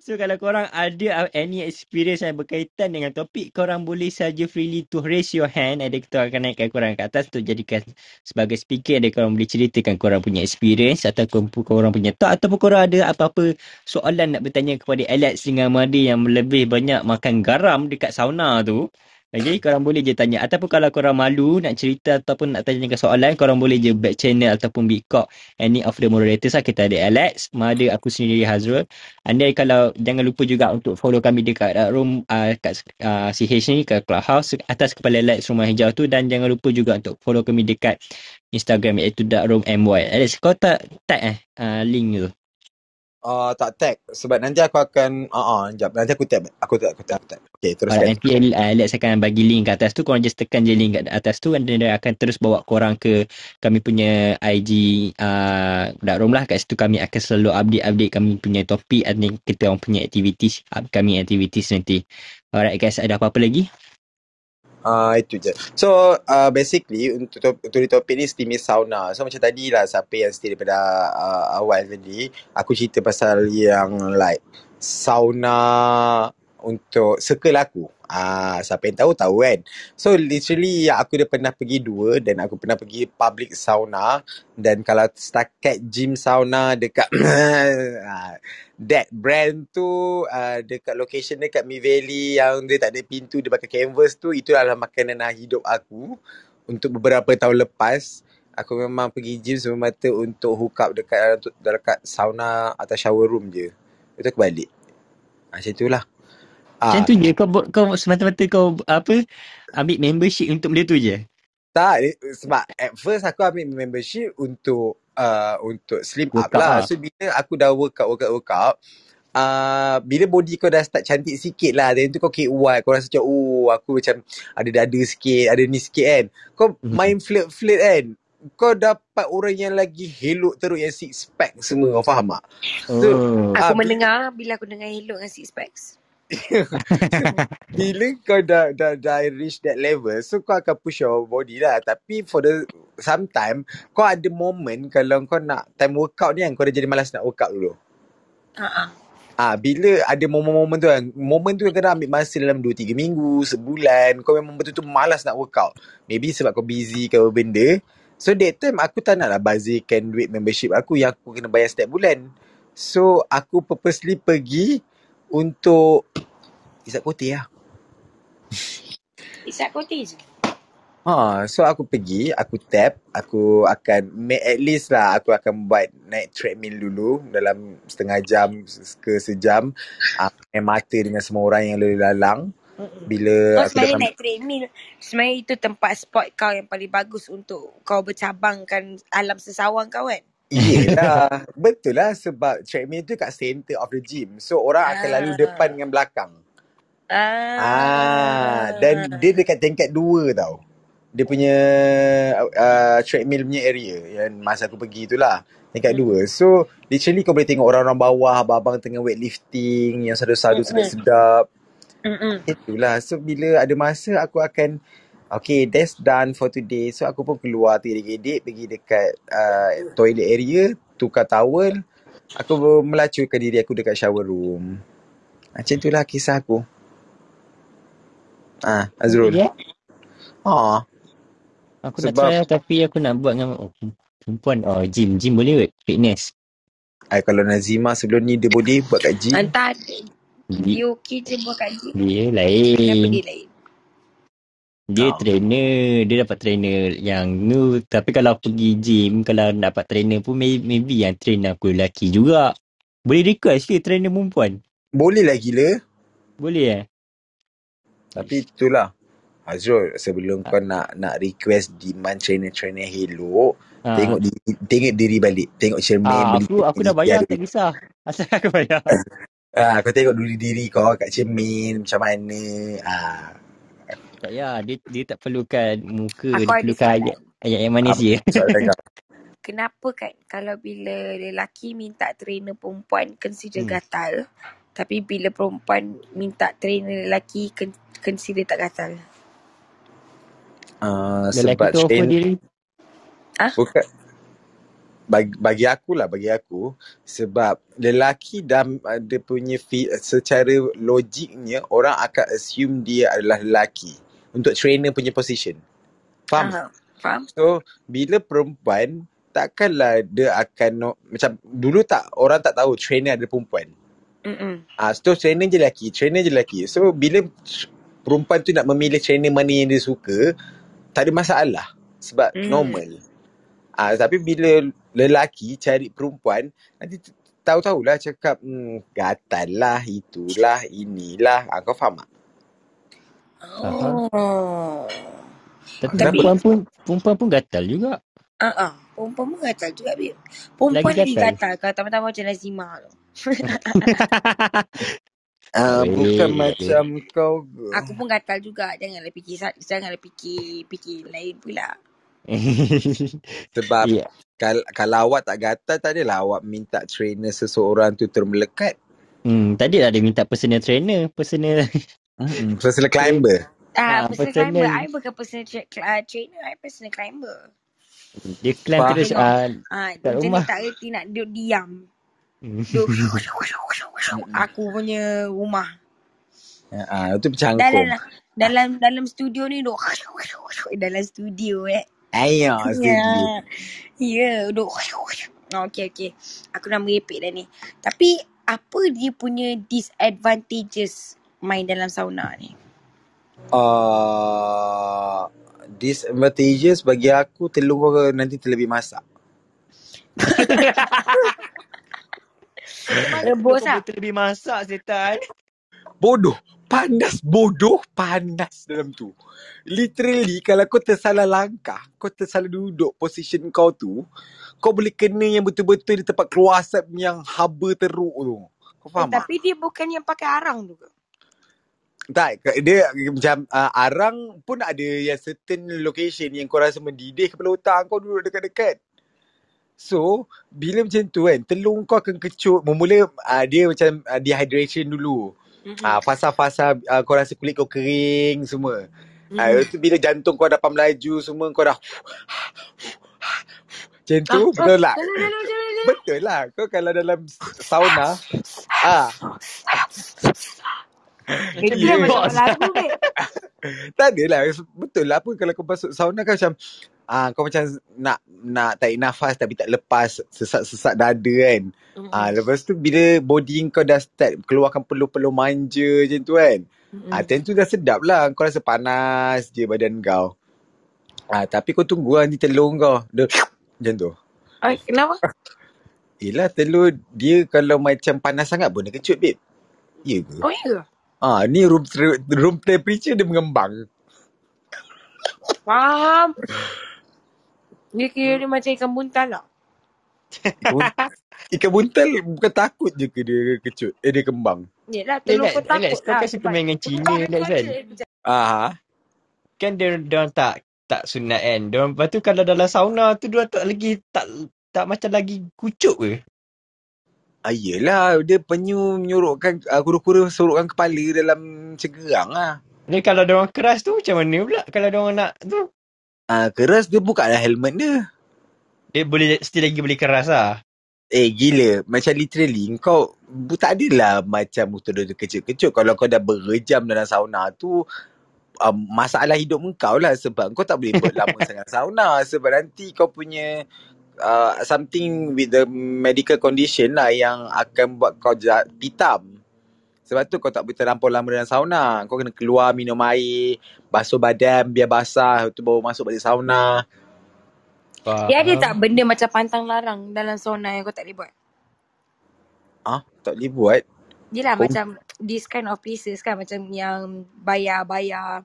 Speaker 3: So kalau korang ada any experience yang berkaitan dengan topik, korang boleh saja freely to raise your hand and then kita akan naikkan korang ke atas untuk jadikan sebagai speaker dan korang boleh ceritakan korang punya experience ataupun korang punya tak ataupun korang ada apa-apa soalan nak bertanya kepada Alex dengan Madi yang lebih banyak makan garam dekat sauna tu. Okay, korang boleh je tanya. Ataupun kalau korang malu nak cerita ataupun nak tanyakan soalan, korang boleh je back channel ataupun call any of the moderators lah. Kita ada Alex, Mada, aku sendiri Hazrul. And then kalau jangan lupa juga untuk follow kami dekat uh, room uh, kat uh, CH ni kat Clubhouse atas kepala Alex Rumah Hijau tu dan jangan lupa juga untuk follow kami dekat Instagram iaitu darkroommy. Alex kau tak tag eh uh, link tu.
Speaker 1: Uh, tak tag. Sebab nanti aku akan... Uh, uh, sekejap. Nanti aku tag. Aku tag, aku tag, aku tag. Okay, teruskan.
Speaker 3: Alright, nanti uh, Alex akan bagi link kat atas tu. Korang just tekan je link kat atas tu then dia akan terus bawa korang ke kami punya IG uh, Dark Room lah. Kat situ kami akan selalu update-update kami punya topik then kita orang punya activities, upcoming activities nanti. Alright guys, ada apa-apa lagi?
Speaker 1: Uh, itu je. So uh, basically untuk untuk topik ni steamy sauna. So macam tadi lah siapa yang stay daripada uh, awal tadi, aku cerita pasal yang like sauna untuk circle aku. Ah, siapa yang tahu tahu kan. So literally aku dah pernah pergi dua dan aku pernah pergi public sauna dan kalau setakat gym sauna dekat ah, that brand tu uh, dekat location dekat Mi Valley yang dia tak ada pintu dia pakai canvas tu itu adalah makanan hidup aku untuk beberapa tahun lepas aku memang pergi gym semata untuk hook up dekat dekat sauna atau shower room je. Itu aku balik. Ah, macam itulah.
Speaker 3: Macam tu je kau kau semata-mata kau apa ambil membership untuk benda tu je.
Speaker 1: Tak, sebab at first aku ambil membership untuk uh, untuk slim up
Speaker 3: Workout
Speaker 1: lah.
Speaker 3: lah.
Speaker 1: So bila aku dah workout, workout, workout, uh, bila body kau dah start cantik sikit lah, then tu kau KY, kau rasa macam, oh aku macam ada dada sikit, ada ni sikit kan. Kau
Speaker 3: Mhm.
Speaker 1: main flirt-flirt kan, kau dapat orang yang lagi helok teruk yang six pack semua, kau faham tak? So,
Speaker 3: Oh.
Speaker 1: ah,
Speaker 2: Aku
Speaker 1: bila,
Speaker 2: mendengar bila aku dengar elok dengan six packs.
Speaker 1: bila kau dah, dah, dah reach that level, so kau akan push your body lah. Tapi for the sometime, kau ada moment kalau kau nak time workout ni kan, kau dah jadi malas nak workout dulu.
Speaker 2: Ha
Speaker 1: Ah, bila ada momen-momen tu kan, momen tu kadang ambil masa dalam 2-3 minggu, sebulan, kau memang betul-betul malas nak workout. Maybe sebab kau busy ke apa benda. So that time aku tak nak lah bazirkan duit membership aku yang aku kena bayar setiap bulan. So aku purposely pergi untuk isap kote lah.
Speaker 2: Isap kote je.
Speaker 1: Ha, so aku pergi, aku tap, aku akan make at least lah aku akan buat naik treadmill dulu dalam setengah jam ke sejam. Uh, main mata dengan semua orang yang lalu lalang. Bila
Speaker 2: Kau
Speaker 1: aku
Speaker 2: sebenarnya naik treadmill Sebenarnya itu tempat spot kau yang paling bagus Untuk kau bercabangkan alam sesawang kau kan
Speaker 1: Yelah, betul lah sebab treadmill tu kat center of the gym. So orang akan lalu depan
Speaker 2: Ah.
Speaker 1: dengan belakang.
Speaker 2: Ah.
Speaker 1: Ah, dan dia dekat tingkat dua tau. Dia punya uh, treadmill punya area yang masa aku pergi tu lah. Tingkat dua. So, literally kau boleh tengok orang-orang bawah, abang-abang tengah weightlifting, yang sadu-sadu
Speaker 2: Mm-mm.
Speaker 1: sedap-sedap.
Speaker 2: Mm-mm.
Speaker 1: Itulah. So, bila ada masa aku akan, okay, that's done for today. So, aku pun keluar tergedik-gedik, pergi dekat uh, toilet area, tukar towel. Aku melacurkan diri aku dekat shower room. Macam itulah kisah aku. Ah, Azrul.
Speaker 3: Ya.
Speaker 1: Ha.
Speaker 3: Aku nak
Speaker 1: Sebab
Speaker 3: try lah, tapi aku nak buat dengan oh, perempuan. Oh, gym. Gym boleh kot. Fitness.
Speaker 1: I, kalau Nazima sebelum ni dia boleh buat kat gym.
Speaker 2: Hantar
Speaker 3: Dia,
Speaker 2: okey je buat kat gym
Speaker 3: dia
Speaker 2: Kenapa
Speaker 3: lain.
Speaker 2: dia lain
Speaker 3: Dia
Speaker 1: Ha.
Speaker 3: trainer. Dia dapat trainer yang nu. Tapi kalau pergi gym, kalau dapat trainer pun maybe, maybe yang train aku lelaki juga. Boleh request ke trainer perempuan?
Speaker 1: Boleh lah gila.
Speaker 3: Boleh eh?
Speaker 1: Tapi itulah. Azrul, sebelum kau nak nak request demand trainer-trainer hello,
Speaker 3: Ha.
Speaker 1: tengok diri, tengok diri balik. Tengok cermin,
Speaker 3: Ah,
Speaker 1: beli
Speaker 3: aku aku dah bayar tak kisah. Asal aku bayar.
Speaker 1: Ah, kau tengok dulu diri kau kat cermin macam mana. Ah,
Speaker 3: Tak payah. Dia, dia tak perlukan muka.
Speaker 2: Aku
Speaker 3: Dia perlukan ayat,
Speaker 2: soalan
Speaker 3: ayat yang manis je.
Speaker 2: Kenapa kan Kalau bila lelaki minta trainer perempuan Consider
Speaker 3: Hmm.
Speaker 2: gatal Tapi bila perempuan Minta trainer lelaki con- Consider tak gatal
Speaker 1: Uh,
Speaker 3: Lelaki
Speaker 1: sebab
Speaker 3: tu
Speaker 1: train
Speaker 3: diri.
Speaker 2: Ah,
Speaker 1: bukan bagi, bagi aku lah bagi aku sebab lelaki dah dia punya fi, secara logiknya orang akan assume dia adalah lelaki untuk trainer punya position. Faham?
Speaker 2: Faham Faham
Speaker 1: So bila perempuan takkanlah dia akan no, macam dulu tak orang tak tahu trainer ada perempuan.
Speaker 2: Mm-mm.
Speaker 1: Ah, so trainer je lelaki, trainer je lelaki. So bila perempuan tu nak memilih trainer mana yang dia suka, tak ada masalah sebab
Speaker 2: Mm.
Speaker 1: normal. Ah, tapi bila lelaki cari perempuan, nanti tahu-tahulah cakap hmm, gatal lah, itulah, inilah. Ah, kau faham tak?
Speaker 3: Faham.
Speaker 2: Oh
Speaker 3: Tapi
Speaker 1: Kenapa?
Speaker 2: Tapi
Speaker 3: perempuan pun perempuan pun gatal juga.
Speaker 2: Ah, uh Perempuan pun gatal juga babe Perempuan
Speaker 3: Lagi
Speaker 2: lagi
Speaker 3: gatal.
Speaker 2: gatal Kalau tambah-tambah macam Nazima tu
Speaker 1: Ah, bukan macam kau.
Speaker 2: Aku pun gatal juga Janganlah fikir Janganlah fikir Fikir lain pula
Speaker 1: Sebab
Speaker 3: Ya.
Speaker 1: kal- kalau awak tak gatal, tak adalah awak minta trainer seseorang tu termelekat.
Speaker 3: Hmm, tadi ada minta personal trainer, personal
Speaker 1: Mm-mm. Personal climber.
Speaker 2: Ah,
Speaker 3: ah,
Speaker 2: personal climber. I bukan personal tra- cl- uh, trainer. I personal climber.
Speaker 3: dia climb
Speaker 1: Faham.
Speaker 3: terus
Speaker 2: Tengok.
Speaker 3: ah
Speaker 2: Ah,
Speaker 3: kat rumah.
Speaker 2: tak reti nak duduk diam.
Speaker 3: Hmm.
Speaker 2: Duduk aku punya rumah.
Speaker 1: Ah, itu
Speaker 2: Dalam
Speaker 1: bercangkung.
Speaker 2: dalam dalam studio ni duduk dalam studio eh.
Speaker 1: Ayo.
Speaker 2: Ya. Ya, duduk. Oh, okey okey. Aku dah merepek dah ni. Tapi apa dia punya disadvantages main dalam sauna ni?
Speaker 1: Uh, disadvantages bagi aku telur kau nanti terlebih masak.
Speaker 2: Rebus
Speaker 3: kau
Speaker 2: ah.
Speaker 3: betul lebih masak setan.
Speaker 1: Bodoh. Panas bodoh panas dalam tu. Literally kalau kau tersalah langkah, kau tersalah duduk position kau tu, kau boleh kena yang betul-betul di tempat keluar asap yang haba teruk tu. Kau
Speaker 2: Eh,
Speaker 1: faham tak?
Speaker 2: tapi dia bukan yang pakai arang tu ke?
Speaker 1: Tak, dia macam uh, arang pun ada yang certain location yang kau rasa mendidih kepala otak kau duduk dekat-dekat. So, bila macam tu kan, telur kau akan kecut. Memula uh, dia macam uh, dehydration dulu.
Speaker 2: Mm-mm.
Speaker 1: Ah, fasa-fasa uh, kau rasa kulit kau kering semua. Ah,
Speaker 2: Mm-mm.
Speaker 1: itu bila jantung kau dapat melaju semua kau dah macam tu
Speaker 2: Ah,
Speaker 1: betul
Speaker 2: ah,
Speaker 1: tak? Betul lah. Kau kalau dalam sauna ah
Speaker 2: Dia
Speaker 1: Ya.
Speaker 2: macam lagu
Speaker 1: tak adalah betul lah apa kalau kau masuk sauna kan macam ah kau macam nak nak tarik nafas tapi tak lepas sesak-sesak dada kan. Ah
Speaker 2: Mm-mm.
Speaker 1: lepas tu bila body kau dah start keluarkan peluh-peluh manja macam tu kan. Ah time tu dah sedap lah kau rasa panas je badan kau. Ah tapi kau tunggu lah nanti telur kau. Dia macam tu.
Speaker 2: Ay, kenapa?
Speaker 1: Yelah telur dia kalau macam panas sangat pun dia kecut babe. Ya ke?
Speaker 2: Oh, ya ke?
Speaker 1: Ah ni room room temperature dia mengembang.
Speaker 2: Faham. Dia kira dia macam ikan buntal lah.
Speaker 1: Ikan buntal bukan takut je ke dia kecut? Eh dia kembang.
Speaker 2: Yelah,
Speaker 3: Eh,
Speaker 2: telur pun
Speaker 3: eh,
Speaker 2: takut
Speaker 3: Lex, kau
Speaker 2: lah.
Speaker 3: kan suka
Speaker 2: Sebab
Speaker 3: main dengan Cina,
Speaker 2: Bukan,
Speaker 3: Lex kan?
Speaker 2: bukan.
Speaker 1: Ah.
Speaker 3: Kan dia, dia orang tak tak sunat kan. Dia orang, lepas tu kalau dalam sauna tu dia orang tak lagi tak tak macam lagi kucuk ke?
Speaker 1: Ah, yelah, dia penyu menyorokkan, uh, kura-kura sorokkan kepala dalam cegerang lah.
Speaker 3: Ni kalau dia orang keras tu macam mana pula kalau dia orang nak tu?
Speaker 1: Ah, keras dia bukanlah helmet dia.
Speaker 3: Dia boleh still lagi boleh keras lah.
Speaker 1: Eh, gila. Macam literally, kau tak adalah macam betul-betul kecil-kecil. Kalau kau dah berjam dalam sauna tu, um, masalah hidup kau lah. Sebab kau tak boleh buat lama sangat sauna. Sebab nanti kau punya uh, something with the medical condition lah yang akan buat kau ja- pitam. Sebab tu kau tak boleh terlampau lama dalam sauna. Kau kena keluar minum air, basuh badan biar basah, tu baru masuk balik sauna.
Speaker 2: Dia ada
Speaker 3: Faham.
Speaker 2: tak benda macam pantang larang dalam sauna yang kau tak boleh buat?
Speaker 1: Ah, tak boleh buat.
Speaker 2: Yelah
Speaker 1: Oh.
Speaker 2: macam this kind of places kan macam yang bayar-bayar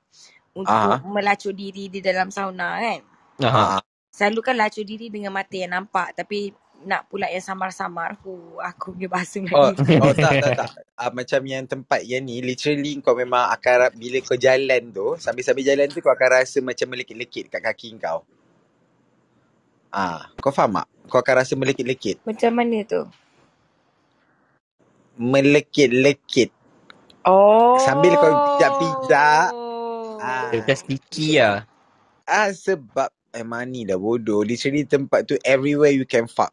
Speaker 2: untuk
Speaker 1: Ah.
Speaker 2: melacur diri di dalam sauna kan.
Speaker 3: Aha.
Speaker 1: Ah,
Speaker 2: Selalu kan lacur diri dengan mata yang nampak tapi nak pula yang samar-samar. Huh, aku punya bahasa
Speaker 1: Oh,
Speaker 2: Melayu.
Speaker 1: oh tak, tak, tak. Uh, macam yang tempat yang ni, literally kau memang akan, bila kau jalan tu, sambil-sambil jalan tu kau akan rasa macam melekit-lekit kat kaki kau. Ah, kau faham tak? Kau akan rasa melekit-lekit.
Speaker 2: Macam mana tu?
Speaker 1: Melekit-lekit.
Speaker 2: Oh.
Speaker 1: Sambil kau pijak-pijak. Ah.
Speaker 3: Dia macam sticky lah.
Speaker 1: Ah, sebab emang ni dah bodoh. Literally tempat tu everywhere you can fuck.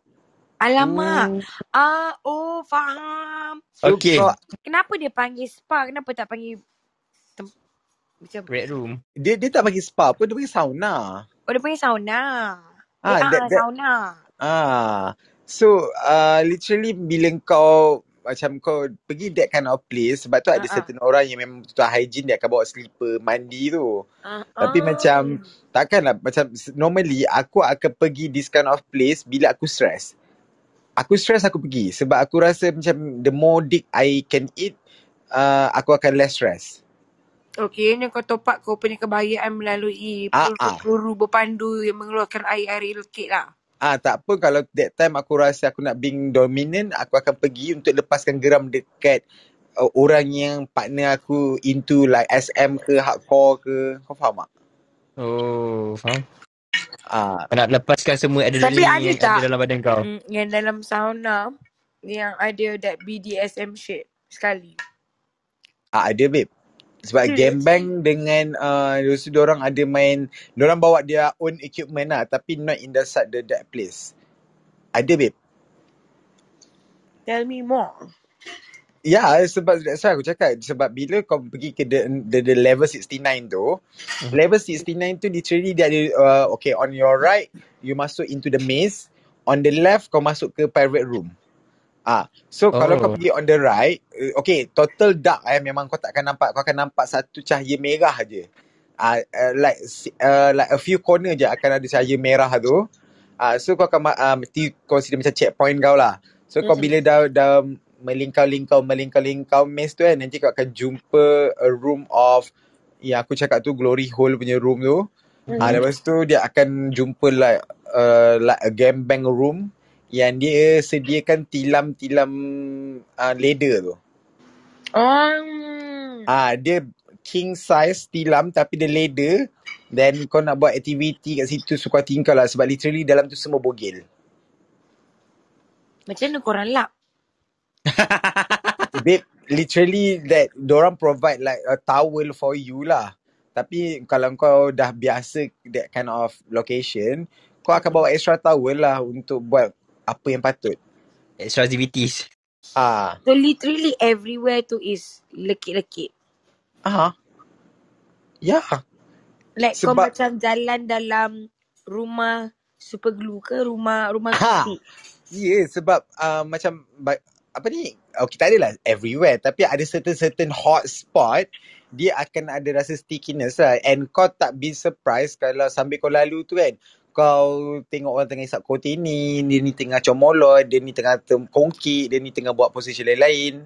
Speaker 2: Alamak.
Speaker 3: Hmm.
Speaker 2: Ah, oh faham.
Speaker 1: So
Speaker 3: Okay.
Speaker 1: kau,
Speaker 2: Kenapa dia panggil spa? Kenapa tak panggil tem- macam
Speaker 3: Red room.
Speaker 1: dia, dia tak bagi spa pun, dia bagi sauna.
Speaker 2: Oh dia panggil sauna. Eh,
Speaker 1: Ah,
Speaker 2: ah,
Speaker 1: that, that,
Speaker 2: sauna.
Speaker 1: Ah, so uh, literally bila kau macam kau pergi that kind of place sebab tu ada
Speaker 2: Ah, ah.
Speaker 1: certain orang yang memang betul hygiene dia akan bawa slipper mandi tu.
Speaker 2: Ah,
Speaker 1: Tapi macam takkanlah macam normally aku akan pergi this kind of place bila aku stress. Aku stress aku pergi sebab aku rasa macam the more dick I can eat uh, aku akan less stress.
Speaker 2: Okay, ni kau top up kau punya kebahagiaan melalui
Speaker 1: Ah ah.
Speaker 2: peluru berpandu yang mengeluarkan air-air lekit lah.
Speaker 1: Ah tak apa kalau that time aku rasa aku nak being dominant aku akan pergi untuk lepaskan geram dekat uh, orang yang partner aku into like SM ke hardcore ke kau faham tak?
Speaker 3: Oh, faham.
Speaker 1: Ah
Speaker 3: nak lepaskan semua
Speaker 2: Tapi
Speaker 3: adrenaline
Speaker 2: ada
Speaker 3: yang
Speaker 2: tak
Speaker 3: ada dalam badan kau.
Speaker 2: mm, yang dalam sauna yang ada that BDSM shit sekali?
Speaker 1: ah ada babe. Sebab
Speaker 2: Serius?
Speaker 1: gambang dengan uh, lepas tu diorang ada main diorang bawa dia own equipment lah tapi not in the side the that place. Ada babe.
Speaker 2: Tell me more.
Speaker 1: Ya, sebab that's why aku cakap sebab bila kau pergi ke the, the, the level 69 tu,
Speaker 3: Hmm.
Speaker 1: level 69 tu literally dia ada uh, okay on your right you masuk into the maze, on the left kau masuk ke private room. Ah, so kalau kau
Speaker 3: Oh.
Speaker 1: pergi on the right, uh, okay, total dark eh memang kau tak akan nampak, kau akan nampak satu cahaya merah je. Ah, uh, like uh, like a few corner je akan ada cahaya merah tu. Ah, so kau akan uh, mesti consider macam checkpoint kau lah. So kau
Speaker 2: Mm-mm.
Speaker 1: bila dah dah melingkau-lingkau, melingkau-lingkau maze tu kan, nanti kau akan jumpa a room of, yang aku cakap tu glory hole punya room tu.
Speaker 2: Mhm.
Speaker 1: Ah, lepas tu dia akan jumpa like, uh, like a game bang room yang dia sediakan tilam-tilam uh, ladder tu.
Speaker 2: Oh.
Speaker 1: Ah, dia king size tilam tapi dia ladder. Then kau nak buat aktiviti kat situ suka tingkau lah sebab literally dalam tu semua bogel.
Speaker 2: Macam mana korang lap?
Speaker 1: Babe, literally that orang provide like a towel for you lah. Tapi kalau kau dah biasa that kind of location, kau akan bawa extra towel lah untuk buat apa yang patut.
Speaker 3: Extra activities.
Speaker 1: Ah,
Speaker 2: So literally everywhere tu is lekit-lekit.
Speaker 1: ah. Ya.
Speaker 2: Like kau
Speaker 1: Sebab-
Speaker 2: macam jalan dalam rumah super glue ke rumah rumah
Speaker 1: Ha. Ya, yeah, sebab uh, macam apa ni? Okay, tak adalah everywhere tapi ada certain certain hot spot dia akan ada rasa stickiness lah and kau tak be surprised kalau sambil kau lalu tu kan kau tengok orang tengah isap koti ni, dia ni tengah comolot, dia ni tengah kongkit, dia ni tengah buat posisi lain-lain.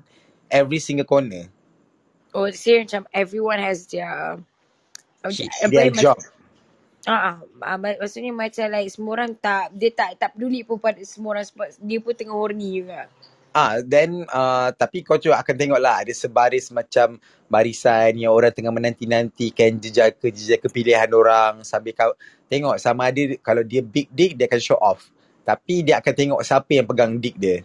Speaker 1: Every single corner.
Speaker 2: Oh, serius macam everyone has their
Speaker 3: Shit.
Speaker 2: apa
Speaker 1: Their job.
Speaker 2: Ah, ah, mak- maksudnya macam like semua orang tak dia tak tak peduli pun pada semua orang sebab dia pun tengah horny juga.
Speaker 1: Ah, then uh, tapi kau juga akan tengok lah ada sebaris macam barisan yang orang tengah menanti-nantikan jejaka-jejaka pilihan orang sambil kau tengok sama ada kalau dia big dick dia akan show off. Tapi dia akan tengok siapa yang pegang dick dia.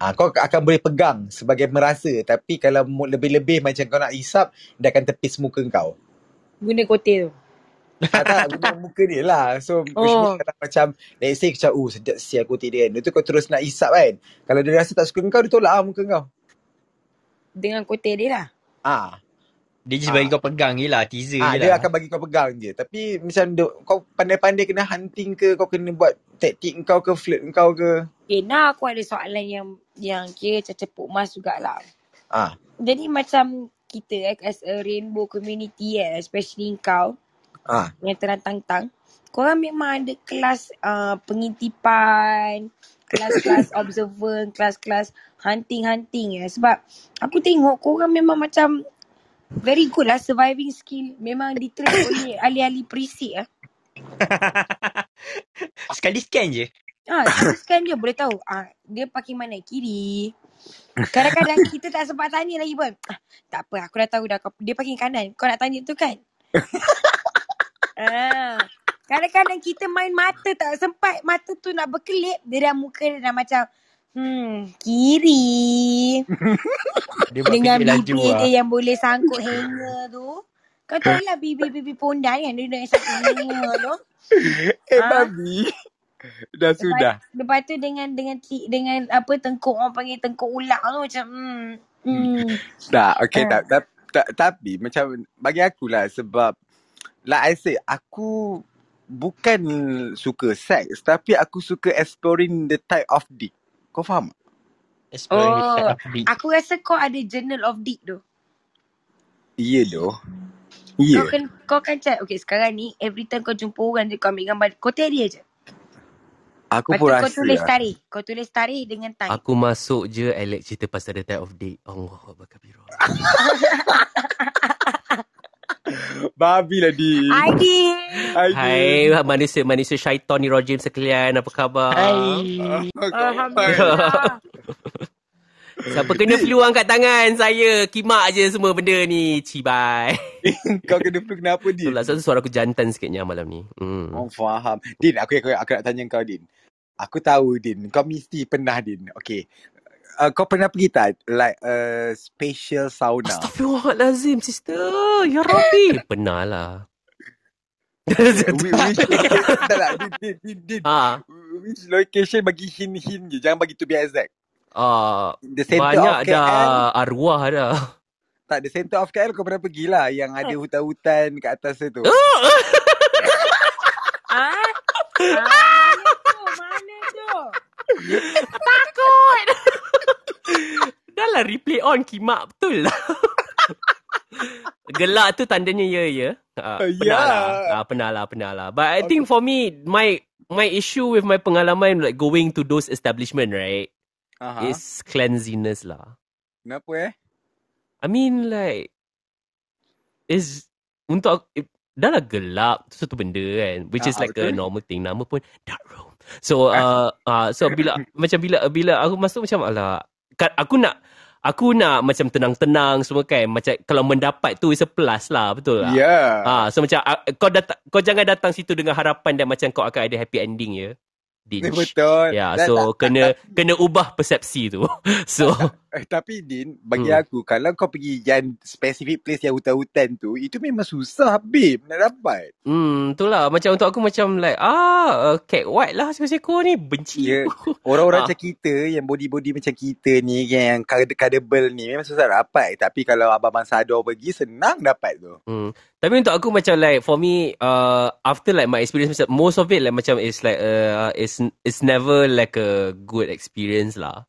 Speaker 1: Ah, kau akan boleh pegang sebagai merasa tapi kalau lebih-lebih macam kau nak hisap dia akan tepis muka kau.
Speaker 2: Guna kotel tu.
Speaker 1: Ah, tak, guna muka dia lah. So, which means
Speaker 2: Oh.
Speaker 1: kalau macam, let's say macam, oh sedap sial kotik dia kan. Lepas tu kau terus nak hisap kan. Kalau dia rasa tak suka kau, dia tolak lah muka kau.
Speaker 2: Dengan kotel dia lah.
Speaker 1: Ah,
Speaker 3: Dia just
Speaker 1: Ah.
Speaker 3: bagi kau pegang je lah. Teaser
Speaker 1: ah
Speaker 3: je
Speaker 1: dia
Speaker 3: lah.
Speaker 1: akan bagi kau pegang je. Tapi macam dia, kau pandai-pandai kena hunting ke, kau kena buat taktik kau ke, flirt kau ke.
Speaker 2: Okay, now aku ada soalan yang yang kira macam cepuk mas jugalah.
Speaker 1: Ah,
Speaker 2: Jadi macam kita eh, as a rainbow community eh, especially kau
Speaker 1: ah.
Speaker 2: yang terantang-tang, korang memang ada kelas uh, pengintipan, kelas-kelas observer, kelas-kelas hunting-hunting eh. Sebab aku tengok korang memang macam very good lah surviving skill. Memang ditrain oleh ahli-ahli perisik eh.
Speaker 3: Sekali scan je.
Speaker 2: Ah, teruskan dia boleh tahu. Ah, dia parking mana? Kiri. Kadang-kadang kita tak sempat tanya lagi pun. Ah, tak apa, aku dah tahu dah. Kau- Dia parking kanan. Kau nak tanya tu kan? Ah, kadang-kadang kita main mata tak sempat. Mata tu nak berkelip. Dia dah muka dia dah macam, hmm, kiri.
Speaker 3: Dia
Speaker 2: Dengan bibir
Speaker 3: lah.
Speaker 2: dia yang boleh sangkut hanger tu. Kau tahu lah bibir-bibir pondan kan? Dia dah sangkut hanger tu.
Speaker 1: Eh,
Speaker 2: Ah.
Speaker 1: babi. Dah sudah.
Speaker 2: Lepas, lepas tu dengan dengan dengan apa tengkuk orang panggil tengkuk ulak tu macam hmm. hmm.
Speaker 1: Dah, okay.
Speaker 2: Ah.
Speaker 1: Tak, tak, tak, tapi macam bagi aku lah sebab like I say, aku bukan suka seks tapi aku suka exploring the type of dick. Kau faham?
Speaker 3: Exploring the
Speaker 2: Oh,
Speaker 3: type of dick.
Speaker 2: aku rasa kau ada journal of dick tu.
Speaker 1: Iya doh.
Speaker 2: Kau
Speaker 1: Iya.
Speaker 2: kan kau kan chat. Okay, sekarang ni every time kau jumpa orang je kau ambil gambar kau tell dia je.
Speaker 1: Aku
Speaker 2: Lepas
Speaker 1: pun
Speaker 2: tu kau
Speaker 1: rasa
Speaker 2: tulis
Speaker 1: lah.
Speaker 2: tarikh. Kau tulis tarikh dengan time.
Speaker 6: Aku masuk je Alex cerita pasal the type of date. Allah Akbar kabira.
Speaker 1: Babi lah di.
Speaker 2: ID.
Speaker 6: Hai manusia-manusia syaitan ni rojim sekalian. Apa khabar?
Speaker 3: Hai.
Speaker 2: Alhamdulillah.
Speaker 6: Siapa kena flu angkat tangan? Saya kimak je semua benda ni. Cibai.
Speaker 1: Kau kena flu kenapa Din?
Speaker 6: Itulah satu suara aku jantan sikitnya malam ni. Hmm.
Speaker 1: Oh faham. Din, aku, aku, aku nak tanya kau Din. Aku tahu Din, kau mesti pernah Din. Okay. Uh, kau pernah pergi tak like uh, spatial sauna?
Speaker 6: Astaghfirullahalazim sister. Ya Rabbi. Pernah lah.
Speaker 1: which, location, tak
Speaker 6: ha.
Speaker 1: Which bagi hint-hint je. Jangan bagi to be exact.
Speaker 6: Ah,
Speaker 1: The center
Speaker 6: banyak
Speaker 1: of KL.
Speaker 6: dah arwah dah.
Speaker 1: Tak, the center of KL kau pernah pergi lah. Yang ada hutan-hutan kat atas tu.
Speaker 2: Ah? Ah, mana tu? Mana tu?
Speaker 6: Takut. Dah lah replay on kimak betul lah. Gelak tu tandanya ya ya. Ha,
Speaker 1: Oh,
Speaker 6: pernah
Speaker 1: ya.
Speaker 6: lah. Ha, pernah lah, pernah lah. But I think for me, my my issue with my pengalaman like going to those establishment, right?
Speaker 1: Aha.
Speaker 6: is cleanliness lah.
Speaker 1: Kenapa eh?
Speaker 6: I mean like is untuk eh, dah lah gelap tu satu benda kan which is
Speaker 1: Ah,
Speaker 6: like a
Speaker 1: betul.
Speaker 6: normal thing nama pun dark room so uh, uh, so bila macam bila bila aku masuk macam alah aku nak aku nak macam tenang-tenang semua kan macam kalau mendapat tu is a plus lah betul tak
Speaker 1: Ya.
Speaker 6: Ah, so macam uh, kau datang kau jangan datang situ dengan harapan dan macam kau akan ada happy ending ya. Din.
Speaker 1: Betul.
Speaker 6: Ya,
Speaker 1: Dan
Speaker 6: so kena kena ubah persepsi tu. So
Speaker 1: Eh, tapi Din, bagi
Speaker 6: Hmm.
Speaker 1: aku kalau kau pergi yang specific place yang hutan-hutan tu, itu memang susah babe nak dapat.
Speaker 6: Hmm, itulah macam untuk aku macam like ah uh, cat white lah seko-seko ni benci aku.
Speaker 1: Orang-orang
Speaker 6: Ah.
Speaker 1: macam kita yang body-body macam kita ni yang credible ni memang susah dapat. Tapi kalau abang-abang Sador pergi senang dapat tu.
Speaker 6: Hmm. Tapi untuk aku macam like for me uh, after like my experience macam most of it like macam is like uh, is it's never like a good experience lah.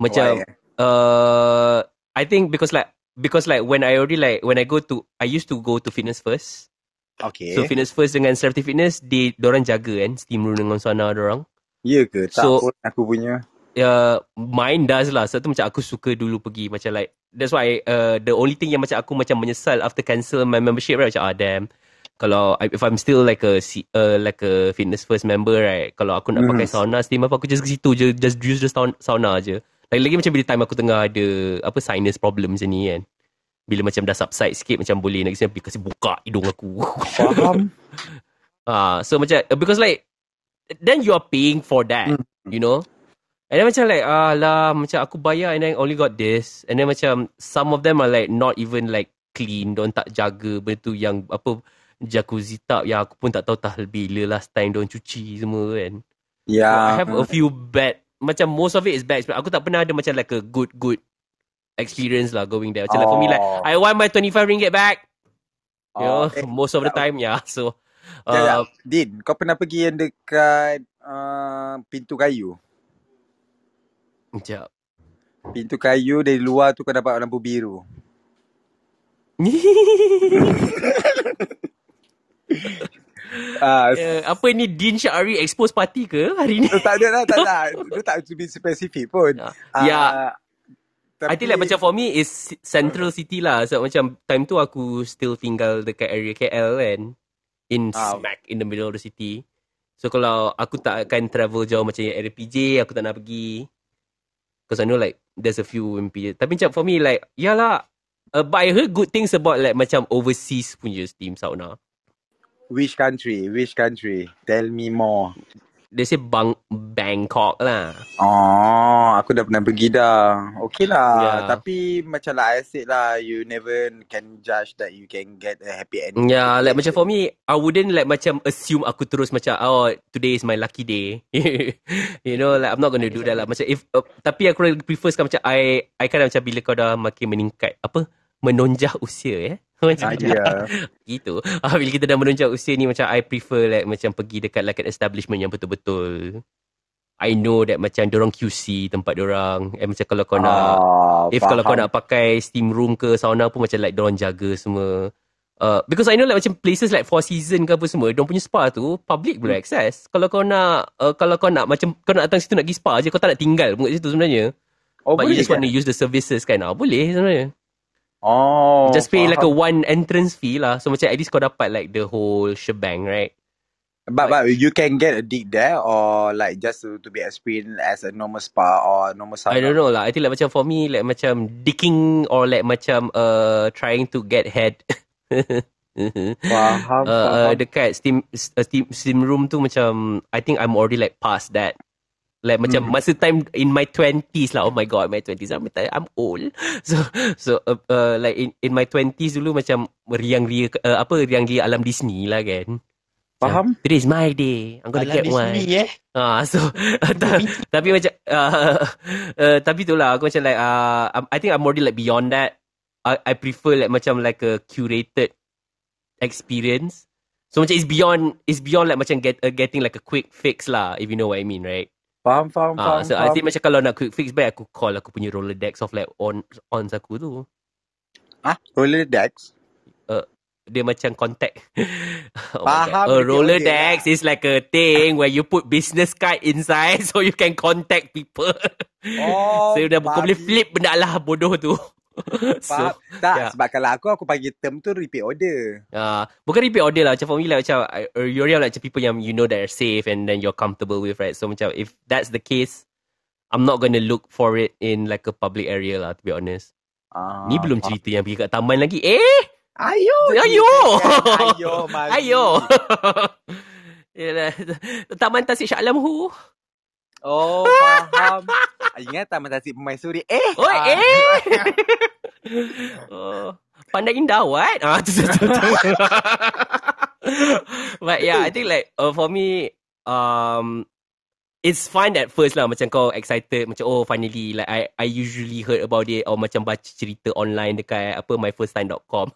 Speaker 6: Macam
Speaker 1: Why?
Speaker 6: uh I think because like because like when I already like when I go to I used to go to fitness first.
Speaker 1: Okay.
Speaker 6: So fitness first dengan celebrity fitness dia orang jaga kan steam room dengan sauna orang.
Speaker 1: ya ke? Tak
Speaker 6: So-
Speaker 1: pun aku punya.
Speaker 6: Uh, mine does lah. Sebab tu macam aku suka dulu pergi macam like that's why uh, the only thing yang macam aku macam menyesal after cancel my membership right macam ah damn kalau I- if I'm still like a uh, like a fitness first member right kalau aku nak
Speaker 1: Hmm.
Speaker 6: pakai sauna steam apa aku just ke situ je just use the sauna, je lagi-lagi macam bila time aku tengah ada apa sinus problem macam ni kan bila macam dah subside sikit macam boleh nak kasi kasi buka hidung aku
Speaker 1: Faham?
Speaker 6: Ah, so macam uh, because like then you are paying for that,
Speaker 1: Hmm.
Speaker 6: you know. And then macam like ah lah macam aku bayar and then only got this and then macam some of them are like not even like clean, don't tak jaga benda tu yang apa jacuzzi tub yang aku pun tak tahu tak bila last time don cuci semua kan. So,
Speaker 1: ya.
Speaker 6: I have a few bad macam most of it is bad experience. Aku tak pernah ada macam like a good good experience lah going there. Macam like for me like
Speaker 1: Oh.
Speaker 6: I want my 25 ringgit back. You know,
Speaker 1: Oh, eh,
Speaker 6: most of the time yeah. So
Speaker 1: Ya, ya.
Speaker 6: uh,
Speaker 1: Din, kau pernah pergi yang dekat uh, pintu kayu?
Speaker 6: Sekejap.
Speaker 1: Pintu kayu dari luar tu kau dapat lampu biru. Ah,
Speaker 6: uh, apa ni Din Syari expose party ke hari ni?
Speaker 1: tak ada lah, tak ada. Dia tak to be spesifik pun.
Speaker 6: Ya.
Speaker 1: Ah,
Speaker 6: Ya.
Speaker 1: tapi,
Speaker 6: I think like macam for me is central city lah. So macam time tu aku still tinggal dekat area KL kan. In
Speaker 1: Ah.
Speaker 6: smack in the middle of the city. So kalau aku tak akan travel jauh macam yang area PJ, aku tak nak pergi. Because I know like there's a few PJ. Tapi macam for me like, yalah. Uh, but I heard good things about like macam overseas punya steam sauna.
Speaker 1: Which country? Which country? Tell me more.
Speaker 6: They say bang Bangkok lah.
Speaker 1: Oh, aku dah pernah pergi dah. Okay lah.
Speaker 6: Ya.
Speaker 1: Tapi macam like I said lah, you never can judge that you can get a happy ending.
Speaker 6: Yeah, like macam for me, I wouldn't like macam assume aku terus macam oh today is my lucky day. you know, like I'm not gonna do that lah. Macam if uh, tapi aku prefer sekarang macam I I kan macam bila kau dah makin meningkat apa menonjah usia eh. Macam
Speaker 1: Ah,
Speaker 6: tu.
Speaker 1: ya.
Speaker 6: gitu. Ah, bila kita dah menonjah usia ni macam I prefer like macam pergi dekat like an establishment yang betul-betul I know that macam dorang QC tempat dorang. And macam kalau kau nak
Speaker 1: Ah,
Speaker 6: If kalau kau
Speaker 1: faham.
Speaker 6: nak pakai steam room ke sauna pun macam like diorang jaga semua. Uh, because I know like macam places like Four Season ke apa semua, diorang punya spa tu public boleh access. Kalau kau nak uh, kalau kau nak macam kau nak datang situ nak pergi spa je, kau tak nak tinggal pun kat situ sebenarnya.
Speaker 1: Oh,
Speaker 6: But you
Speaker 1: boleh
Speaker 6: just want
Speaker 1: ke?
Speaker 6: to use the services kan. Ah, boleh sebenarnya.
Speaker 1: Oh,
Speaker 6: just pay like a
Speaker 1: faham.
Speaker 6: one entrance fee lah. So macam at least kau dapat like the whole shebang, right?
Speaker 1: But, but you can get a dig there or like just to, to be experienced as a normal spa or normal sauna.
Speaker 6: I don't know lah. I think like macam for me like macam dicking or like macam uh trying to get head.
Speaker 1: Faham,
Speaker 6: uh, uh,
Speaker 1: faham.
Speaker 6: dekat steam uh, steam steam room tu macam I think I'm already like past that. Like macam
Speaker 1: Hmm.
Speaker 6: masa time in my 20s lah. Oh my god, my 20s. I'm, I'm old. So so uh, uh, like in in my 20s dulu macam riang ria uh, apa riang ria alam Disney lah kan.
Speaker 1: Faham?
Speaker 6: Today is my day. I'm gonna
Speaker 3: Alam
Speaker 6: get one.
Speaker 3: Disney eh.
Speaker 6: Ah, so ta- tapi macam uh, uh, tapi tu lah aku macam like uh, I think I'm already like beyond that. I, I prefer like macam like a curated experience. So macam it's beyond it's beyond like macam get uh, getting like a quick fix lah if you know what I mean, right?
Speaker 1: Faham, faham,
Speaker 6: Ah,
Speaker 1: faham.
Speaker 6: so I
Speaker 1: faham.
Speaker 6: think macam kalau nak quick fix baik aku call aku punya Rolodex of like on ons aku tu.
Speaker 1: Ah, roller decks?
Speaker 6: dia macam contact. oh
Speaker 1: Faham,
Speaker 6: A roller dex
Speaker 1: lah.
Speaker 6: is like a thing where you put business card inside so you can contact people.
Speaker 1: Oh,
Speaker 6: so dah kau boleh flip benda lah bodoh tu.
Speaker 1: Faham?
Speaker 6: so,
Speaker 1: tak,
Speaker 6: yeah.
Speaker 1: sebab kalau aku, aku panggil term tu repeat order.
Speaker 6: Uh, bukan repeat order lah Macam for me like Macam uh, You're like macam people yang You know that are safe And then you're comfortable with right So macam If that's the case I'm not gonna look for it In like a public area lah To be honest
Speaker 1: Ah,
Speaker 6: Ni belum cerita yang pergi kat taman lagi Eh
Speaker 1: Ayo.
Speaker 6: Ayo.
Speaker 1: Ayo.
Speaker 6: Ayo Yalah, Taman Tasik Shah Alam Hu
Speaker 1: Oh, faham. Ingat Taman Tasik Permaisuri? Eh.
Speaker 6: Oh
Speaker 1: ah.
Speaker 6: eh oh, Pandai indah what ah, tu, tu, tu, tu. But yeah I think like uh, For me um, It's fun at first lah Macam kau excited Macam oh finally Like I I usually heard about it Or macam baca cerita online Dekat apa myfirstime.com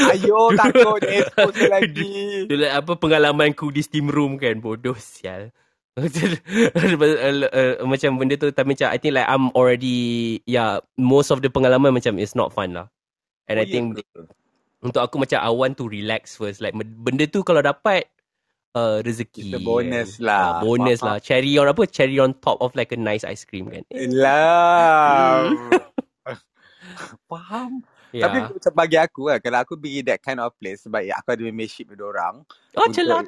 Speaker 1: Ayo, takut expose lagi.
Speaker 6: Dulu apa pengalamanku di steam room kan bodoh sial. macam benda tu tapi macam I think like I'm already yeah most of the pengalaman macam is not fun lah. And
Speaker 1: Oh,
Speaker 6: I think
Speaker 1: ya ke?
Speaker 6: untuk aku macam I want to relax first like benda tu kalau dapat uh, rezeki.
Speaker 1: It's a bonus
Speaker 6: kan.
Speaker 1: lah.
Speaker 6: Uh, bonus
Speaker 1: Faham.
Speaker 6: lah. Cherry on apa? Cherry on top of like a nice ice cream kan.
Speaker 1: Lah. Faham.
Speaker 6: Yeah.
Speaker 1: Tapi macam bagi aku lah, kalau aku pergi that kind of place, sebab ya, aku ada membership dengan orang.
Speaker 6: oh celat.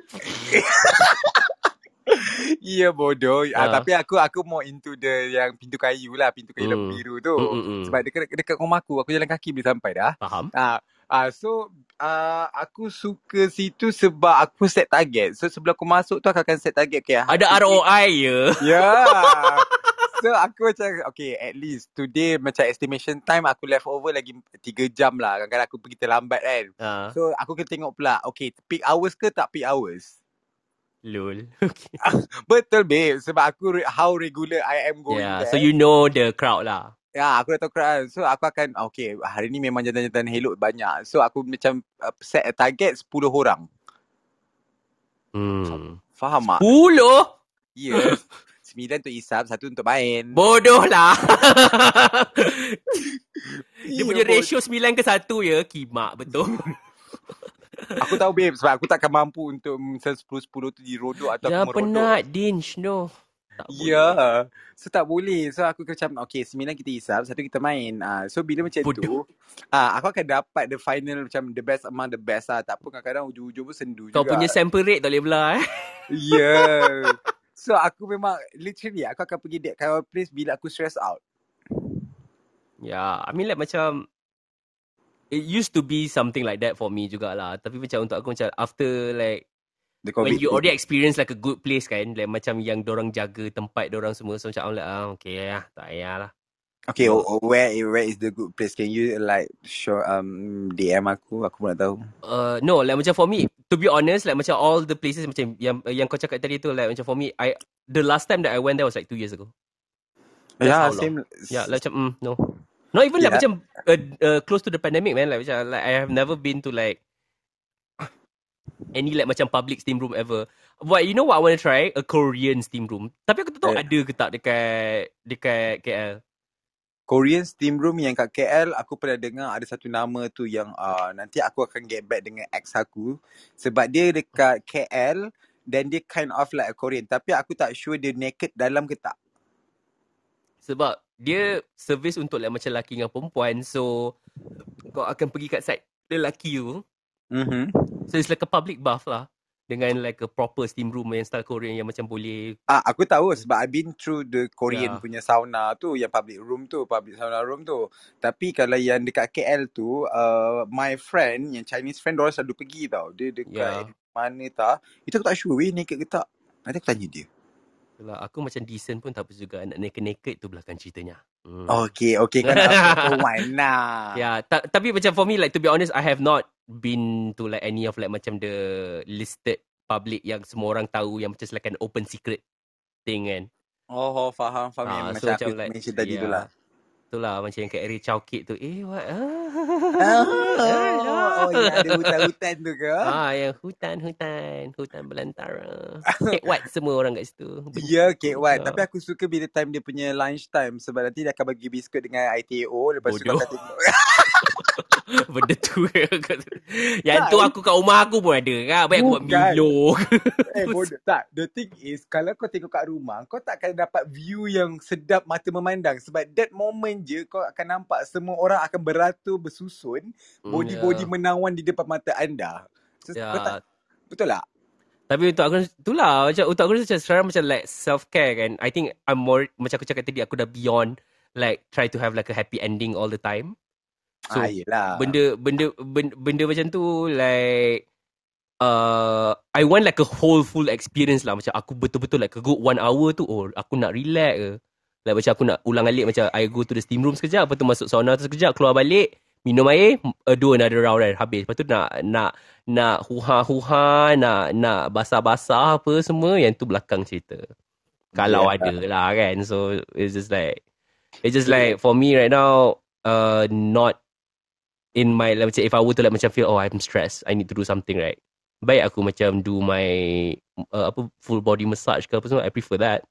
Speaker 1: Ya bodoh. Ah.
Speaker 6: Ah.
Speaker 1: tapi aku aku more into the yang pintu kayu lah, pintu kayu
Speaker 6: hmm.
Speaker 1: biru tu.
Speaker 6: Mm, mm, mm.
Speaker 1: Sebab dekat dekat rumah aku, aku jalan kaki boleh sampai dah.
Speaker 6: Faham?
Speaker 1: Ah, ah so ah, aku suka situ sebab aku set target. So sebelum aku masuk tu aku akan set target okay.
Speaker 6: Ada ROI ya.
Speaker 1: Ya. So aku macam okay at least today macam estimation time aku left over lagi 3 jam lah. Kadang-kadang aku pergi terlambat kan.
Speaker 6: Ah,
Speaker 1: So aku kena tengok pula okay peak hours ke tak peak hours.
Speaker 6: Lol. Okay.
Speaker 1: Betul babe sebab aku how regular I am going
Speaker 6: Yeah,
Speaker 1: there.
Speaker 6: so you know the crowd lah.
Speaker 1: Ya, aku dah tahu crowd. So aku akan okay, hari ni memang jantan-jantan hello banyak. So aku macam uh, set a target 10 orang.
Speaker 6: Hmm.
Speaker 1: Faham tak?
Speaker 6: Puluh?
Speaker 1: Yes. Sembilan untuk isap, satu untuk main.
Speaker 6: Bodoh lah. Dia
Speaker 1: Ya,
Speaker 6: punya ratio 9 ke 1 ya. Kimak betul.
Speaker 1: Aku tahu babe sebab aku takkan mampu untuk misal 10-10 tu dirodok atau aku merodok.
Speaker 6: penat Dinch no. Tak boleh.
Speaker 1: Ya. So tak boleh. So aku macam okay, sembilan kita isap, satu kita main. Ah, so bila macam
Speaker 6: Bodoh.
Speaker 1: tu, ah aku akan dapat the final macam the best among the best lah. Tak apa kadang-kadang ujung-ujung pun sendu
Speaker 6: Kau
Speaker 1: juga.
Speaker 6: punya sample rate tak boleh belah eh.
Speaker 1: Ya. So aku memang literally aku akan pergi that kind place bila aku stress out.
Speaker 6: Ya, I mean like macam It used to be something like that for me jugalah. Tapi macam untuk aku macam after like
Speaker 1: The
Speaker 6: when
Speaker 1: COVID.
Speaker 6: you already experience like a good place kan, like macam yang dorang jaga tempat dorang semua, so macam I'm like, ah, okay lah, tak payah lah.
Speaker 1: Okay, oh, oh, where where is the good place? Can you like show um DM aku? Aku pun nak tahu.
Speaker 6: Uh, no, like macam for me, to be honest, like macam all the places macam yang yang kau cakap tadi tu, like macam for me, I the last time that I went there was like two years ago. That's
Speaker 1: yeah,
Speaker 6: how long.
Speaker 1: same.
Speaker 6: Yeah, like macam mm, no, not even like
Speaker 1: Yeah.
Speaker 6: macam uh, uh, close to the pandemic, man. Like macam like I have never been to like any like macam public steam room ever. But you know what I want to try? A Korean steam room. Tapi aku tak tahu
Speaker 1: Eh.
Speaker 6: ada ke tak dekat dekat KL.
Speaker 1: Korean steam room yang kat KL aku pernah dengar ada satu nama tu yang uh, nanti aku akan get back dengan ex aku sebab dia dekat KL dan dia kind of like a Korean tapi aku tak sure dia naked dalam ke tak.
Speaker 6: Sebab dia service untuk like macam lelaki dengan perempuan. So kau akan pergi kat side lelaki tu.
Speaker 1: Mhm.
Speaker 6: So it's like a public bath lah. Dengan like a proper steam room yang style Korean yang macam boleh
Speaker 1: Ah aku tahu sebab I've been through the Korean
Speaker 6: Yeah.
Speaker 1: punya sauna tu yang public room tu, public sauna room tu. Tapi kalau yang dekat KL tu uh, my friend yang Chinese friend dia selalu pergi tau. Dia dekat
Speaker 6: Yeah.
Speaker 1: mana tak. Itu aku tak sure weh naked ke tak. Nanti aku tanya dia.
Speaker 6: Itulah, aku macam decent pun tak apa juga. Nak naked-naked tu belakang ceritanya. Hmm.
Speaker 1: Okay, okay. Kau nak one lah.
Speaker 6: Yeah, ta- tapi macam for me like to be honest I have not been to like any of like macam the listed public yang semua orang tahu yang macam like an open secret thing kan.
Speaker 1: Oh, oh faham, faham.
Speaker 6: Ah,
Speaker 1: yang
Speaker 6: so
Speaker 1: macam
Speaker 6: macam
Speaker 1: aku
Speaker 6: like
Speaker 1: mention tadi tu
Speaker 6: yeah.
Speaker 1: lah.
Speaker 6: Itulah macam yang kat area Chowkit tu. Eh what?
Speaker 1: Oh, oh yang ada hutan-hutan tu ke?
Speaker 6: Ah, yang hutan-hutan, hutan belantara. Cake what semua orang kat situ.
Speaker 1: Ya, Kek Wan.
Speaker 6: Ya.
Speaker 1: Tapi aku suka bila time dia punya lunch time sebab nanti dia akan bagi biskut dengan ITO. Lepas tu kau
Speaker 6: Bodoh.
Speaker 1: tengok.
Speaker 6: Benda tu Yang tu aku kat rumah aku pun ada. Kan? Baik aku buat
Speaker 1: Bukan.
Speaker 6: Milo.
Speaker 1: Eh bodoh. Tak The thing is Kalau kau tengok kat rumah Kau tak akan dapat view yang sedap mata memandang. Sebab that moment je Kau akan nampak Semua orang akan beratur Bersusun Body-body
Speaker 6: Ya.
Speaker 1: menawan Di depan mata anda. So. Kau tak Betul tak?
Speaker 6: Tapi untuk aku Itulah. Macam, Untuk aku macam Sekarang macam like Self-care kan. I think I'm more Macam aku cakap tadi Aku dah beyond Like try to have like a happy ending all the time So
Speaker 1: ah, yelah.
Speaker 6: benda benda benda, benda macam tu like uh, I want like a whole full experience lah. Macam aku betul-betul like a good one hour tu oh aku nak relax ke? Like macam aku nak ulang alik macam I go to the steam room sekejap lepas tu masuk sauna tu sekejap keluar balik minum air uh, do another round kan? Habis. Lepas tu nak nak nak huha-huha nak nak basah-basah apa semua yang tu belakang cerita. Kalau
Speaker 1: Yeah.
Speaker 6: ada lah kan? So it's just like it's just like for me right now uh not in my like, macam if I were to like macam feel oh I'm stressed I need to do something right? Baik aku macam do my uh, apa full body massage ke apa semua I prefer that.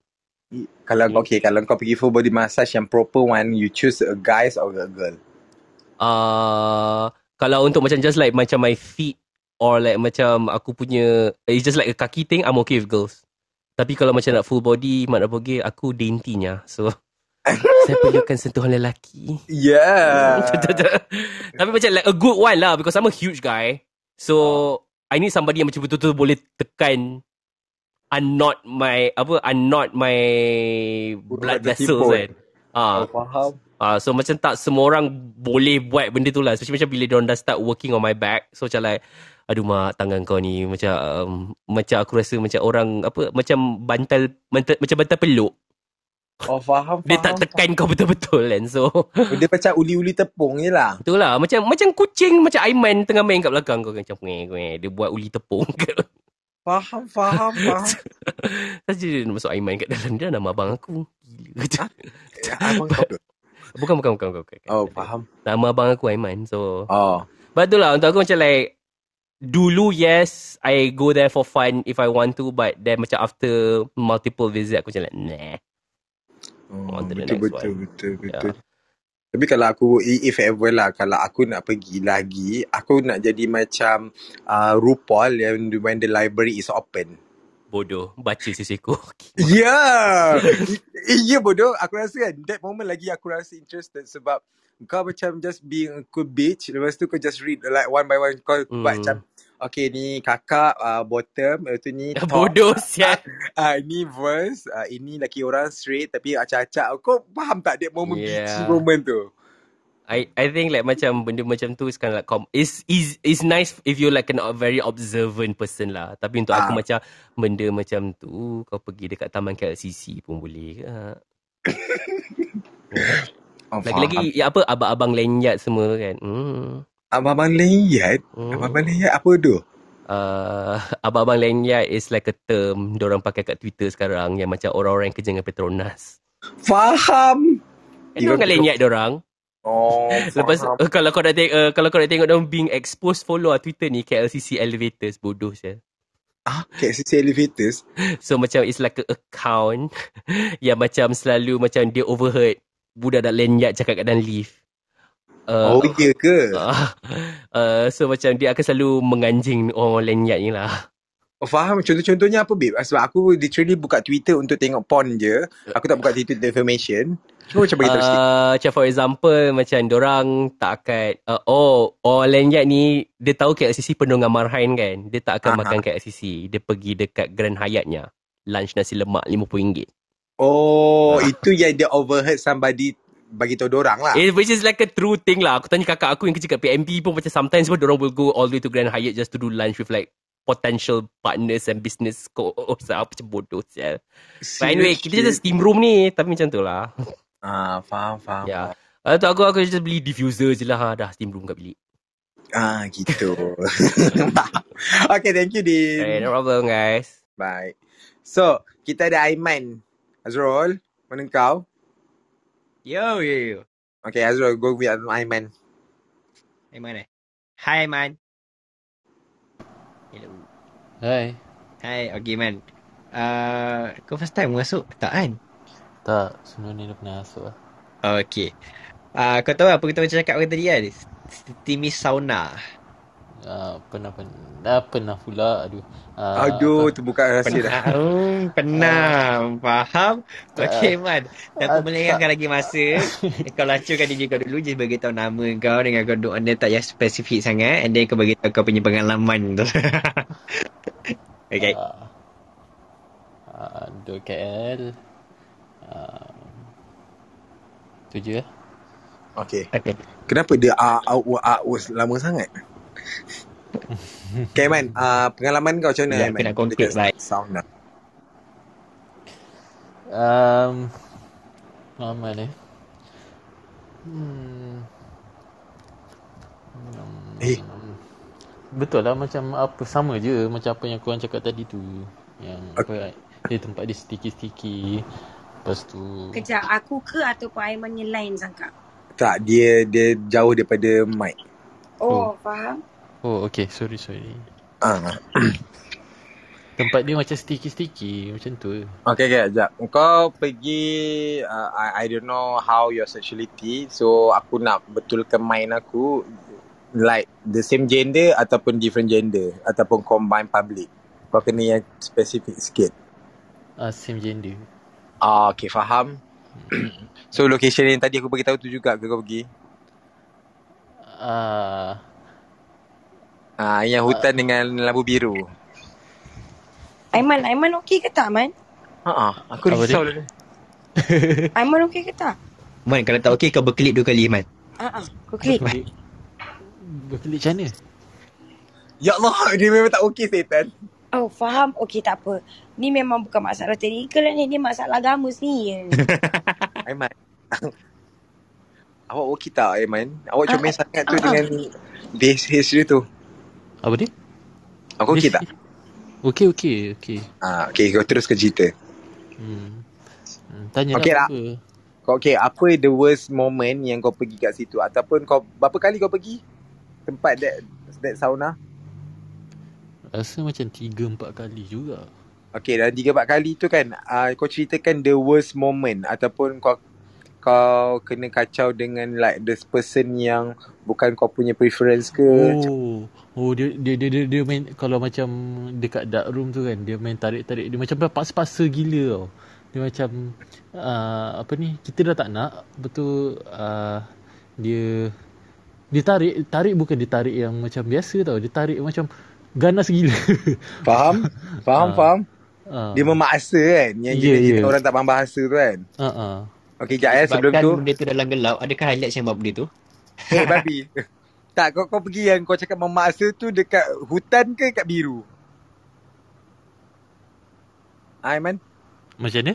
Speaker 1: Kalau okay Kalau kau pergi full body massage Yang proper one You choose a guys or a girl?
Speaker 6: Uh, kalau untuk macam just like macam my feet or like macam aku punya it's just like a kaki thing I'm okay with girls. Tapi kalau macam nak full body mak nak pergi aku daintynya so saya perlukan sentuhan lelaki
Speaker 1: Yeah
Speaker 6: Tapi macam like a good one lah because I'm a huge guy. So I need somebody yang macam betul-betul boleh tekan unknot my apa unknot my blood vessels kan. Ah,
Speaker 1: Oh faham
Speaker 6: ah so macam tak semua orang boleh buat benda tu lah. Especially macam bila diorang dah start working on my back. So macam like aduh mak tangan kau ni macam um, macam aku rasa macam orang apa macam bantal, bantal macam bantal peluk.
Speaker 1: Oh faham
Speaker 6: Dia tak
Speaker 1: faham,
Speaker 6: tekan kau betul-betul kan. So
Speaker 1: faham. Dia macam uli-uli tepung je lah
Speaker 6: Itulah macam macam kucing macam Aiman tengah main kat belakang kau macam kueh kueh dia buat uli tepung ke.
Speaker 1: Faham faham faham
Speaker 6: Saja dia masuk Aiman kat dalam dia nama abang aku. Gila.
Speaker 1: Ya, Abang kau tu
Speaker 6: bukan bukan bukan bukan. bukan.
Speaker 1: Oh faham
Speaker 6: Nama abang aku Aiman. So
Speaker 1: Oh
Speaker 6: but itulah untuk aku macam like dulu yes I go there for fun if I want to but then macam after multiple visit aku macam like nah.
Speaker 1: Oh,
Speaker 6: On to the
Speaker 1: betul,
Speaker 6: next
Speaker 1: betul,
Speaker 6: one.
Speaker 1: betul,
Speaker 6: Ya.
Speaker 1: betul. Tapi kalau aku, if ever lah, kalau aku nak pergi lagi, aku nak jadi macam uh, RuPaul yang when the library is open.
Speaker 6: Bodoh baca sisiku.
Speaker 1: Ya! Ya bodoh, aku rasa kan, that moment lagi aku rasa interested sebab kau macam just being a cool bitch, lepas tu kau just read like one by one, kau buat macam, okay ni kakak uh, bottom, lepas tu ni top,
Speaker 6: Bodoh sial.
Speaker 1: Ah, ini verse, ah, ini laki orang straight tapi acak-acak. Kau faham tak that moment
Speaker 6: Yeah.
Speaker 1: bitchy moment tu?
Speaker 6: I I think like macam benda macam tu is like com- is is is nice if you like an, a very observant person lah. Tapi untuk aku
Speaker 1: Ah.
Speaker 6: macam benda macam tu kau pergi dekat taman KLCC pun boleh ke? Lagi-lagi ya apa abang-abang lenyat semua kan. Hmm.
Speaker 1: Abang-abang leyat?
Speaker 6: hmm.
Speaker 1: Abang-abang leyat apa tu?
Speaker 6: Uh, abang-abang lenyat is like a term orang pakai kat Twitter sekarang yang macam orang-orang yang kerja dengan Petronas.
Speaker 1: Faham.
Speaker 6: Kan orang lenyat orang.
Speaker 1: Oh,
Speaker 6: Lepas
Speaker 1: faham.
Speaker 6: uh, kalau kau dah tengok uh, kalau kau dah tengok orang being exposed follow lah Twitter ni KLCC elevators bodoh saya.
Speaker 1: Ah, KCC elevators.
Speaker 6: So macam it's like a account yang macam selalu macam dia overheard budak dak lenyat cakap kat dalam lift. Uh,
Speaker 1: oh, iya ke?
Speaker 6: uh, uh, so macam dia akan selalu menganjing orang lenyat ni lah.
Speaker 1: Oh, faham. Contoh-contohnya apa, babe? Sebab aku literally buka Twitter untuk tengok porn je. Aku tak buka Twitter information. Cuma macam bagi tahu sikit.
Speaker 6: Uh, macam for example macam orang tak akan uh, oh orang lenyat ni dia tahu KLCC penuh dengan marhain kan. Dia tak akan
Speaker 1: Aha.
Speaker 6: makan KLCC. Dia pergi dekat Grand Hyattnya. Lunch nasi lemak RM50.
Speaker 1: Oh, itu yang dia overheard somebody bagi tahu dorang lah.
Speaker 6: Eh, which is like a true thing lah. Aku tanya kakak aku yang kerja kat PMP pun macam sometimes pun orang will go all the way to Grand Hyatt just to do lunch with like potential partners and business co apa macam bodoh sial. But anyway, kita just steam room ni tapi macam tu lah.
Speaker 1: Ah, faham, faham.
Speaker 6: Ya. Yeah. tu aku aku just beli diffuser je lah ha. dah steam room kat bilik.
Speaker 1: Ah, gitu. okay, thank you, Din.
Speaker 6: Okay, no problem guys.
Speaker 1: Baik. So, kita ada Aiman. Azrul, mana kau?
Speaker 3: Yo, yo, yo.
Speaker 1: Okay, Azrul, go with Aiman.
Speaker 3: Hai, mana? Hai, Man. Hello.
Speaker 7: Hai.
Speaker 3: Hai, okay, Man. Uh, kau first time masuk? Tak kan?
Speaker 7: Tak, sebelum ni dah pernah masuk lah.
Speaker 3: Okay. Uh, kau tahu apa kita macam cakap tadi kan? Timis sauna.
Speaker 7: Uh, pernah pernah pernah pula aduh uh,
Speaker 1: Aduh,
Speaker 7: apa,
Speaker 1: tu buka rahsia dah.
Speaker 3: Pernah. Oh, pernah. Faham? Okey, Man. Tak
Speaker 7: Ah,
Speaker 3: apa melengahkan lagi masa. kau lacukan diri kau dulu. Just beritahu nama kau dengan kau duk on kau tak payah spesifik sangat. And then kau beritahu kau punya pengalaman tu. okay.
Speaker 7: uh, uh, duduk KL uh, tu je
Speaker 1: Okay.
Speaker 3: Okay.
Speaker 1: Kenapa dia ah out out was lama sangat? Okay, Man. Uh, pengalaman kau macam mana,
Speaker 3: Ya,
Speaker 1: Man?
Speaker 3: aku nak conclude, baik.
Speaker 1: Sauna.
Speaker 7: um, pengalaman eh hmm. Hmm.
Speaker 1: Eh.
Speaker 7: Betul lah macam apa sama je macam apa yang korang cakap tadi tu. Yang apa dia tempat dia sticky-sticky. Lepas tu
Speaker 2: Kejap, aku ke ataupun Aiman yang lain sangka?
Speaker 1: Tak, dia dia jauh daripada mic.
Speaker 2: Oh, faham?
Speaker 7: Oh okay sorry sorry.
Speaker 1: Ah.
Speaker 7: Tempat dia macam sticky-sticky macam tu.
Speaker 1: Okay, okay, sekejap. Kau pergi, uh, I, I don't know how your sexuality. So, aku nak betulkan mind aku. Like, the same gender ataupun different gender. Ataupun combine public. Kau kena yang spesifik sikit.
Speaker 7: Ah same gender.
Speaker 1: Ah, okay, faham. so, location yang tadi aku bagi tahu tu juga ke kau pergi?
Speaker 7: Ah
Speaker 1: Ah, yang hutan dengan lampu biru.
Speaker 2: Aiman, Aiman okey ke tak, Man?
Speaker 1: Ha ah, aku
Speaker 7: Apa
Speaker 1: risau
Speaker 7: dia?
Speaker 1: lah.
Speaker 2: Aiman okey ke tak?
Speaker 3: Man, kalau tak okey kau berkelip dua kali, Man.
Speaker 2: Ah, uh Kau klik.
Speaker 7: berkelik macam mana?
Speaker 1: Ya Allah, dia memang tak okey setan.
Speaker 2: Oh, faham. Okey, tak apa. Ni memang bukan masalah teknikal ni. Ni masalah agama sendiri.
Speaker 1: Aiman. Awak okey tak Aiman? Awak
Speaker 2: Ah,
Speaker 1: comel
Speaker 2: ah,
Speaker 1: sangat tu
Speaker 2: ah,
Speaker 1: dengan base haze dia tu.
Speaker 7: Apa dia?
Speaker 1: Aku okey tak?
Speaker 7: Okey okey okey.
Speaker 1: Ah, okey, kau teruskan cerita.
Speaker 7: Hmm. hmm. Tanya
Speaker 1: Okey
Speaker 7: lah apa?
Speaker 1: Kau okey, apa the worst moment yang kau pergi kat situ ataupun kau berapa kali kau pergi tempat that that sauna?
Speaker 7: Rasa macam 3 4 kali juga.
Speaker 1: Okey, dalam 3 4 kali tu kan, uh, kau ceritakan the worst moment ataupun kau kau kena kacau dengan like this person yang bukan kau punya preference ke?
Speaker 7: Oh, oh dia dia dia dia, dia main kalau macam dekat dark room tu kan, dia main tarik-tarik dia macam paksa-paksa gila tau. Dia macam uh, apa ni, kita dah tak nak, betul uh, dia dia tarik tarik bukan dia tarik yang macam biasa tau, dia tarik macam ganas gila.
Speaker 1: Faham? Faham,
Speaker 7: Ah.
Speaker 1: faham?
Speaker 7: Ah.
Speaker 1: Dia memaksa kan Yang
Speaker 7: Ya,
Speaker 1: jenis
Speaker 7: ya.
Speaker 1: orang tak faham bahasa tu kan
Speaker 7: Ha ah.
Speaker 1: Okey sekejap ya sebelum tu
Speaker 3: benda tu dalam gelap, adakah highlights yang buat benda tu?
Speaker 1: Eh babi Tak kau, kau pergi yang kau cakap memaksa tu Dekat hutan ke kat biru? Aiman
Speaker 7: Macam mana?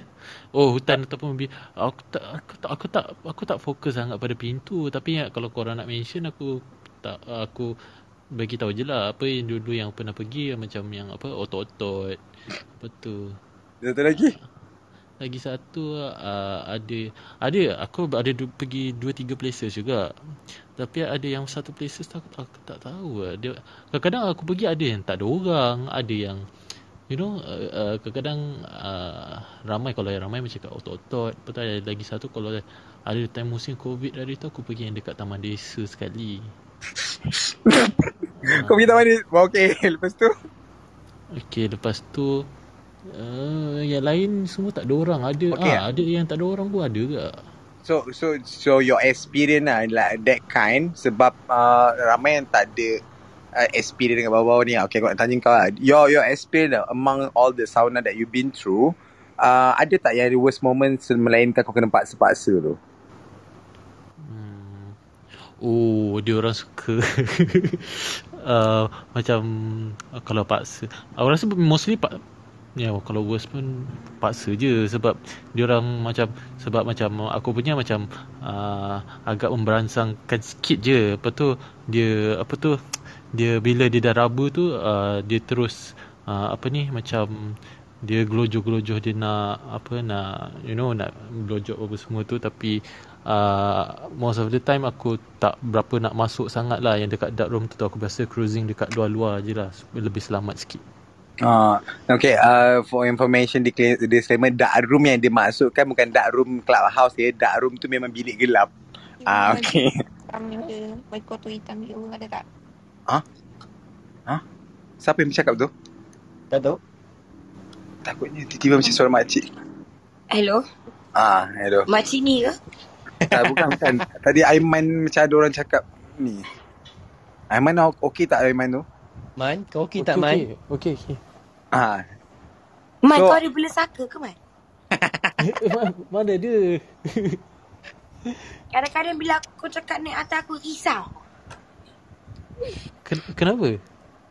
Speaker 7: Oh hutan ataupun bi aku tak aku tak aku tak aku tak fokus sangat pada pintu. Tapi ya, kalau korang nak mention aku tak aku bagi tahu je lah apa yang dulu yang pernah pergi. Macam yang apa otot-otot. Apa tu?
Speaker 1: Satu lagi
Speaker 7: lagi satu uh, ada ada aku ada du, pergi dua tiga places juga. Tapi ada yang satu places tu aku, aku tak tahu. Dia kadang-kadang aku pergi ada yang tak ada orang ada yang you know uh, uh, kadang-kadang uh, ramai kalau yang ramai macam kat otot-otot. Lepas tu ada lagi satu kalau ada time musim covid hari tu aku pergi yang dekat taman desa sekali.
Speaker 1: Kau pergi tahu mana Okey lepas tu?
Speaker 7: Okey, lepas tu uh, yang lain semua tak ada orang. Ada
Speaker 1: Okey.
Speaker 7: ah, ada yang tak ada orang pun ada ke.
Speaker 1: So so so your experience lah like that kind sebab uh, ramai yang tak ada uh, experience dengan bawah-bawah ni. Okay, kau nak tanya kau lah. Your your experience lah, among all the sauna that you've been through, uh, ada tak yang the worst moment melainkan kau kena paksa-paksa tu?
Speaker 7: Hmm. Oh, dia orang suka uh, macam uh, kalau paksa. Aku rasa mostly pak Ya, kalau worst pun paksa je sebab dia orang macam sebab macam aku punya macam uh, agak memberansangkan sikit je. Lepas tu dia apa tu dia bila dia dah raba tu uh, dia terus uh, apa ni macam dia gelojoh-gelojoh dia nak apa nak you know nak gelojok apa semua tu. Tapi uh, most of the time aku tak berapa nak masuk sangat lah. Yang dekat dark room tu, tu aku biasa cruising dekat luar-luar je lah. Lebih selamat sikit
Speaker 1: Uh, okay, uh, for information discla- disclaimer, dark room yang dimaksudkan bukan dark room clubhouse ya. Dark room tu memang bilik gelap. Ah, uh, okay.
Speaker 8: je. Baju kotor hitam je. Ada tak?
Speaker 1: Siapa yang bercakap tu?
Speaker 3: Tak tahu.
Speaker 1: Takutnya tiba-tiba macam suara makcik.
Speaker 2: Hello?
Speaker 1: Ah, hello.
Speaker 2: Makcik ni ke?
Speaker 1: Tak, bukan, bukan. Tadi Aiman macam ada orang cakap ni. Aiman okey tak Aiman tu?
Speaker 3: Man, kau okey
Speaker 7: Okey,
Speaker 3: tak Man?
Speaker 7: okey. Okey, okey.
Speaker 1: Ah,
Speaker 2: Man,
Speaker 1: So-
Speaker 2: kau ada bela saka ke, Man?
Speaker 7: Ma- mana dia?
Speaker 2: Kadang-kadang bila kau cakap naik atas, aku risau.
Speaker 7: Ken- kenapa?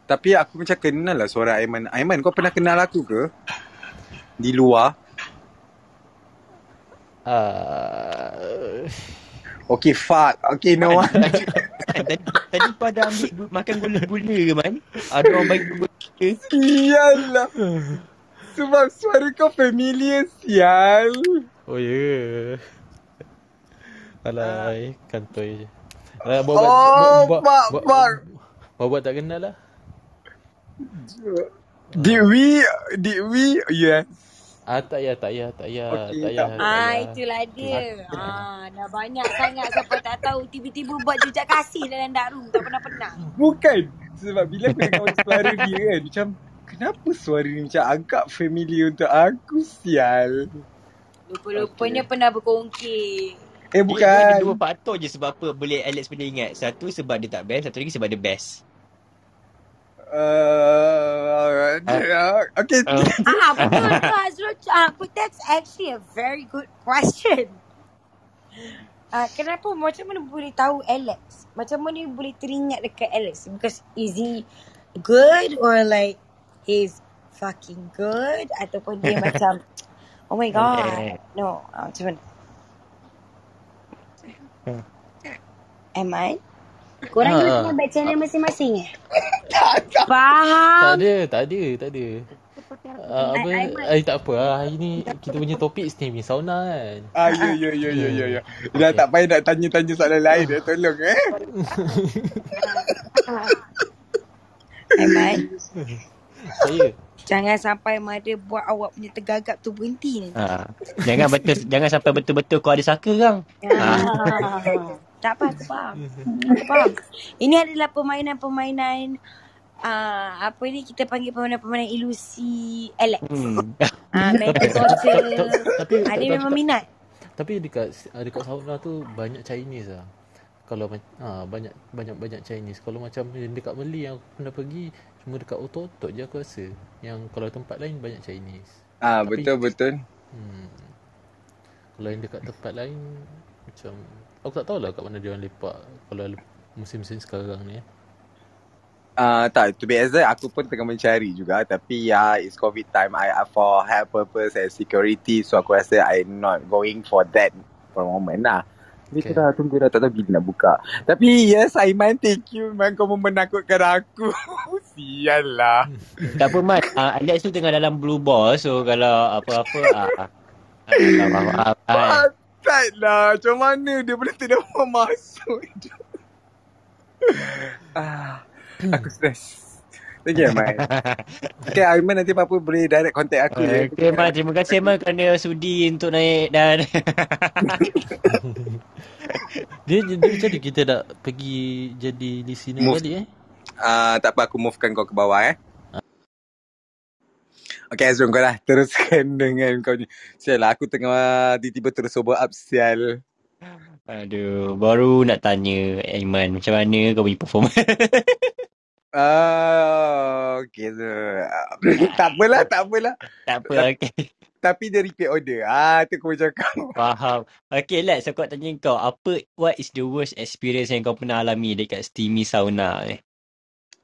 Speaker 1: tapi aku macam kenal lah suara Aiman. Aiman, kau pernah kenal aku ke? Di luar?
Speaker 7: Uh,
Speaker 1: Okay, fuck. Okay, no one.
Speaker 3: tadi, tadi pada ambil gu- makan gula-gula ke Man? Ada orang bagi gula
Speaker 1: Sialah. Sebab suara kau familiar, sial.
Speaker 7: oh ya. Yeah. Alay, kantoi je. Alah, buat buat
Speaker 1: Oh,
Speaker 7: buat buat
Speaker 1: fuck,
Speaker 7: buat,
Speaker 1: fuck.
Speaker 7: buat, buat tak kenal lah.
Speaker 1: Did we, did we, yes.
Speaker 7: Ah tak ya, tak ya, tak ya,
Speaker 1: Okey,
Speaker 7: tak ya.
Speaker 2: Ah,
Speaker 7: ya.
Speaker 2: itulah dia. Ah, dah banyak sangat siapa tak tahu tiba-tiba buat jejak kasih dalam dark room tak pernah-pernah.
Speaker 1: Bukan. Sebab bila aku dengar suara dia kan, macam, kenapa suara ni macam agak familiar untuk aku, sial.
Speaker 2: Lupa-lupanya pernah berkongki.
Speaker 1: Eh,
Speaker 3: Dia, dia ada dua
Speaker 1: bukan.
Speaker 3: faktor je sebab apa boleh Alex boleh ingat. Satu sebab dia tak best, satu lagi sebab dia best.
Speaker 1: Uh, okay.
Speaker 3: Uh,
Speaker 2: Ah, betul tu Azrul. Ah, but that's actually a very good question. Ah, kenapa macam mana boleh tahu Alex? Macam mana boleh teringat dekat Alex? Because is he good or like he's fucking good ataupun dia macam oh my god. No, ah, macam mana? Am I? Korang
Speaker 7: ah.
Speaker 2: tengah back channel masing-masing eh?
Speaker 7: Tak
Speaker 2: Faham?
Speaker 7: ada, tak ada, tak ada. Uh, apa,
Speaker 2: I- I-
Speaker 7: eh, tak apa lah. Hari ni kita punya topik steamy sauna kan.
Speaker 1: Ah, ya, ya, ya, ya, ya, ya. Dah tak payah nak tanya-tanya soalan lain dah. Tolong eh.
Speaker 2: I?
Speaker 7: Saya.
Speaker 2: Jangan sampai Mada buat awak punya tergagap tu berhenti nanti.
Speaker 3: ha. Jangan betul jangan sampai betul-betul kau ada saka kang.
Speaker 2: Ah. Tak apa, aku faham. Aku faham. Ini adalah permainan-permainan uh, apa ni kita panggil permainan-permainan ilusi Alex.
Speaker 3: Hmm.
Speaker 2: Uh, mental torture.
Speaker 7: Tapi
Speaker 2: Ada memang minat.
Speaker 7: Tapi dekat dekat sauna tu banyak Chinese lah. Kalau ha, banyak banyak banyak Chinese. Kalau macam yang dekat Meli yang aku pernah pergi cuma dekat otot-otot je aku rasa. Yang kalau tempat lain banyak Chinese.
Speaker 1: Ah, betul, betul.
Speaker 7: Hmm. Kalau yang dekat tempat lain macam aku tak tahulah kat mana dia orang lepak kalau musim-musim sekarang ni eh.
Speaker 1: Ah, tak, to be honest, aku pun tengah mencari juga. Tapi ya, it's COVID time. I uh, for health purpose and security. So, aku rasa I not going for that for a moment lah. Tapi
Speaker 7: Okay.
Speaker 1: okay. dah tunggu dah tak tahu bila nak buka. Tapi yes, Aiman, thank you. Man, kau menakutkan aku. Sial lah.
Speaker 3: Tak apa Mat. Uh, Alex tu tengah dalam blue ball so kalau apa-apa ah uh, tak faham. Uh,
Speaker 1: Patat lah. Macam mana dia boleh tidak mau masuk. ah, aku stress. Thank you, Aiman. Okay, Aiman nanti apa-apa boleh direct contact aku je.
Speaker 3: Okay, Mat. Terima kasih, Mat, kerana sudi untuk naik dan...
Speaker 7: Dia dia macam mana kita nak pergi jadi listener
Speaker 1: Move.
Speaker 7: balik eh?
Speaker 1: Ah, tak apa, aku movekan kau ke bawah eh. Okay, Azrul, kau dah teruskan dengan kau ni. Sial lah, aku tengah tiba-tiba terus sober up, sial.
Speaker 3: Aduh, baru nak tanya Aiman, macam mana kau punya perform?
Speaker 1: Ah, okay, so. tak apalah, tak apalah.
Speaker 3: tak apa, okay.
Speaker 1: Tapi dia repeat order. Ah, tu kau.
Speaker 3: Faham. Okay, Lex, aku nak tanya kau, apa, what is the worst experience yang kau pernah alami dekat steamy sauna ni?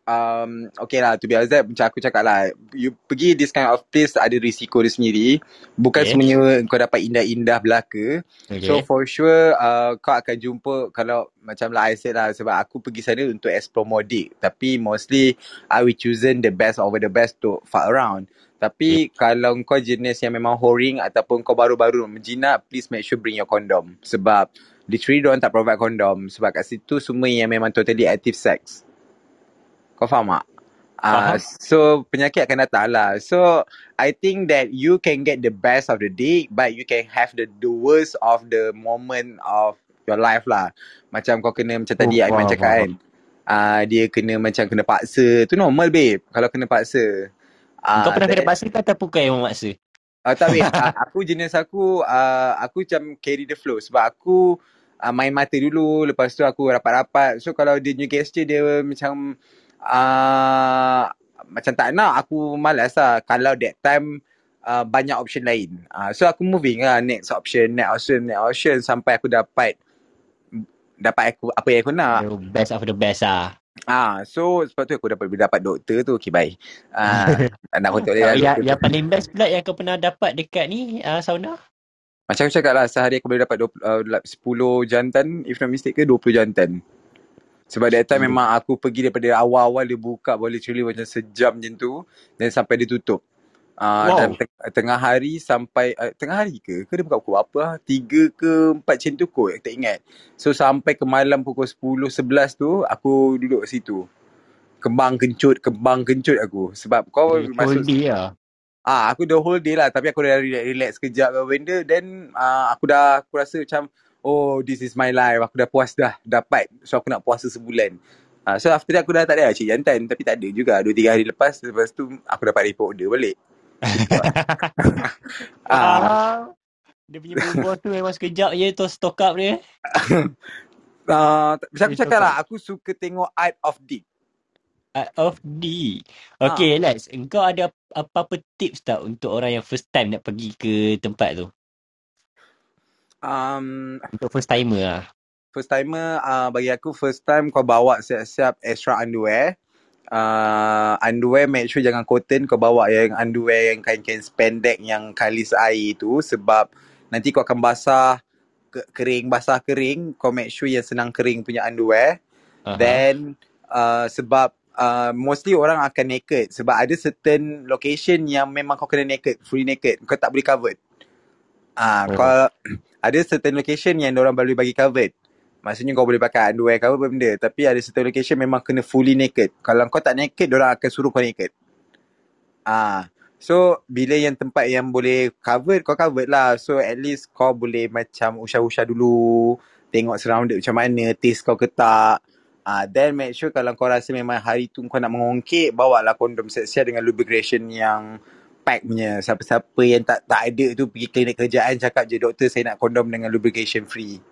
Speaker 1: Um, okay lah, to be honest, macam aku cakap lah, you pergi this kind of place ada risiko dia sendiri. Bukan
Speaker 3: Okay.
Speaker 1: semuanya kau dapat indah-indah belaka.
Speaker 3: Okay.
Speaker 1: So for sure, uh, kau akan jumpa, kalau macam lah I said lah, sebab aku pergi sana untuk explore Modic. Tapi mostly, I will choosing the best over the best to fuck around. Tapi kalau kau jenis yang memang whoring ataupun kau baru-baru menjinak, please make sure bring your condom. Sebab literally diorang tak provide condom. Sebab kat situ semua yang memang totally active sex. Kau faham tak? Uh, so penyakit akan datang lah. So I think that you can get the best of the dick but you can have the, the worst of the moment of your life lah. Macam kau kena macam tadi
Speaker 3: Oh,
Speaker 1: Aiman cakap kan. Uh, dia kena macam kena paksa. Tu normal babe kalau kena paksa. Uh,
Speaker 3: Kau pernah kena
Speaker 1: then-
Speaker 3: paksa ke ataupun kau yang memaksa?
Speaker 1: Uh, tak babe, uh, aku jenis aku uh, aku macam carry the flow sebab aku uh, main mata dulu lepas tu aku rapat-rapat. So kalau dia new gesture dia macam uh, macam tak nak aku malas lah kalau that time uh, banyak option lain. Uh, so aku moving lah next option, next option, next option sampai aku dapat dapat aku apa yang aku nak.
Speaker 3: The best of the best lah.
Speaker 1: Ah, so sebab tu aku dapat dapat doktor tu. Okay, bye. Ah, nak tak boleh lah
Speaker 3: yang,
Speaker 1: doktor
Speaker 3: yang paling best pula yang kau pernah dapat dekat ni uh, sauna?
Speaker 1: Macam aku cakap lah, sehari aku boleh dapat 20, uh, like 10 jantan, if not mistake ke 20 jantan. Sebab that time
Speaker 3: Hmm.
Speaker 1: memang aku pergi daripada awal-awal dia buka boleh literally macam sejam macam tu. Dan sampai dia tutup. Uh,
Speaker 3: Wow.
Speaker 1: Dan teng- tengah hari sampai, uh, tengah hari ke? Ke dia buka pukul apa lah? 3 ke 4 macam tu kot, aku tak ingat. So sampai ke malam pukul 10, 11 tu, aku duduk situ. Kembang kencut, kembang kencut aku. Sebab kau
Speaker 3: Eh,
Speaker 1: masuk
Speaker 3: whole day lah.
Speaker 1: Ah, aku the whole day lah tapi aku dah relax, relax sekejap ke benda then uh, aku dah aku rasa macam oh this is my life aku dah puas dah dapat so aku nak puasa sebulan. Uh, so after that aku dah tak ada lah cik jantan tapi tak ada juga 2 3 hari lepas lepas tu aku dapat report order balik. Ah,
Speaker 3: Ah. Dia punya bubur tu memang sekejap je tu stock up dia.
Speaker 1: uh, macam aku cakap lah aku suka tengok Art of Deep.
Speaker 3: Art of D.
Speaker 1: Ah.
Speaker 3: Okay, Lex. Engkau ada apa-apa tips tak untuk orang yang first time nak pergi ke tempat tu?
Speaker 1: Um,
Speaker 3: Untuk first timer lah.
Speaker 1: first timer uh, bagi aku first time kau bawa siap-siap extra underwear. Uh, underwear make sure jangan cotton kau bawa yang underwear yang kain-kain spandex yang kalis air tu sebab nanti kau akan basah ke- kering basah kering kau make sure yang senang kering punya underwear
Speaker 3: Aha.
Speaker 1: then uh, sebab uh, mostly orang akan naked sebab ada certain location yang memang kau kena naked fully naked kau tak boleh covered ah uh, kau ada certain location yang orang boleh bagi covered Maksudnya kau boleh pakai underwear ke apa benda Tapi ada certain location memang kena fully naked. Kalau kau tak naked, orang akan suruh kau naked. Ah, So, bila yang tempat yang boleh covered, kau covered lah. So, at least kau boleh macam usah-usah dulu Tengok surrounded macam mana, taste kau ke tak Ah, Then make sure kalau kau rasa memang hari tu kau nak mengongkek Bawa lah kondom siap-siap dengan lubrication yang pack punya. Siapa-siapa yang tak tak ada tu pergi klinik kerjaan Cakap je doktor saya nak kondom dengan lubrication free.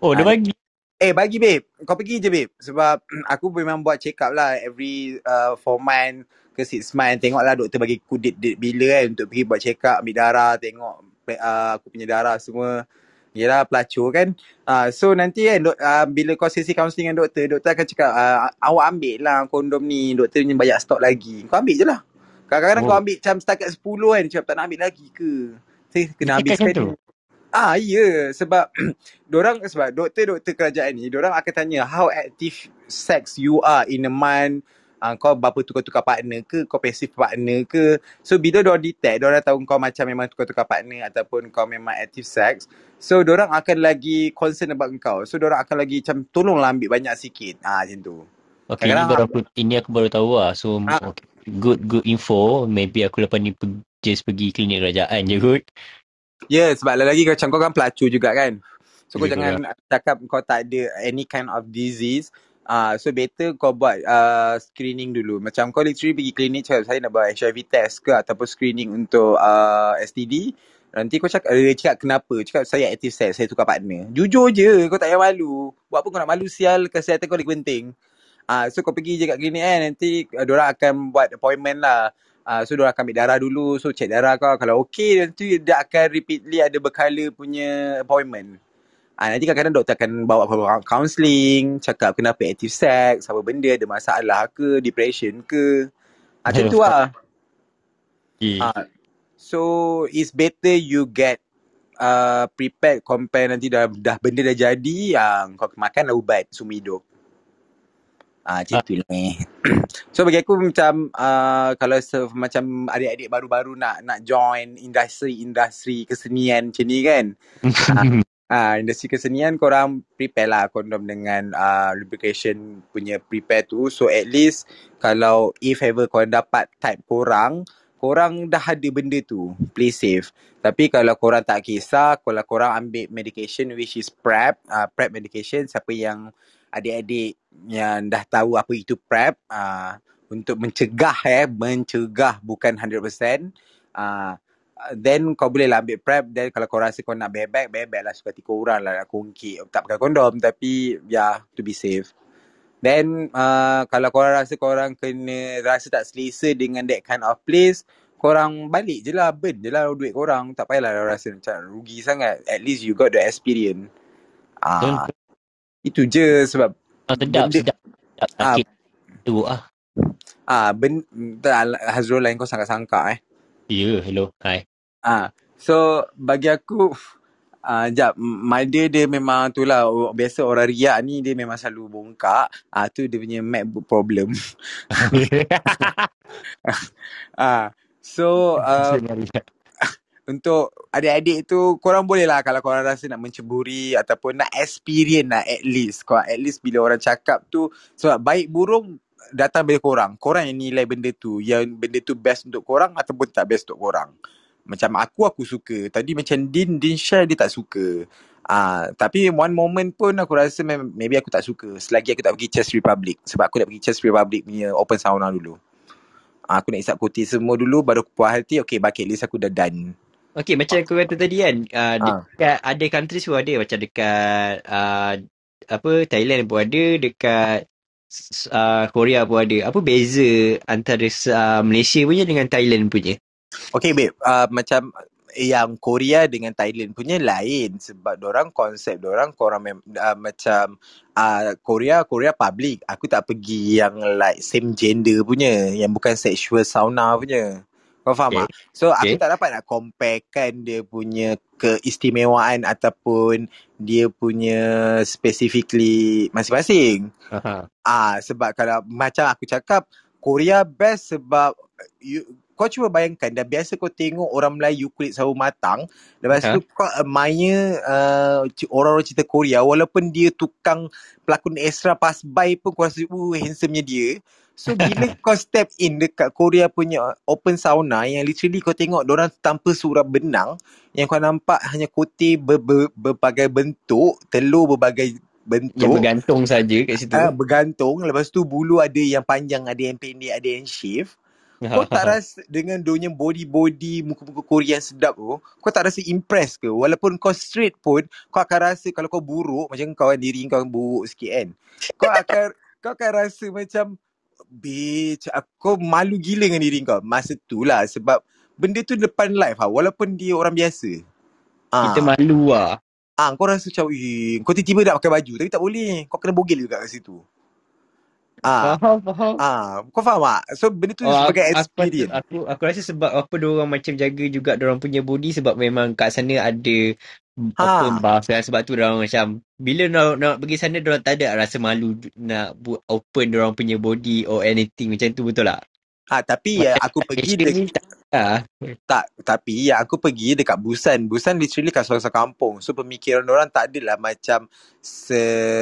Speaker 3: Oh, dia
Speaker 1: Ah,
Speaker 3: bagi.
Speaker 1: Eh bagi babe. Kau pergi je babe. Sebab aku memang buat check up lah Every uh, 4 month ke 6 month. Tengok lah doktor bagi aku date, date bila kan Untuk pergi buat check up Ambil darah Tengok uh, aku punya darah semua. Yelah pelacur kan? Uh, So nanti kan dok, uh, Bila kau sesi counselling dengan doktor Doktor akan cakap uh, Awak ambil lah kondom ni. Doktor punya banyak stok lagi. Kau ambil je lah Kadang-kadang
Speaker 3: Oh.
Speaker 1: kau ambil macam setakat 10 kan Cakap tak nak ambil lagi ke Saya kena ambil
Speaker 3: macam
Speaker 1: sekali
Speaker 3: tu?
Speaker 1: Ah ya sebab orang sebab doktor-doktor kerajaan ni orang akan tanya how active sex you are in a month uh, kau berapa tukar-tukar partner ke kau passive partner ke so bila dia detect dia tahu kau macam memang tukar-tukar partner ataupun kau memang active sex so orang akan lagi concern about kau so orang akan lagi macam tolonglah ambil banyak sikit ah macam tu
Speaker 3: Okay, ini baru aku, ini aku baru tahu lah. So,
Speaker 1: Ah.
Speaker 3: okay. Good good info. Maybe aku lepas ni just pergi klinik kerajaan je kot.
Speaker 1: Ya, yeah, sebab lagi macam kau kan pelacur juga kan. So kau
Speaker 3: Ya,
Speaker 1: jangan cakap kau tak ada any kind of disease. Ah, uh, so better kau buat uh, screening dulu. Macam kau literally pergi klinik cakap saya nak buat HIV test ke ataupun screening untuk uh, STD. Nanti kau cakap, dia cakap kenapa? Cakap saya active sex, saya tukar partner. Jujur je, kau tak payah malu. Buat apa kau nak malu sial, kesihatan kau lagi penting. Ah, uh, so kau pergi je kat klinik kan, nanti uh, diorang akan buat appointment lah. Uh, so diorang akan ambil darah dulu So check darah kau. Kalau okay Nanti dia akan repeatedly Ada berkala punya appointment. Uh, Nanti kadang-kadang doktor akan Bawa kau counselling Cakap kenapa active sex Apa benda Ada masalah ke Depression ke. Uh, Macam tu lah. uh, So It's better you get uh, Prepared Compare nanti dah, dah Benda dah jadi uh, Kau makan lah ubat Semua hidup Ah, macam
Speaker 3: Ah.
Speaker 1: tu lah eh. So bagi aku macam uh, kalau se- macam adik-adik baru-baru nak nak join industri-industri kesenian macam ni kan. Ah, industri kesenian korang prepare lah kondom dengan uh, lubrication punya prepare tu. So at least kalau if ever korang dapat type korang, korang dah ada benda tu, play safe. Tapi kalau korang tak kisah, kalau korang ambil medication which is PrEP, uh, PrEP medication, siapa yang adik-adik yang dah tahu apa itu PrEP, uh, untuk mencegah eh, mencegah bukan 100%, uh, then kau boleh lah ambil PrEP then kalau kau rasa kau nak bebek, bebek lah suka hati korang lah nak kongkit. Tak pakai kondom tapi yeah, to be safe. Then uh, kalau korang rasa korang kena rasa tak selesa dengan that kind of place, korang balik je lah, burn je lah duit korang. Tak payahlah rasa macam rugi sangat. At least you got the experience. Ah, itu je sebab
Speaker 3: Oh, sedap,
Speaker 1: benda,
Speaker 3: sedap. sedap
Speaker 1: ah,
Speaker 3: sakit. Tu ah.
Speaker 1: ah, ben, tak, Hazrul lain kau sangka-sangka eh.
Speaker 3: Ya, hello. Hai.
Speaker 1: Ah, so bagi aku Ah, uh, jap, Maldia dia memang tu lah Biasa orang riak ni dia memang selalu bongkak Ah uh, tu dia punya MacBook problem Ah, So uh, untuk adik-adik tu korang boleh lah kalau korang rasa nak menceburi ataupun nak experience lah at least. Kau at least bila orang cakap tu sebab baik burung datang dari korang. Korang yang nilai benda tu. Yang benda tu best untuk korang ataupun tak best untuk korang. Macam aku, aku suka. Tadi macam Din, Din share dia tak suka. Ah, uh, tapi one moment pun aku rasa maybe aku tak suka. Selagi aku tak pergi Chess Republic. Sebab aku nak pergi Chess Republic punya open sauna dulu. Uh, aku nak isap putih semua dulu baru aku puas hati. Okay, bucket list aku dah done.
Speaker 3: Okay, macam aku kata tadi kan, uh, dekat uh. ada countries pun ada macam dekat uh, apa Thailand pun ada, dekat uh, Korea pun ada. Apa beza antara uh, Malaysia punya dengan Thailand punya?
Speaker 1: Okay babe, uh, macam yang Korea dengan Thailand punya lain sebab orang konsep orang korang mem- uh, macam uh, Korea Korea public aku tak pergi yang like same gender punya yang bukan sexual sauna punya kau faham okay. tak? So okay. aku tak dapat nak comparekan dia punya keistimewaan ataupun dia punya specifically masing-masing. Ah sebab kalau macam aku cakap Korea best sebab you, kau cuba bayangkan dah biasa kau tengok orang Melayu kulit sawo matang lepas uh-huh. tu kau admire uh, orang-orang cerita Korea walaupun dia tukang pelakon extra pas by pun kau rasa uh handsomenya dia so bila kau step in dekat Korea punya open sauna yang literally kau tengok orang tanpa surat benang yang kau nampak hanya kote ber, ber, berbagai bentuk telur berbagai bentuk
Speaker 3: yang bergantung saja kat situ uh,
Speaker 1: bergantung lepas tu bulu ada yang panjang ada yang pendek ada yang shave kau tak rasa dengan dunia body-body muka-muka Korean sedap tu, kau tak rasa impress ke? Walaupun kau straight pun, kau akan rasa kalau kau buruk, macam kau kan diri kau buruk sikit kan. Kau akan kau akan rasa macam, bitch, aku malu gila dengan diri kau. Masa tu lah sebab benda tu depan live lah, walaupun dia orang biasa.
Speaker 3: Kita malu lah.
Speaker 1: Ah, kau rasa macam, kau tiba-tiba nak pakai baju tapi tak boleh. Kau kena bogel juga kat situ. Ah,
Speaker 3: faham, faham.
Speaker 1: Ah, kau faham tak? So benda tu oh, sebagai
Speaker 3: aku,
Speaker 1: experience.
Speaker 3: Aku, aku, aku rasa sebab apa dia orang macam jaga juga dia orang punya body sebab memang kat sana ada ha. apa buff kan sebab tu dia orang macam bila nak nak pergi sana dia orang tak ada rasa malu nak buat open dia orang punya body or anything macam tu betul tak?
Speaker 1: Ah, tapi ya aku pergi de- tak, ah. tak tapi ya aku pergi dekat Busan. Busan literally kat seluruh kampung. So pemikiran orang tak adalah macam sebandar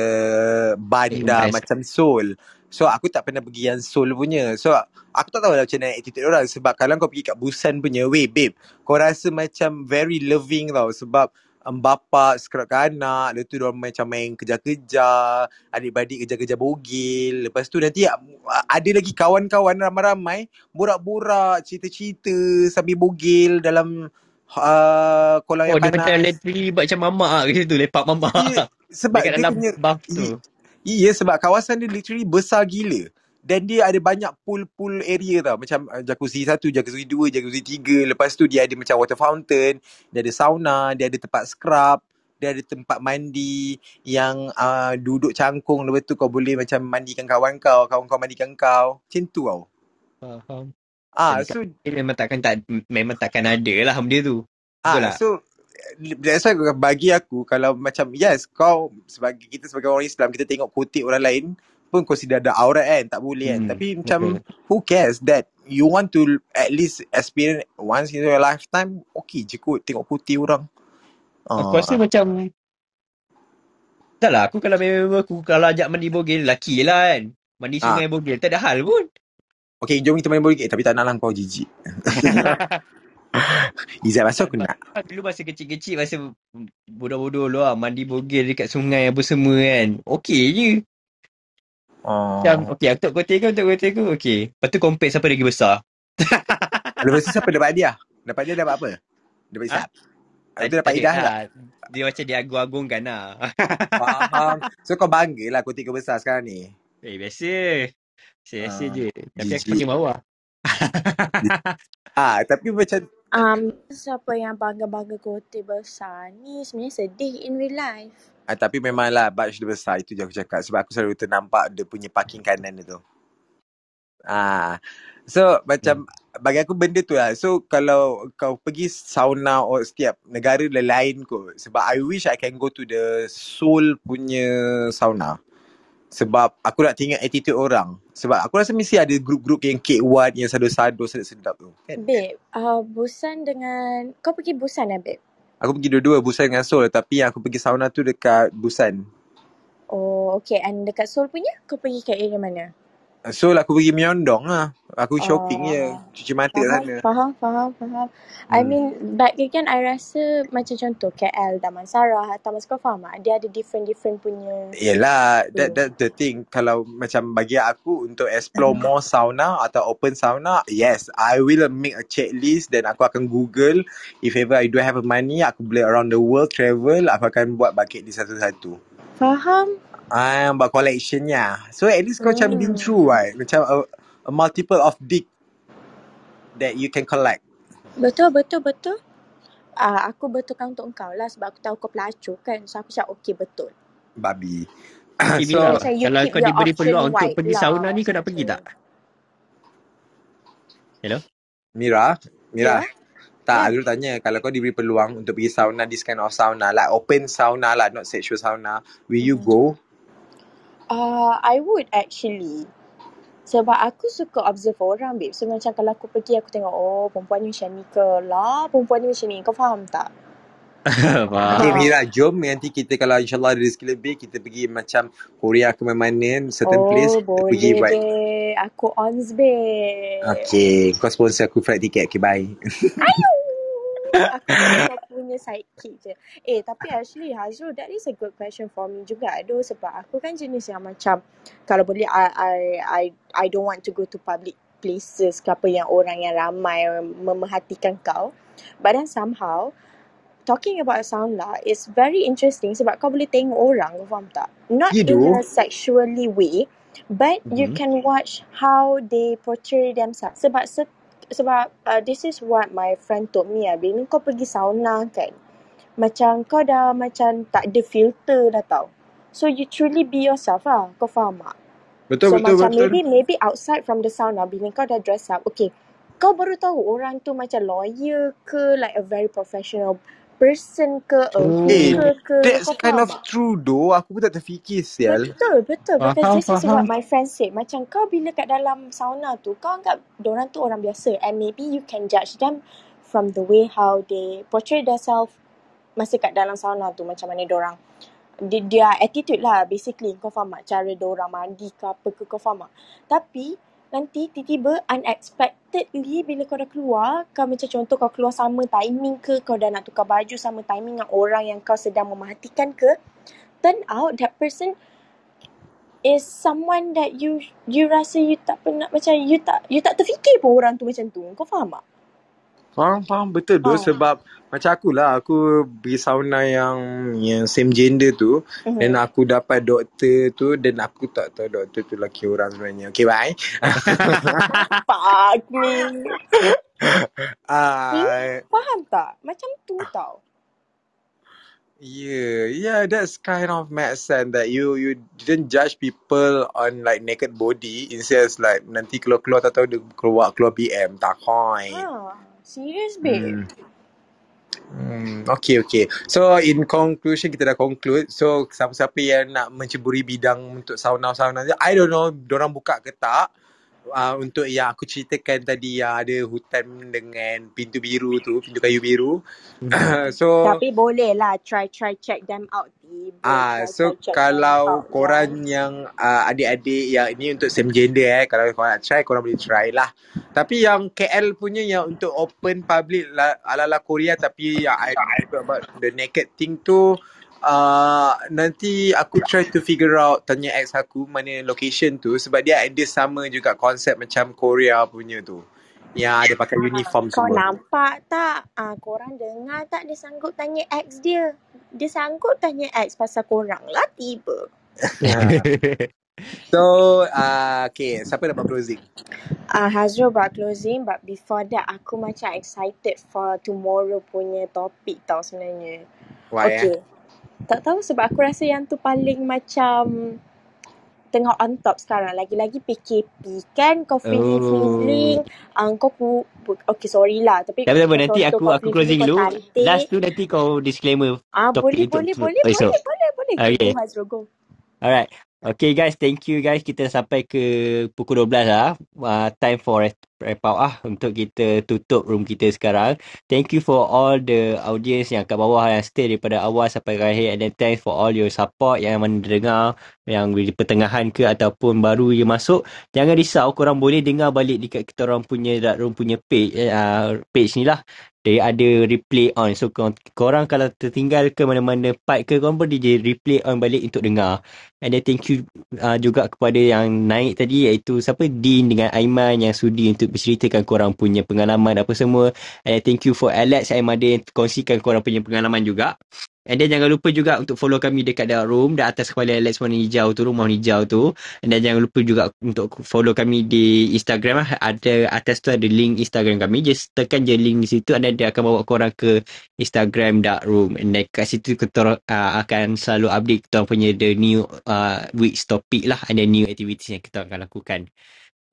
Speaker 1: macam Seoul. So aku tak pernah pergi yang Seoul punya. So aku tak tahu lah macam mana attitude orang. Sebab kalau kau pergi kat Busan punya way babe. Kau rasa macam very loving tau. Sebab um, bapa sekerapkan anak. Lepas tu diorang macam main kejar-kejar. Adik-adik kejar-kejar bogil. Lepas tu nanti ada lagi kawan-kawan ramai-ramai. Borak-borak, cerita-cerita sambil bogil dalam uh, kolam
Speaker 3: oh,
Speaker 1: yang panas.
Speaker 3: Oh dia macam literally macam mamak lah ke situ. Lepak mamak.
Speaker 1: Yeah, sebab
Speaker 3: Dekat
Speaker 1: dia
Speaker 3: dalam
Speaker 1: punya,
Speaker 3: buff tu.
Speaker 1: Iya sebab kawasan dia literally besar gila. Dan dia ada banyak pool-pool area tau. Macam uh, jacuzzi satu, jacuzzi dua, jacuzzi tiga. Lepas tu dia ada macam water fountain. Dia ada sauna, dia ada tempat scrub. Dia ada tempat mandi yang uh, duduk cangkung. Lepas tu kau boleh macam mandikan kawan kau. Kawan kau mandikan kau. Macam tu tau.
Speaker 3: Faham.
Speaker 1: Ah, so,
Speaker 3: memang takkan tak memang takkan ada lah benda tu.
Speaker 1: Ah? So that's why bagi aku kalau macam yes kau sebagai kita sebagai orang Islam kita tengok kutip orang lain pun consider ada aurat kan tak boleh kan hmm, tapi macam okay. who cares that you want to at least experience once in your lifetime okay je kot tengok putih orang
Speaker 3: aku uh. rasa macam tak lah aku kalau memang aku kalau ajak mandi bogel lelaki lah kan mandi sungai uh. bogel tak ada hal pun
Speaker 1: Okay, jom kita main board game. Tapi tak nak lah kau jijik. Izzat masuk aku nak.
Speaker 3: Dulu masa kecil-kecil, masa bodoh-bodoh lu lah, mandi bogel dekat sungai apa semua kan. Okey je.
Speaker 1: Oh.
Speaker 3: Macam, okey, aku tak kotek kau, tak kotek kau. Okey. Lepas tu compare siapa lagi besar.
Speaker 1: Lepas tu siapa dapat hadiah? Dapat dia dapat apa? Dapat isap? Lepas tu dapat hadiah
Speaker 3: ada
Speaker 1: tak?
Speaker 3: lah. Dia macam diagung-agungkan lah.
Speaker 1: Faham. So kau bangga lah kotik kau besar sekarang ni.
Speaker 3: eh, biasa. Biasa-biasa
Speaker 1: Ah,
Speaker 3: je. Tapi aku pakai bawah.
Speaker 1: Ah, tapi macam
Speaker 5: siapa yang bangga-bangga kotak besar ni sebenarnya sedih in real life.
Speaker 1: ah, tapi memanglah batch dia besar itu je aku cakap sebab aku selalu ternampak dia punya parking kanan dia tu. Ah. So macam bagi aku benda tu lah. So kalau kau pergi sauna or setiap negara lain kot sebab I wish I can go to the Seoul punya sauna. Sebab aku nak tengok attitude orang. Sebab aku rasa mesti ada grup-grup yang K1 yang sado-sado sedap-sedap tu. Kan?
Speaker 5: Babe, uh, Busan dengan... Kau pergi Busan eh, babe?
Speaker 1: Aku pergi dua-dua Busan dengan Seoul tapi yang aku pergi sauna tu dekat Busan.
Speaker 5: Oh, okay. And dekat Seoul punya, kau pergi ke area mana?
Speaker 1: Seoul aku pergi Myeongdong lah. Aku shopping je.
Speaker 5: Oh,
Speaker 1: Cuci mata
Speaker 5: faham,
Speaker 1: sana.
Speaker 5: faham, faham, faham. I
Speaker 1: Hmm.
Speaker 5: mean, back again, I rasa macam contoh KL, Damansara, Taman kau faham tak? Dia ada different-different punya...
Speaker 1: Yelah, that, that the thing. Kalau macam bagi aku untuk explore more sauna atau open sauna, yes, I will make a checklist dan aku akan Google. If ever I do have money, aku boleh around the world travel, aku akan buat bucket list satu-satu.
Speaker 5: Faham?
Speaker 1: Ah, buat collectionnya. So at least kau macam been
Speaker 5: Hmm.
Speaker 1: through right? Macam a, a multiple of dick that you can collect.
Speaker 5: Betul, betul, betul. Ah, aku betulkan untuk kau lah sebab aku tahu kau pelacur kan. So aku cakap okay betul.
Speaker 1: Babi.
Speaker 3: Okay,
Speaker 1: so,
Speaker 5: you
Speaker 3: kalau kau diberi peluang untuk pergi
Speaker 5: lah
Speaker 3: sauna ni, kau
Speaker 5: macam
Speaker 3: nak pergi tak? Hello?
Speaker 1: Mira, Mira.
Speaker 5: Ya?
Speaker 1: Tak,
Speaker 5: Ya.
Speaker 1: aku tanya kalau kau diberi peluang untuk pergi sauna, this kind of sauna, like open sauna lah, not sexual sauna, will you
Speaker 5: Mhm.
Speaker 1: go?
Speaker 5: Uh, I would actually. Sebab aku suka observe orang, babe. So macam kalau aku pergi, aku tengok, oh perempuan ni macam ni ke lah. Perempuan ni macam ni. Kau faham tak?
Speaker 1: Okay,
Speaker 3: Faham.
Speaker 1: Mira, jom nanti kita kalau insyaAllah ada rezeki lebih, kita pergi macam Korea ke mana, certain place,
Speaker 5: Oh,
Speaker 1: kita pergi
Speaker 5: boleh
Speaker 1: buat.
Speaker 5: babe. Aku ons, babe.
Speaker 1: Okay, kau sponsor aku flight ticket. Okay, bye.
Speaker 5: Ayu! Aku punya sidekick je. Eh, tapi actually Hazrul, that is a good question for me juga. Aduh, sebab aku kan jenis yang macam, kalau boleh, I, I, I, I don't want to go to public places ke apa yang orang yang ramai memerhatikan kau. But then somehow, talking about sauna is very interesting sebab kau boleh tengok orang, kau faham tak? Not
Speaker 1: Ya,
Speaker 5: in
Speaker 1: doh.
Speaker 5: a sexually way, but you
Speaker 1: Mhm.
Speaker 5: can watch how they portray themselves. Sebab se- sebab uh, this is what my friend told me lah. Bila kau pergi sauna kan, macam kau dah macam tak ada filter dah tau. So you truly be yourself lah. Kau faham tak?
Speaker 1: Betul,
Speaker 5: So
Speaker 1: betul,
Speaker 5: macam
Speaker 1: betul.
Speaker 5: maybe maybe outside from the sauna bila kau dah dress up, okay, kau baru tahu orang tu macam lawyer ke, like a very professional person ke, a
Speaker 1: Eh,
Speaker 5: hooker ke,
Speaker 1: that's
Speaker 5: kau
Speaker 1: kind
Speaker 5: faham
Speaker 1: of
Speaker 5: tak?
Speaker 1: true though. Aku pun tak terfikir, sial.
Speaker 5: Betul, betul. Because
Speaker 3: Faham,
Speaker 5: this is what
Speaker 3: faham.
Speaker 5: my friend said. Macam kau bila kat dalam sauna tu, kau anggap diorang tu orang biasa. And maybe you can judge them from the way how they portray themselves masa kat dalam sauna tu. Macam mana diorang dia, dia attitude lah basically kau faham tak cara diorang mandi ke apa ke kau faham tak tapi nanti tiba-tiba unexpectedly bila kau dah keluar kau macam contoh kau keluar sama timing ke kau dah nak tukar baju sama timing dengan orang yang kau sedang memerhatikan ke turn out that person is someone that you you rasa you tak pernah macam you tak you tak terfikir pun orang tu macam tu. Kau faham tak
Speaker 1: Faham, faham. Betul tu.
Speaker 5: ha
Speaker 1: Sebab macam aku lah. Aku pergi sauna yang yang same gender tu. Dan aku dapat doktor tu. Dan aku tak tahu doktor tu lelaki orang sebenarnya. Okay, bye.
Speaker 5: fuck me hmm?
Speaker 1: Ah,
Speaker 5: faham tak macam tu tau
Speaker 1: Yeah, yeah, that's kind of make sense that you you didn't judge people on like naked body. Instead like nanti keluar-keluar tak tahu dia keluar keluar BM tak point.
Speaker 5: ha serious babe
Speaker 1: Hmm. Hmm, okay, okay. So, in conclusion, kita dah conclude. So, siapa-siapa yang nak menceburi bidang untuk sauna-sauna I don't know, dorang buka ke tak. Uh, untuk yang aku ceritakan tadi yang ada hutan dengan pintu biru tu, pintu kayu biru.
Speaker 3: Hmm.
Speaker 1: so
Speaker 5: Tapi boleh lah try try check them out.
Speaker 1: Ah,
Speaker 5: try
Speaker 1: so
Speaker 5: try
Speaker 1: kalau
Speaker 5: out.
Speaker 1: korang yang uh, adik-adik yang ini untuk same gender eh, kalau korang nak try, korang boleh try lah. Tapi yang KL punya yang untuk open public la, ala-ala Korea tapi yang I talk about the naked thing tu uh, nanti aku try to figure out tanya ex aku mana location tu sebab dia ada sama juga konsep macam Korea punya tu. Yang ada pakai uniform
Speaker 5: Kau
Speaker 1: semua.
Speaker 5: nampak tak? Ah, korang dengar tak dia sanggup tanya ex dia? Dia sanggup tanya ex pasal korang lah tiba.
Speaker 1: so, uh, okay, siapa nak buat closing?
Speaker 5: Uh, Hazrul buat closing but before that aku macam excited for tomorrow punya topik tau sebenarnya.
Speaker 1: Why eh?
Speaker 5: Tak tahu sebab aku rasa yang tu paling macam tengah on top sekarang. Lagi-lagi PKP kan kau feeling-feeling.
Speaker 3: Oh.
Speaker 5: Uh, kau ku, okay sorry lah. Tapi
Speaker 3: Tak apa, Nanti aku aku closing dulu. Last tu nanti kau disclaimer
Speaker 5: Ah
Speaker 3: topik
Speaker 5: boleh
Speaker 3: untuk
Speaker 5: boleh
Speaker 3: tu-
Speaker 5: boleh boleh boleh boleh.
Speaker 3: Okay.
Speaker 5: go Hazrul go.
Speaker 3: Alright. Okay guys, thank you guys. Kita sampai ke pukul 12 lah. Uh, time for wrap up ah untuk kita tutup room kita sekarang. Thank you for all the audience yang kat bawah yang stay daripada awal sampai akhir and then thanks for all your support yang mana dengar yang di pertengahan ke ataupun baru yang masuk. Jangan risau korang boleh dengar balik dekat kita orang punya dark room punya page uh, page ni lah. Dia ada replay on. So korang, korang kalau tertinggal ke mana-mana part ke korang boleh je replay on balik untuk dengar. And then thank you uh, juga kepada yang naik tadi iaitu siapa Dean dengan Aiman yang sudi untuk berceritakan korang punya pengalaman apa semua. And then thank you for Alex Aiman yang kongsikan korang punya pengalaman juga. And then jangan lupa juga untuk follow kami dekat dark room dan atas kepala Alex warna hijau tu, rumah hijau tu. And then jangan lupa juga untuk follow kami di Instagram lah. Ada atas tu ada link Instagram kami. Just tekan je link di situ and then dia akan bawa korang ke Instagram dark room. And then kat situ kita uh, akan selalu update kita punya the new uh, week's topic lah. And then new activities yang kita akan lakukan.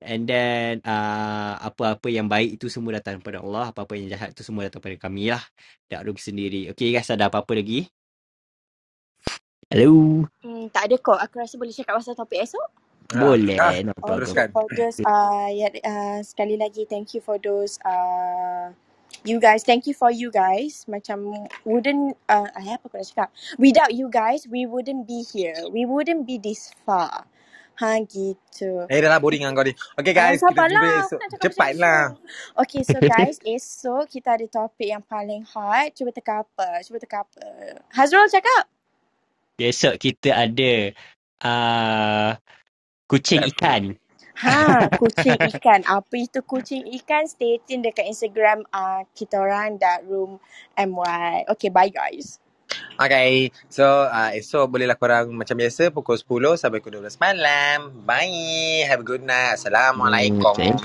Speaker 3: And then uh, apa-apa yang baik itu semua datang daripada Allah. Apa-apa yang jahat itu semua datang daripada kami lah. Dark room sendiri. Okay guys, ada apa-apa lagi? Hello?
Speaker 5: Hmm, tak ada kok. Aku rasa boleh cakap pasal topik esok.
Speaker 3: Boleh.
Speaker 1: Ah,
Speaker 3: No problem.
Speaker 1: teruskan.
Speaker 5: for those uh, yeah, uh, sekali lagi thank you for those uh, you guys. Thank you for you guys. Macam wouldn't uh, ah, apa aku nak cakap? Without you guys, we wouldn't be here. We wouldn't be this far. Ha gitu.
Speaker 1: Eh dah lah boring dengan kau ni. Okay
Speaker 5: Ah,
Speaker 1: guys, kita jumpa esok.
Speaker 5: nak cakap
Speaker 1: Cepat
Speaker 5: macam
Speaker 1: lah.
Speaker 5: esok. Okay, so guys, esok kita ada topik yang paling hot. Cuba teka apa? Cuba teka apa? Hazrul cakap.
Speaker 3: Besok kita ada uh, kucing ikan.
Speaker 5: Ha, kucing ikan. Apa itu kucing ikan? Stay tune dekat Instagram uh, kita orang Room MY. Okay, bye guys.
Speaker 1: Okay, so uh, esok bolehlah korang macam biasa pukul 10 sampai pukul 12 malam. Bye. Have a good night.
Speaker 3: Hmm,
Speaker 1: Assalamualaikum.
Speaker 3: thank